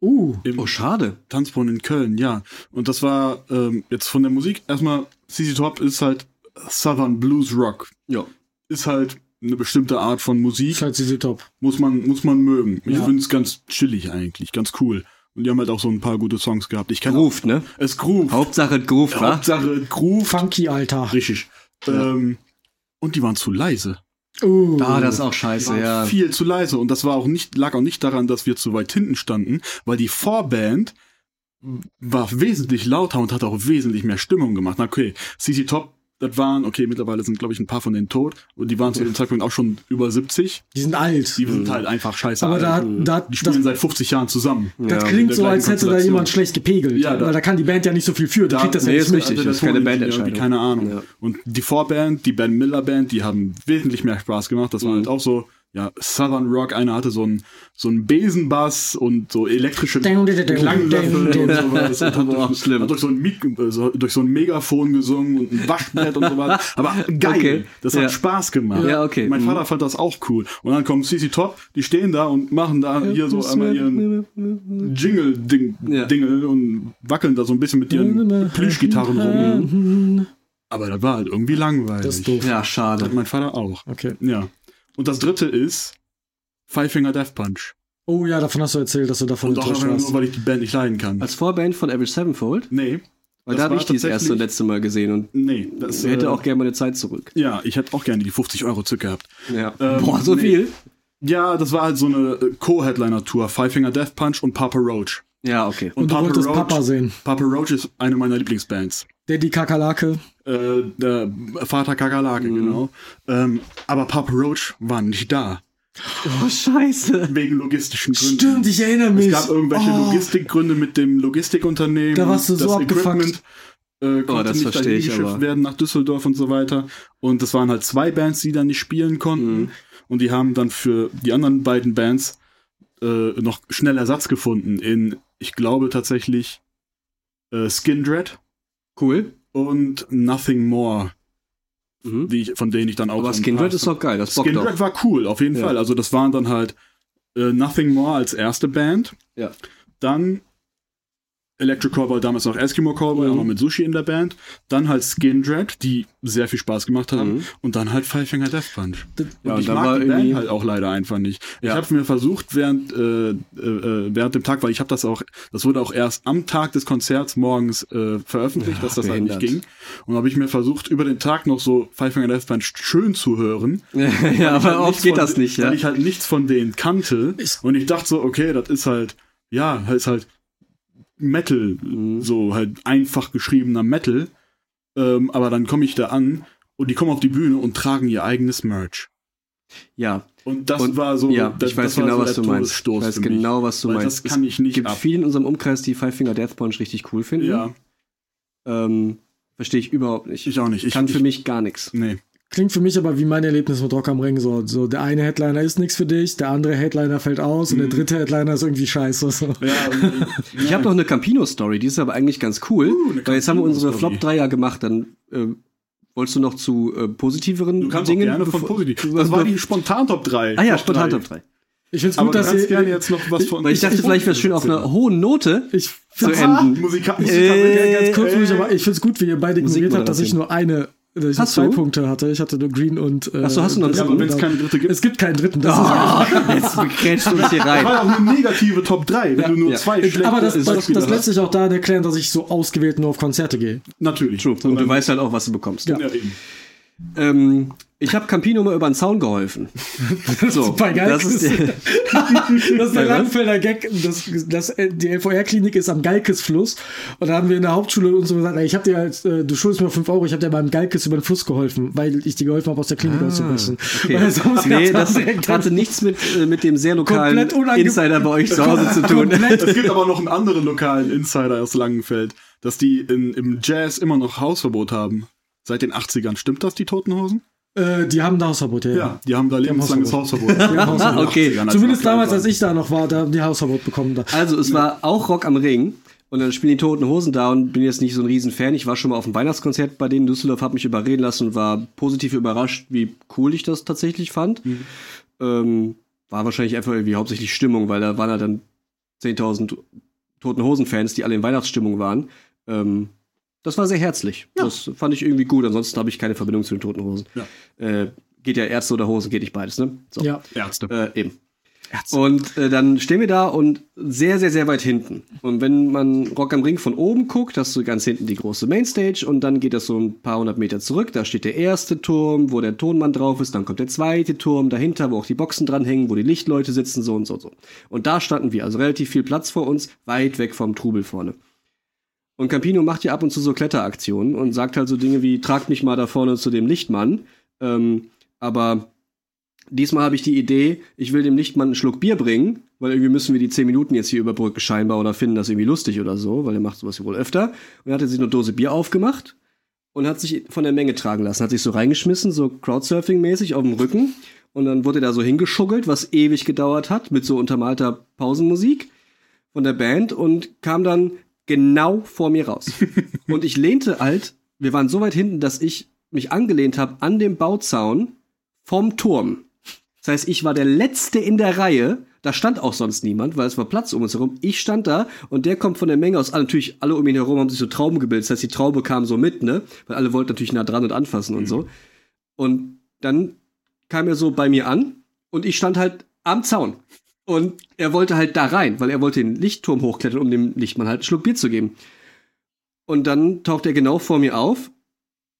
Uh, Im Oh, schade. Tanzbrunnen in Köln, ja. Und das war ähm, jetzt von der Musik erstmal, CC Top ist halt Southern Blues Rock. Ja. Ist halt eine bestimmte Art von Musik. ist halt CC Top. muss man, muss man mögen. Ich Ja. finde es ganz chillig eigentlich, ganz cool. Und die haben halt auch so ein paar gute Songs gehabt. Ich kenne Grooved, ne? es Groove. Hauptsache Groove, wa? Hauptsache Groove. Funky, Alter. Richtig. Ähm, und die waren zu leise. Uh. Ah, das ist auch Die scheiße, waren ja. viel zu leise. Und das war auch nicht, lag auch nicht daran, dass wir zu weit hinten standen, weil die Vorband war wesentlich lauter und hat auch wesentlich mehr Stimmung gemacht. Na, Okay, CC Top, das waren, okay, mittlerweile sind, glaube ich, ein paar von denen tot. Und die waren zu dem Zeitpunkt auch schon über 70. Die sind alt. Die sind halt einfach scheiße. Aber da, alt. da, die spielen das, seit 50 Jahren zusammen. das Ja, klingt so, als hätte da jemand schlecht gepegelt. Ja, da- weil da kann die Band ja nicht so viel für. Die kriegt das ja nee, nicht ist richtig. Also das ist keine Bandentscheidung. die- Keine Ahnung. Ja. Und die Vorband, die Ben Miller Band, die haben wesentlich mehr Spaß gemacht. Das war Mhm. halt auch so, ja, Southern Rock. Einer hatte so einen so einen Besenbass und so elektrische Ding, ding, ding, Klanglöffel ding, und ding. sowas. Und hat, durch, schlimm. hat durch, so ein Mik so, durch so ein Megafon gesungen und ein Waschbrett und sowas. Aber geil. Okay. Das hat Ja. Spaß gemacht. Ja, okay. Mein Mhm. Vater fand das auch cool. Und dann kommt CC Top, die stehen da und machen da hier so einmal ihren Jingle-Ding Ja. Dingel und wackeln da so ein bisschen mit ihren Plüschgitarren rum. Aber das war halt irgendwie langweilig. Das ist doof. Ja, schade. hat mein Vater auch. Okay. Ja. Und das dritte ist Five Finger Death Punch. Oh ja, davon hast du erzählt, dass du davon Und auch enttäuscht warst. nur, weil ich die Band nicht leiden kann. Als Vorband von Average Sevenfold, nee. weil da habe ich die das erste und letzte Mal gesehen und Nee. Das ich hätte äh, auch gerne meine Zeit zurück. Ja, ich hätte auch gerne die 50 Euro zurück gehabt. Ja. Ähm, Boah, so nee. viel? Ja, das war halt so eine äh, Co-Headliner-Tour. Five Finger Death Punch und Papa Roach. Ja, okay. Und du Papa wolltest Roach, Papa sehen. Papa Roach ist eine meiner Lieblingsbands. Daddy Kakerlake. Äh, der Vater Kakerlake, Mhm. genau. Ähm, aber Papa Roach war nicht da. Oh, scheiße. Wegen logistischen Gründen. Stimmt, ich erinnere mich. Es gab irgendwelche Oh. Logistikgründe mit dem Logistikunternehmen. Da warst du so abgefuckt. Equipment äh, konnte Oh, das nicht verstehe dahin ich geschifft aber. werden nach Düsseldorf und so weiter. Und das waren halt zwei Bands, die dann nicht spielen konnten. Mhm. Und die haben dann für die anderen beiden Bands äh, noch schnell Ersatz gefunden in, ich glaube tatsächlich, äh, Skin Dread Cool. und Nothing More, Mhm. die ich, von denen ich dann auch. Aber Skin Red ist doch geil, das Skin. Dread war cool, auf jeden Ja. Fall. Also das waren dann halt äh, Nothing More als erste Band. Ja. Dann Electric Callboy, damals auch Eskimo Callboy, Mhm. auch noch mit Sushi in der Band. Dann halt Skin Dread, die sehr viel Spaß gemacht haben. Mhm. Und dann halt Five Finger Death Punch. Und Ja, und ich mag die Band halt auch leider einfach nicht. Ich Ja. habe mir versucht während äh, äh, während dem Tag, weil ich habe das auch, das wurde auch erst am Tag des Konzerts morgens äh, veröffentlicht, dass das halt nicht behindert. ging. Und habe ich mir versucht über den Tag noch so Five Finger Death Punch schön zu hören. ja, ich aber halt oft geht von, das nicht, ja. Weil ich halt nichts von denen kannte. Und ich dachte so, okay, das ist halt, ja, ist halt Metal, Mhm. so halt einfach geschriebener Metal. Ähm, aber dann komme ich da an und die kommen auf die Bühne und tragen ihr eigenes Merch. Ja, Und das Und- war so, ja, das, ich weiß genau, so was du meinst. Ich weiß genau, was du Weil meinst. Das kann ich Es nicht gibt ab. viele in unserem Umkreis, die Five Finger Death Punch richtig cool finden. Ja, Ähm, Verstehe ich überhaupt nicht. ich auch nicht. Ich Kann ich, für mich gar nichts. Nee. Klingt für mich aber wie mein Erlebnis mit Rock am Ring. So, so der eine Headliner ist nichts für dich, der andere Headliner fällt aus und der dritte Headliner ist irgendwie scheiße. So. Ja, ja. Ich habe noch eine Campino-Story, die ist aber eigentlich ganz cool. Uh, weil jetzt haben wir unsere. Flop 3 ja gemacht, dann äh, wolltest du noch zu äh, positiveren Du kannst auch Dingen. gerne von positiv. Das war die Spontan-Top 3. Ah ja, spontan Top 3. Ich find's Aber gut, dass ihr. gerne jetzt noch was von. Weil ich dachte, vielleicht wäre es schön auf einer hohen Note ich zu find's- enden. Musika Äh, ganz kurz, äh, ruhig, aber ich find's gut, wie ihr beide ignoriert habt, dass ich nur eine, dass ich nur Hast zwei du? Punkte hatte. Ich hatte nur Green und. Äh, Ach so, hast du noch einen Ja, aber wenn es keine dritte gibt. Es gibt keinen dritten. Das Oh, jetzt begrätst du uns hier Das rein. war ja auch eine negative Top 3, wenn du nur Ja. zwei ist, schlechte aber das, das, das lässt sich auch daran erklären, dass ich so ausgewählt nur auf Konzerte gehe. Natürlich. True. Und du weißt halt auch, was du bekommst. Ja. Ja, eben. Ähm, ich habe Campino mal über den Zaun geholfen. So, Super geil. das ist der, Das ist der was? Langfelder Gag. Das, das, die LVR-Klinik ist am Galkes-Fluss. Und da haben wir in der Hauptschule uns so gesagt, ey, ich hab dir als, äh, du schuldest mir 5 Euro, ich hab dir beim Galkes über den Fluss geholfen, weil ich dir geholfen habe, aus der Klinik auszubrechen. Ah, okay. Weil sonst Nee, das hatte nichts mit, äh, mit dem sehr lokalen Insider bei euch zu Hause zu tun. Es gibt aber noch einen anderen lokalen Insider aus Langenfeld, dass die in, im Jazz immer noch Hausverbot haben. Seit den 80ern. Stimmt das, die Toten Hosen? Äh, die haben da Hausverbot, ja. Ja, die haben da lebenslanges Hausverbot. haben Hausverbot. Okay. In den 80ern, als Zumindest damals, als ich da noch war, da haben die Hausverbot bekommen. Da. Also, es war auch Rock am Ring. Und dann spielen die Toten Hosen da und bin jetzt nicht so ein Riesenfan. Ich war schon mal auf dem Weihnachtskonzert bei denen. Düsseldorf hat mich überreden lassen und war positiv überrascht, wie cool ich das tatsächlich fand. Ähm, war wahrscheinlich einfach irgendwie hauptsächlich Stimmung, weil da waren halt dann 10.000 Toten Hosen-Fans, die alle in Weihnachtsstimmung waren. Ähm, das war sehr herzlich. Das fand ich irgendwie gut. Ansonsten habe ich keine Verbindung zu den Toten Hosen. Ja. Äh, geht ja Ärzte oder Hosen, geht nicht beides, ne? So. Ja. Ärzte. Äh, eben. Und äh, dann stehen wir da und sehr, sehr, sehr weit hinten. Und wenn man Rock am Ring von oben guckt, hast du ganz hinten die große Mainstage und dann geht das so ein paar hundert Meter zurück. Da steht der erste Turm, wo der Tonmann drauf ist. Dann kommt der zweite Turm dahinter, wo auch die Boxen dranhängen, wo die Lichtleute sitzen, so und so und so. Und da standen wir, also relativ viel Platz vor uns, weit weg vom Trubel vorne. Und Campino macht ja ab und zu so Kletteraktionen und sagt halt so Dinge wie, tragt mich mal da vorne zu dem Lichtmann. Ähm, aber diesmal habe ich die Idee, ich will dem Lichtmann einen Schluck Bier bringen, weil irgendwie müssen wir die 10 Minuten jetzt hier überbrücken scheinbar oder finden das irgendwie lustig oder so, weil er macht sowas wohl öfter. Und dann hat er sich eine Dose Bier aufgemacht und hat sich von der Menge tragen lassen, hat sich so reingeschmissen, so Crowdsurfing-mäßig auf dem Rücken. Und dann wurde er da so hingeschuggelt, was ewig gedauert hat, mit so untermalter Pausenmusik von der Band und kam dann genau vor mir raus. und ich lehnte halt, wir waren so weit hinten, dass ich mich angelehnt habe an dem Bauzaun vom Turm. Das heißt, ich war der Letzte in der Reihe. Da stand auch sonst niemand, weil es war Platz um uns herum. Ich stand da und der kommt von der Menge aus. Natürlich, alle um ihn herum haben sich so Trauben gebildet. Das heißt, die Traube kam so mit, ne? Weil alle wollten natürlich nah dran und anfassen und so. Und dann kam er so bei mir an und ich stand halt am Zaun. Und er wollte halt da rein, weil er wollte den Lichtturm hochklettern, um dem Lichtmann halt einen Schluck Bier zu geben. Und dann taucht er genau vor mir auf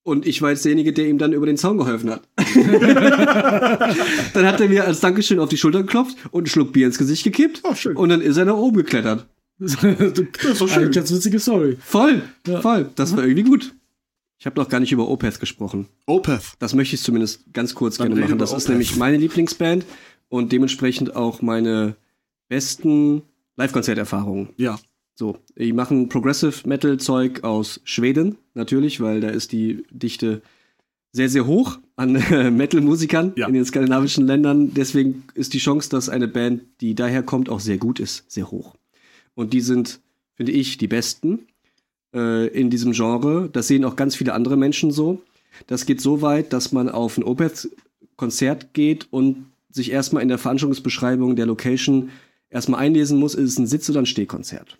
und ich war jetzt derjenige, der ihm dann über den Zaun geholfen hat. dann hat er mir als Dankeschön auf die Schulter geklopft und einen Schluck Bier ins Gesicht gekippt. Oh, schön. Und dann ist er nach oben geklettert. das ist doch schön. Eine ganz witzige Story. Voll, voll. Das war irgendwie gut. Ich habe noch gar nicht über Opeth gesprochen. Opeth. Das möchte ich zumindest ganz kurz Dann gerne machen. Das ist nämlich meine Lieblingsband und dementsprechend auch meine besten Live-Konzerterfahrungen. Ja. So, die machen Progressive Metal Zeug aus Schweden, natürlich, weil da ist die Dichte sehr, sehr hoch an äh, Metal-Musikern Ja. in den skandinavischen Ländern. Deswegen ist die Chance, dass eine Band, die daher kommt, auch sehr gut ist, sehr hoch. Und die sind, finde ich, die besten äh, in diesem Genre. Das sehen auch ganz viele andere Menschen so. Das geht so weit, dass man auf ein Opeth-Konzert geht und sich erstmal in der Veranstaltungsbeschreibung der Location erstmal einlesen muss, ist es ein Sitz- oder ein Stehkonzert.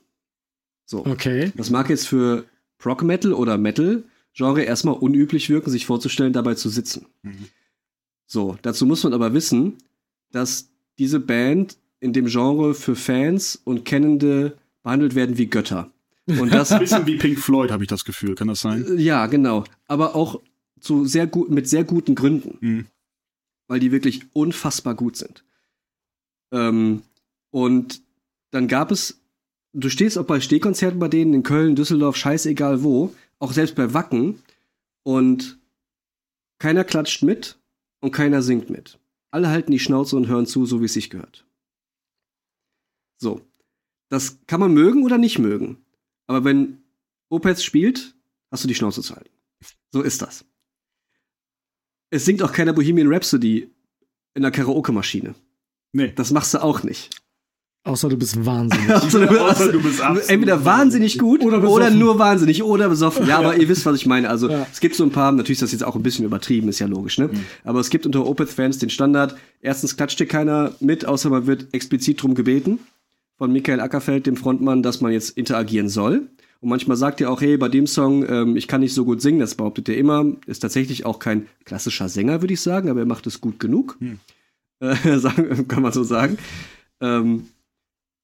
So. Okay. Das mag jetzt für Prog Metal oder Metal Genre erstmal unüblich wirken, sich vorzustellen, dabei zu sitzen. Mhm. So, dazu muss man aber wissen, dass diese Band in dem Genre für Fans und Kennende behandelt werden wie Götter. Und das Ein bisschen wie Pink Floyd, habe ich das Gefühl. Kann das sein? ja, genau. Aber auch zu sehr gut, mit sehr guten Gründen. Mhm. Weil die wirklich unfassbar gut sind. Ähm, und dann gab es, du stehst auch bei Stehkonzerten bei denen in Köln, Düsseldorf, scheißegal wo, auch selbst bei Wacken und keiner klatscht mit und keiner singt mit. Alle halten die Schnauze und hören zu, so wie es sich gehört. So. Das kann man mögen oder nicht mögen. Aber wenn Opeth spielt, hast du die Schnauze zu halten. So ist das. Es singt auch keiner Bohemian Rhapsody in der Karaoke-Maschine. Nee. Das machst du auch nicht. Außer du bist wahnsinnig. Also, du Außer du bist entweder wahnsinnig gut Oder oder, nur wahnsinnig oder besoffen. Ja, aber ihr wisst, was ich meine. Also Ja. es gibt so ein paar, natürlich ist das jetzt auch ein bisschen übertrieben, ist ja logisch, ne? Aber es gibt unter Opeth-Fans den Standard, erstens klatscht dir keiner mit, außer man wird explizit drum gebeten von Michael Ackerfeld, dem Frontmann, dass man jetzt interagieren soll. Und manchmal sagt er auch, hey, bei dem Song, ähm, ich kann nicht so gut singen, das behauptet er immer. Ist tatsächlich auch kein klassischer Sänger, würde ich sagen, aber er macht es gut genug. Äh, sagen, kann man so sagen. Ähm,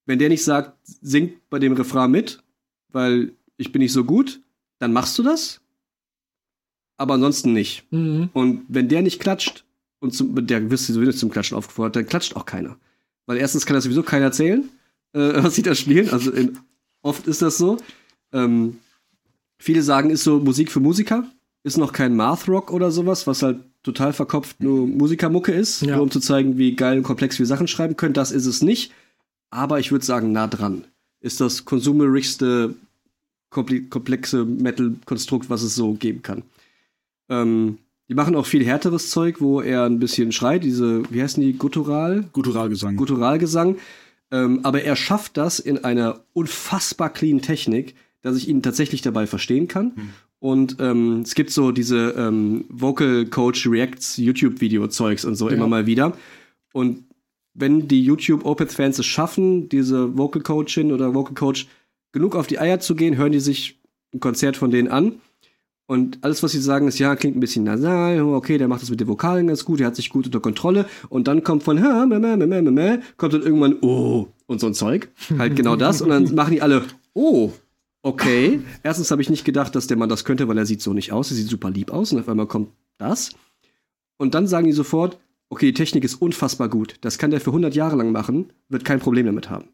wenn der nicht sagt, singt bei dem Refrain mit, weil ich bin nicht so gut, dann machst du das. Aber ansonsten nicht. Mhm. Und wenn der nicht klatscht, und zum, der wirst du sowieso nicht zum Klatschen aufgefordert, dann klatscht auch keiner. Weil erstens kann das sowieso keiner erzählen, äh, was sie da spielen. Also in, oft ist das so. Ähm, viele sagen, ist so Musik für Musiker, ist noch kein Math Rock oder sowas, was halt total verkopft nur Musikermucke ist, Ja. nur um zu zeigen, wie geil und komplex wir Sachen schreiben können. Das ist es nicht. Aber ich würde sagen, nah dran. Ist das konsumerigste, komple- komplexe Metal-Konstrukt, was es so geben kann. Ähm, die machen auch viel härteres Zeug, wo er ein bisschen schreit, diese, wie heißen die, Guttural? Gutturalgesang. Gutturalgesang. Ähm, aber er schafft das in einer unfassbar clean Technik, dass ich ihn tatsächlich dabei verstehen kann. Und ähm, es gibt so diese ähm, Vocal Coach Reacts YouTube-Video-Zeugs und so Ja. immer mal wieder. Und wenn die YouTube Opeth-Fans es schaffen, diese Vocal Coachin oder Vocal Coach genug auf die Eier zu gehen, hören die sich ein Konzert von denen an. Und alles, was sie sagen, ist, ja, klingt ein bisschen nasal, okay, der macht das mit den Vokalen ganz gut, der hat sich gut unter Kontrolle. Und dann kommt von, ha, meh, meh, meh, meh, meh, kommt dann irgendwann, oh, und so ein Zeug. Halt genau das. Und dann machen die alle, oh, okay. Erstens habe ich nicht gedacht, dass der Mann das könnte, weil er sieht so nicht aus, er sieht super lieb aus. Und auf einmal kommt das. Und dann sagen die sofort, okay, die Technik ist unfassbar gut. Das kann der für 100 Jahre lang machen, wird kein Problem damit haben.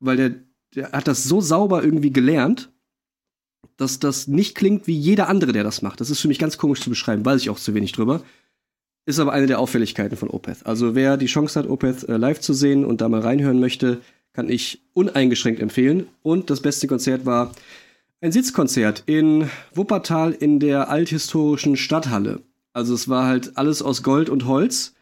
Weil der, der hat das so sauber irgendwie gelernt, dass das nicht klingt wie jeder andere, der das macht. Das ist für mich ganz komisch zu beschreiben, weiß ich auch zu wenig drüber. Ist aber eine der Auffälligkeiten von Opeth. Also wer die Chance hat, Opeth äh, live zu sehen und da mal reinhören möchte, kann ich uneingeschränkt empfehlen. Und das beste Konzert war ein Sitzkonzert in Wuppertal in der althistorischen Stadthalle. Also es war halt alles aus Gold und Holz.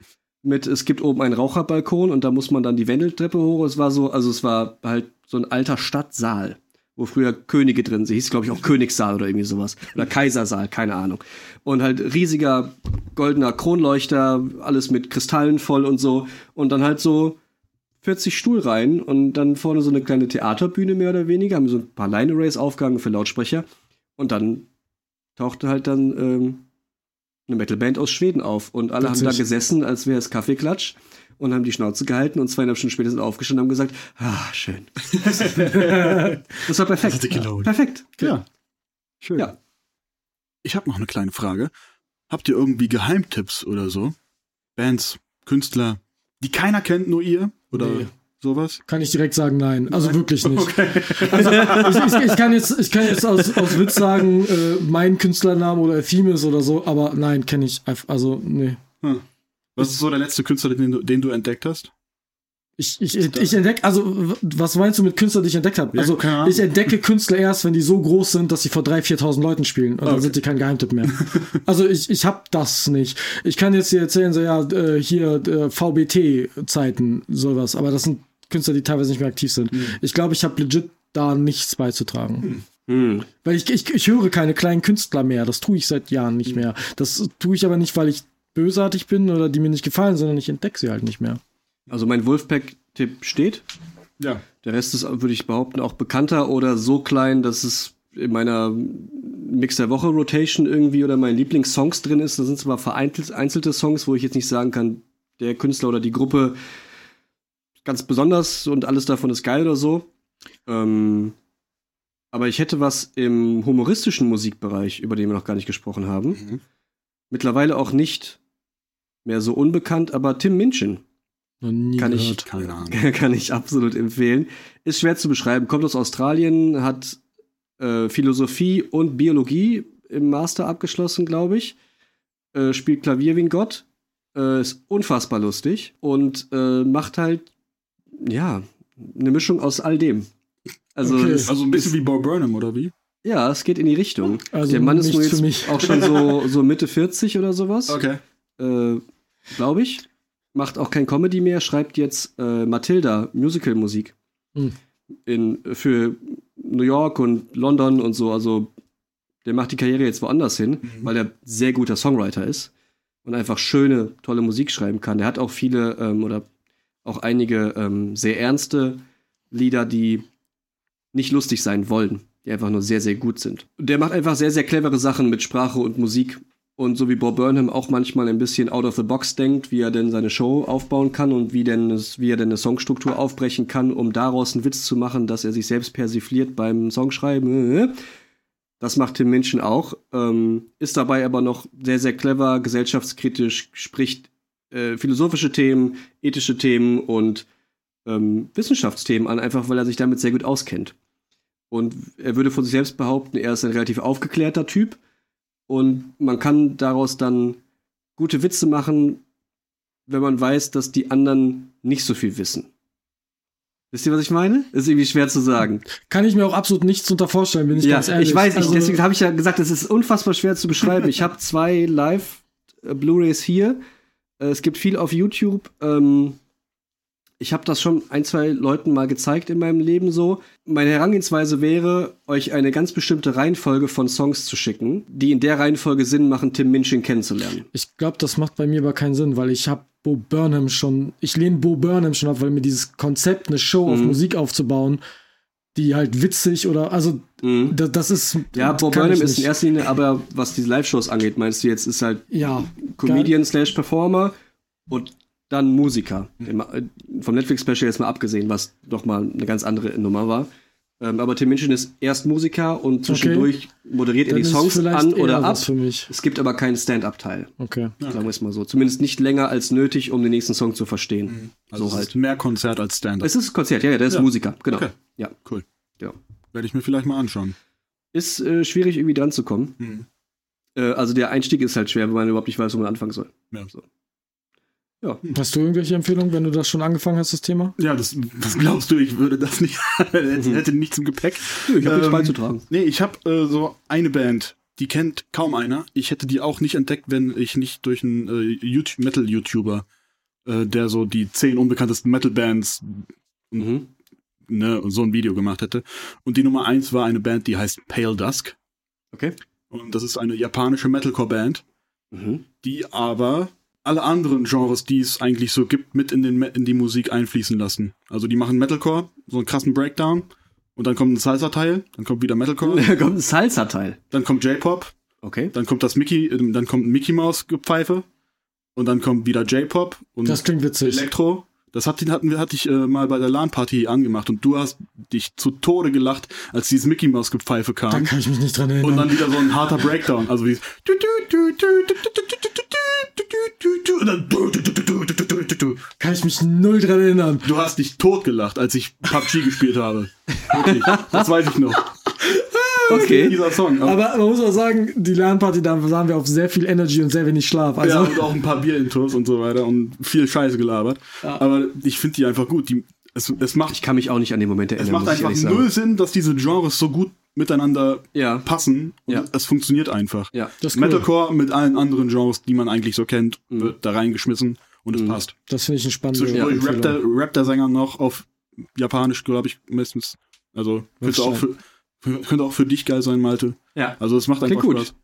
Mit, es gibt oben einen Raucherbalkon und da muss man dann die Wendeltreppe hoch. Es war so, also es war halt so ein alter Stadtsaal, wo früher Könige drin sind. Hieß, glaube ich, auch Königssaal oder irgendwie sowas. Oder Kaisersaal, keine Ahnung. Und halt riesiger goldener Kronleuchter, alles mit Kristallen voll und so. Und dann halt so 40 Stuhlreihen und dann vorne so eine kleine Theaterbühne mehr oder weniger, haben so ein paar Line-Arrays aufgehangen für Lautsprecher. Und dann tauchte halt dann ähm, eine Metalband aus Schweden auf. Und alle haben da Witzig. gesessen, als wäre es Kaffeeklatsch und haben die Schnauze gehalten und zweieinhalb Stunden später sind aufgestanden und haben gesagt, ah, schön. das war perfekt. Das gelohnt. Perfekt. Ja. Schön. Ja. Ich habe noch eine kleine Frage. Habt ihr irgendwie Geheimtipps oder so? Bands, Künstler, die keiner kennt, nur ihr? Oder Nee. sowas? Kann ich direkt sagen, nein. Also wirklich nicht. Also, ich, ich, ich kann jetzt, ich kann jetzt aus, aus Witz sagen, äh, mein Künstlername oder Theme ist oder so, aber nein, kenne ich. Also, nee. Was ist so der letzte Künstler, den du, den du entdeckt hast? Ich, ich, ich entdecke, also, w- was meinst du mit Künstlern, die ich entdeckt habe? Ja, Also, ich entdecke Künstler erst, wenn die so groß sind, dass sie vor 3.000, 4.000 Leuten spielen. Und dann Okay. sind die kein Geheimtipp mehr. also, ich, ich habe das nicht. Ich kann jetzt dir erzählen, so, ja, äh, hier, äh, VBT-Zeiten, sowas. Aber das sind Künstler, die teilweise nicht mehr aktiv sind. Ich glaube, ich habe legit da nichts beizutragen. Hm. Weil ich, ich, ich höre keine kleinen Künstler mehr. Das tue ich seit Jahren nicht mehr. Das tue ich aber nicht, weil ich bösartig bin oder die mir nicht gefallen, sondern ich entdecke sie halt nicht mehr. Also mein Wolfpack-Tipp steht. Ja. Der Rest ist, würde ich behaupten, auch bekannter oder so klein, dass es in meiner Mix der Woche Rotation irgendwie oder meinen Lieblingssongs drin ist. Da sind zwar vereinzelte Songs, wo ich jetzt nicht sagen kann, der Künstler oder die Gruppe ganz besonders und alles davon ist geil oder so. Ähm, aber ich hätte was im humoristischen Musikbereich, über den wir noch gar nicht gesprochen haben. Mhm. Mittlerweile auch nicht mehr so unbekannt, aber Tim Minchin Noch nie Kann ich- gehört. Keine Ahnung. kann ich absolut empfehlen. Ist schwer zu beschreiben, kommt aus Australien, hat äh, Philosophie und Biologie im Master abgeschlossen, glaube ich. Äh, spielt Klavier wie ein Gott. Äh, ist unfassbar lustig und äh, macht halt, ja, eine Mischung aus all dem. Also, Okay. es Also ein bisschen ist, wie Bo Burnham, oder wie? ja, es geht in die Richtung. Also Der Mann ist nur jetzt mich. auch schon so, so Mitte 40 oder sowas Okay. äh, glaube ich. Macht auch kein Comedy mehr, schreibt jetzt äh, Matilda Musical-Musik. Hm. In, für New York und London und so. Also, der macht die Karriere jetzt woanders hin, weil er sehr guter Songwriter ist und einfach schöne, tolle Musik schreiben kann. Der hat auch viele ähm, oder auch einige ähm, sehr ernste Lieder, die nicht lustig sein wollen, die einfach nur sehr, sehr gut sind. Und der macht einfach sehr, sehr clevere Sachen mit Sprache und Musik. Und so wie Bob Burnham auch manchmal ein bisschen out of the box denkt, wie er denn seine Show aufbauen kann und wie, denn wie er denn eine Songstruktur aufbrechen kann, um daraus einen Witz zu machen, dass er sich selbst persifliert beim Songschreiben. Das macht Tim Minchin auch, ähm, ist dabei aber noch sehr, sehr clever, gesellschaftskritisch, spricht äh, philosophische Themen, ethische Themen und ähm, Wissenschaftsthemen an, einfach weil er sich damit sehr gut auskennt. Und er würde von sich selbst behaupten, er ist ein relativ aufgeklärter Typ. Und man kann daraus dann gute Witze machen, wenn man weiß, dass die anderen nicht so viel wissen. Wisst ihr, was ich meine? Ist irgendwie schwer zu sagen. Kann ich mir auch absolut nichts unter vorstellen, bin ich ja, ganz ehrlich. ich weiß nicht, Also, deswegen habe ich ja gesagt, es ist unfassbar schwer zu beschreiben. Ich habe zwei Live-Blu-rays hier. Äh, Es gibt viel auf YouTube. Ähm, ich habe das schon ein, zwei Leuten mal gezeigt in meinem Leben so. Meine Herangehensweise wäre, euch eine ganz bestimmte Reihenfolge von Songs zu schicken, die in der Reihenfolge Sinn machen, Tim Minchin kennenzulernen. Ich glaube, das macht bei mir aber keinen Sinn, weil ich habe Bo Burnham schon, ich lehne Bo Burnham schon ab, weil mir dieses Konzept, eine Show auf Mhm. Musik aufzubauen, die halt witzig oder, also, Mhm. da, das ist. Ja, kann Burnham ist in erster Linie, aber was diese Live-Shows angeht, meinst du jetzt, ist halt Ja, Comedian slash Performer und dann Musiker. Äh, Vom Netflix-Special jetzt mal abgesehen, was doch mal eine ganz andere Nummer war. Ähm, aber Tim Minchin ist erst Musiker und zwischendurch moderiert er dann die ist Songs an oder ab. für mich. Es gibt aber keinen Stand-up-Teil, Okay. sagen wir es mal so. Zumindest nicht länger als nötig, um den nächsten Song zu verstehen. Also so es halt. ist mehr Konzert als Stand-up. Es ist Konzert, ja, ja, der ist Ja. Musiker, genau. Okay. Ja. Cool. Ja. Werde ich mir vielleicht mal anschauen. Ist äh, schwierig, irgendwie dran zu kommen. Mhm. Äh, also der Einstieg ist halt schwer, weil man überhaupt nicht weiß, wo man anfangen soll. Ja. So. Hast du irgendwelche Empfehlungen, wenn du das schon angefangen hast, das Thema? Ja, das, was glaubst du, ich würde das nicht, hätte, hätte nichts im Gepäck. Nö, ich habe nichts Ähm, beizutragen. Nee, ich habe äh, so eine Band, die kennt kaum einer. Ich hätte die auch nicht entdeckt, wenn ich nicht durch einen äh, YouTube Metal-YouTuber, äh, der so die zehn unbekanntesten Metal-Bands, Mhm. ne, so ein Video gemacht hätte. Und die Nummer eins war eine Band, die heißt Pale Dusk. Okay. Und das ist eine japanische Metalcore-Band, Mhm. die aber alle anderen Genres, die es eigentlich so gibt, mit in, den, in die Musik einfließen lassen. Also die machen Metalcore, so einen krassen Breakdown. Und dann kommt ein Salsa-Teil, dann kommt wieder Metalcore, Da kommt ein Salsa-Teil. dann kommt J-Pop, Okay. dann kommt das Mickey, äh, dann kommt ein Mickey Maus Gepfeife und dann kommt wieder J-Pop und Das klingt witzig. Elektro. Das hat, hatten hatte ich äh, mal bei der LAN-Party angemacht und du hast dich zu Tode gelacht, als dieses Mickey Maus Gepfeife Da kam. kann ich mich nicht dran erinnern. Und dann wieder so ein harter Breakdown. Also wie kann ich mich null dran erinnern. Du hast dich totgelacht, als ich PUBG gespielt habe. Wirklich. Das weiß ich noch. Okay. Dieser Song. Aber man muss auch sagen, die Lernparty, da sahen wir auf sehr viel Energy und sehr wenig Schlaf. Also, ja, und auch ein paar Bierintos und so weiter und viel Scheiße gelabert. Aber ich finde die einfach gut. Die, es, es macht, Ich kann mich auch nicht an den Moment es erinnern, macht muss ich einfach null Sinn, dass diese Genres so gut miteinander Ja. passen und Ja. es funktioniert einfach. Ja. das cool. Metalcore mit allen anderen Genres, die man eigentlich so kennt, Mhm. wird da reingeschmissen und es passt. Das finde ich ein spannendes Zwischendurch rappt der, rappt der Sänger noch auf Japanisch, glaube ich, meistens. Also könnte auch, für, für, könnte auch für dich geil sein, Malte. Ja. Also es macht einfach Klingt gut. Spaß.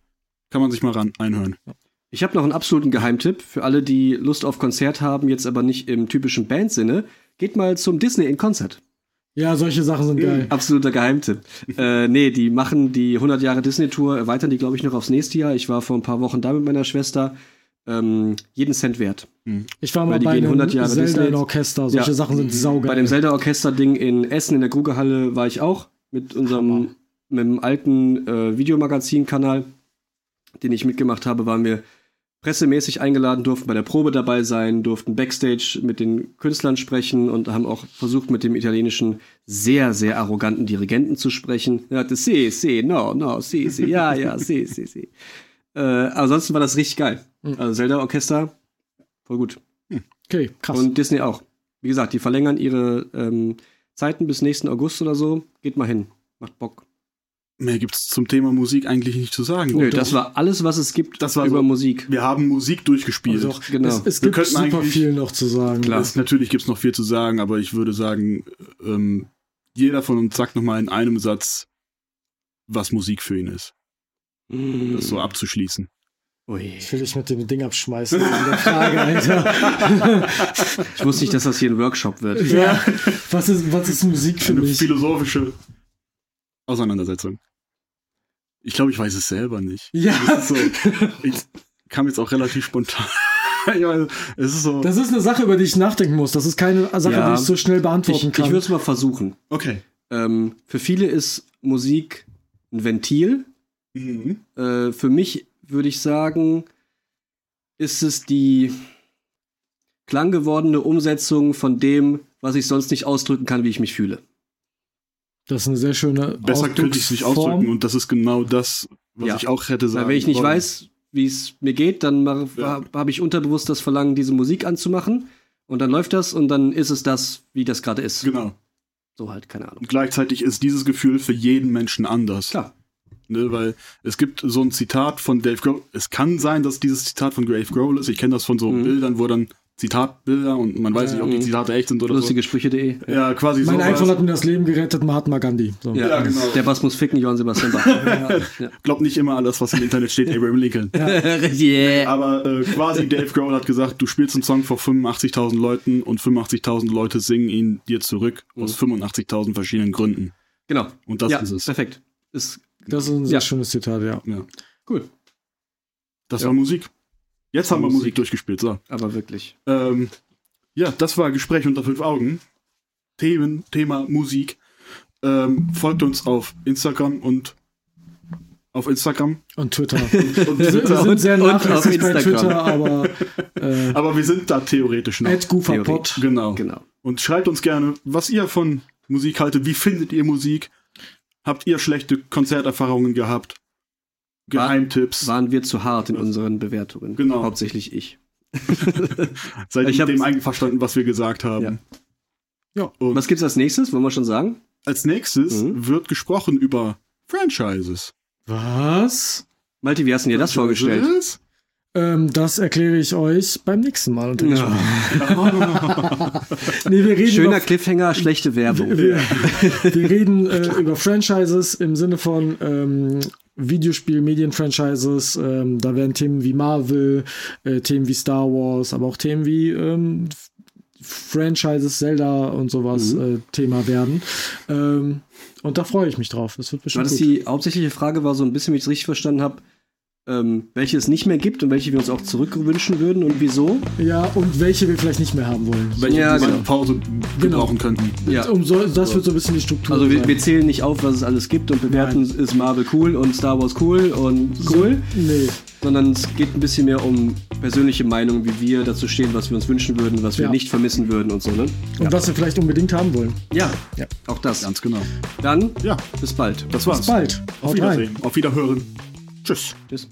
Kann man sich mal ran einhören. Ich habe noch einen absoluten Geheimtipp für alle, die Lust auf Konzert haben, jetzt aber nicht im typischen Bandsinne. Geht mal zum Disney in Konzert. Ja, solche Sachen sind geil. Absoluter Geheimtipp. äh, nee, die machen die 100 Jahre Disney-Tour, erweitern die, glaube ich, noch aufs nächste Jahr. Ich war vor ein paar Wochen da mit meiner Schwester. Ähm, jeden Cent wert. Ich war mal bei gehen einem 100 Jahre Zelda Disney. in Orchester. Solche Ja. Sachen sind saugeil. Bei dem Zelda-Orchester-Ding in Essen in der Krugerhalle war ich auch mit unserem mit dem alten äh, Videomagazin-Kanal, den ich mitgemacht habe, waren wir pressemäßig eingeladen, durften bei der Probe dabei sein, durften Backstage mit den Künstlern sprechen und haben auch versucht, mit dem italienischen sehr, sehr arroganten Dirigenten zu sprechen. Er hatte, si, si, no, no, si, si, ja, ja, si, si, si. Äh, ansonsten war das richtig geil. Also Zelda-Orchester, voll gut. okay, krass. Und Disney auch. Wie gesagt, die verlängern ihre ähm, Zeiten bis nächsten August oder so. Geht mal hin. Macht Bock. Mehr gibt's zum Thema Musik eigentlich nicht zu sagen. Nö, das war alles, was es gibt Das war über so- Musik. Wir haben Musik durchgespielt. Also, Genau. es, es Wir gibt könnten super viel noch zu sagen. Klar. Es, natürlich gibt's noch viel zu sagen, aber ich würde sagen, ähm, jeder von uns sagt nochmal in einem Satz, was Musik für ihn ist. Das so abzuschließen. Ui. Ich will dich mit dem Ding abschmeißen. in der Frage, Alter. Ich wusste nicht, dass das hier ein Workshop wird. ja. Was ist, was ist Musik für Eine mich? philosophische Auseinandersetzung. Ich glaube, ich weiß es selber nicht. Ja. Das ist so, ich kam jetzt auch relativ spontan. ich meine, es ist so. Das ist eine Sache, über die ich nachdenken muss. Das ist keine Sache, Ja. die ich so schnell Ich, beantworten ich kann. würde es mal versuchen. okay. Ähm, für viele ist Musik ein Ventil. Mhm. Äh, für mich würde ich sagen, ist es die klanggewordene Umsetzung von dem, was ich sonst nicht ausdrücken kann, wie ich mich fühle. das ist eine sehr schöne Besser könnte ich es nicht ausdrücken und das ist genau das, was Ja. ich auch hätte sagen Weil wenn ich nicht wollen. weiß, wie es mir geht, dann Ja. habe hab ich unterbewusst das Verlangen, diese Musik anzumachen. Und dann läuft das und dann ist es das, wie das gerade ist. Genau. So halt, keine Ahnung. Und gleichzeitig ist dieses Gefühl für jeden Menschen anders. Klar. Ne, weil es gibt so ein Zitat von Dave Grohl. Es kann sein, dass dieses Zitat von Dave Grohl ist. Ich kenne das von so Mhm. Bildern, wo dann Zitatbilder und man weiß nicht, ob die Mhm. Zitate echt sind oder Lustige Sprüche.de. so. Ja, quasi Mein sowas. iPhone hat mir das Leben gerettet, Mahatma Gandhi. So. Ja, genau. Der Bass muss ficken, Johann Sebastian Bach. ja. Ja. Glaubt nicht immer alles, was im Internet steht, Abraham Lincoln. yeah. Aber äh, quasi Dave Grohl hat gesagt, du spielst einen Song vor 85.000 Leuten und 85.000 Leute singen ihn dir zurück aus 85.000 verschiedenen Gründen. Genau. Und das ja, ist es. perfekt. Ist Das ist ein sehr Ja. schönes Zitat, ja. Ja. cool. Das Ja. war Musik. Jetzt haben wir Musik. Musik durchgespielt. So. Aber wirklich. Ähm, ja, das war Gespräch unter fünf Augen. Themen, Thema Musik. Ähm, folgt uns auf Instagram und auf Instagram. Und Twitter. Und Wir sind, wir sind sehr Und- und auf nachlässig bei. Twitter, aber äh, Aber wir sind da theoretisch noch. at GooferPod. Genau. Genau. Und schreibt uns gerne, was ihr von Musik haltet. Wie findet ihr Musik? Habt ihr schlechte Konzerterfahrungen gehabt? Geheimtipps? Waren wir zu hart in unseren Bewertungen? Genau. Hauptsächlich ich. Seid Ich ihr hab- mit dem einverstanden, was wir gesagt haben? Ja. Und Was gibt's als nächstes? Wollen wir schon sagen? als nächstes Mhm. wird gesprochen über Franchises. Was? Malte, wie hast du dir das vorgestellt? Ähm, das erkläre ich euch beim nächsten Mal. Ja. nee, wir reden Schöner über, Cliffhanger, schlechte Werbung. wir, wir reden äh, über Franchises im Sinne von ähm, Videospiel, Medien-Franchises. Ähm, da werden Themen wie Marvel, äh, Themen wie Star Wars, aber auch Themen wie ähm, Franchises, Zelda und sowas Mhm. äh, Thema werden. Ähm, und da freue ich mich drauf. Das wird War bestimmt das gut. die hauptsächliche Frage, war so ein bisschen, wie ich es richtig verstanden habe, ähm, welche es nicht mehr gibt und welche wir uns auch zurückwünschen würden und wieso? Ja, und welche wir vielleicht nicht mehr haben wollen. Welche Ja, ja, genau. Pause gebrauchen könnten. Ja. Um so, das wird so ein bisschen die Struktur. Also wir, sein. wir zählen nicht auf, was es alles gibt und bewerten, ist Marvel cool und Star Wars cool und cool, Nee. sondern es geht ein bisschen mehr um persönliche Meinungen, wie wir dazu stehen, was wir uns wünschen würden, was wir Ja. nicht vermissen würden und so, ne? Und was wir vielleicht unbedingt haben wollen. Ja, Ja. auch das. Ganz genau. Dann Ja, bis bald. das war's. Bis bald. Auf Haut rein. Wiedersehen. Auf Wiederhören. Tschüss. Tschüss.